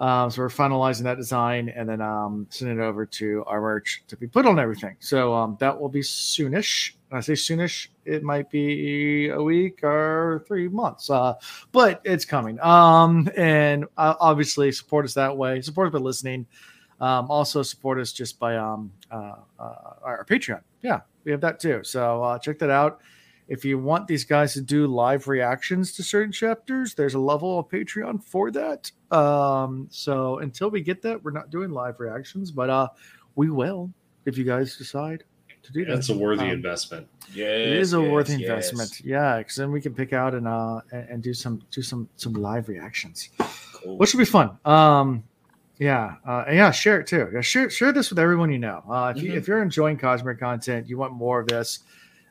Um, so we're finalizing that design and then um, sending it over to our merch to be put on everything. So um, that will be soonish. When I say soonish, it might be a week or three months, uh, but it's coming. Um, and uh, obviously, support us that way. Support us by listening. Um, also, support us just by um, uh, uh, our Patreon. Yeah, we have that too. So uh, check that out if you want these guys to do live reactions to certain chapters, there's a level of Patreon for that. Um, so until we get that, we're not doing live reactions, but uh, we will if you guys decide to do that. That's a worthy Um, investment. Yeah, it is a worthy investment, yeah. Because then we can pick out and uh and, and do some do some some live reactions, Cool. which will be fun. Um, yeah, uh, and yeah, share it too. Yeah, share share this with everyone you know. Uh, if you Mhm. if you're enjoying Cosmere content, you want more of this.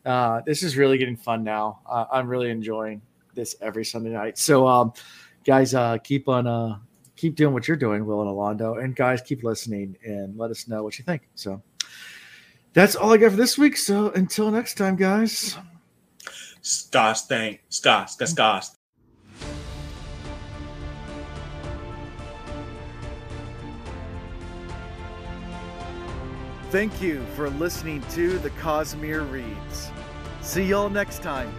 Uh, this is really getting fun now. Uh, I'm really enjoying this every Sunday night. So, um, guys, uh, keep on uh, keep doing what you're doing, Will and Alondo, and guys, keep listening and let us know what you think. So, that's all I got for this week. So, until next time, guys. Stas thing. Stas, Stas. Thank you for listening to the Cosmere Reads. See y'all next time.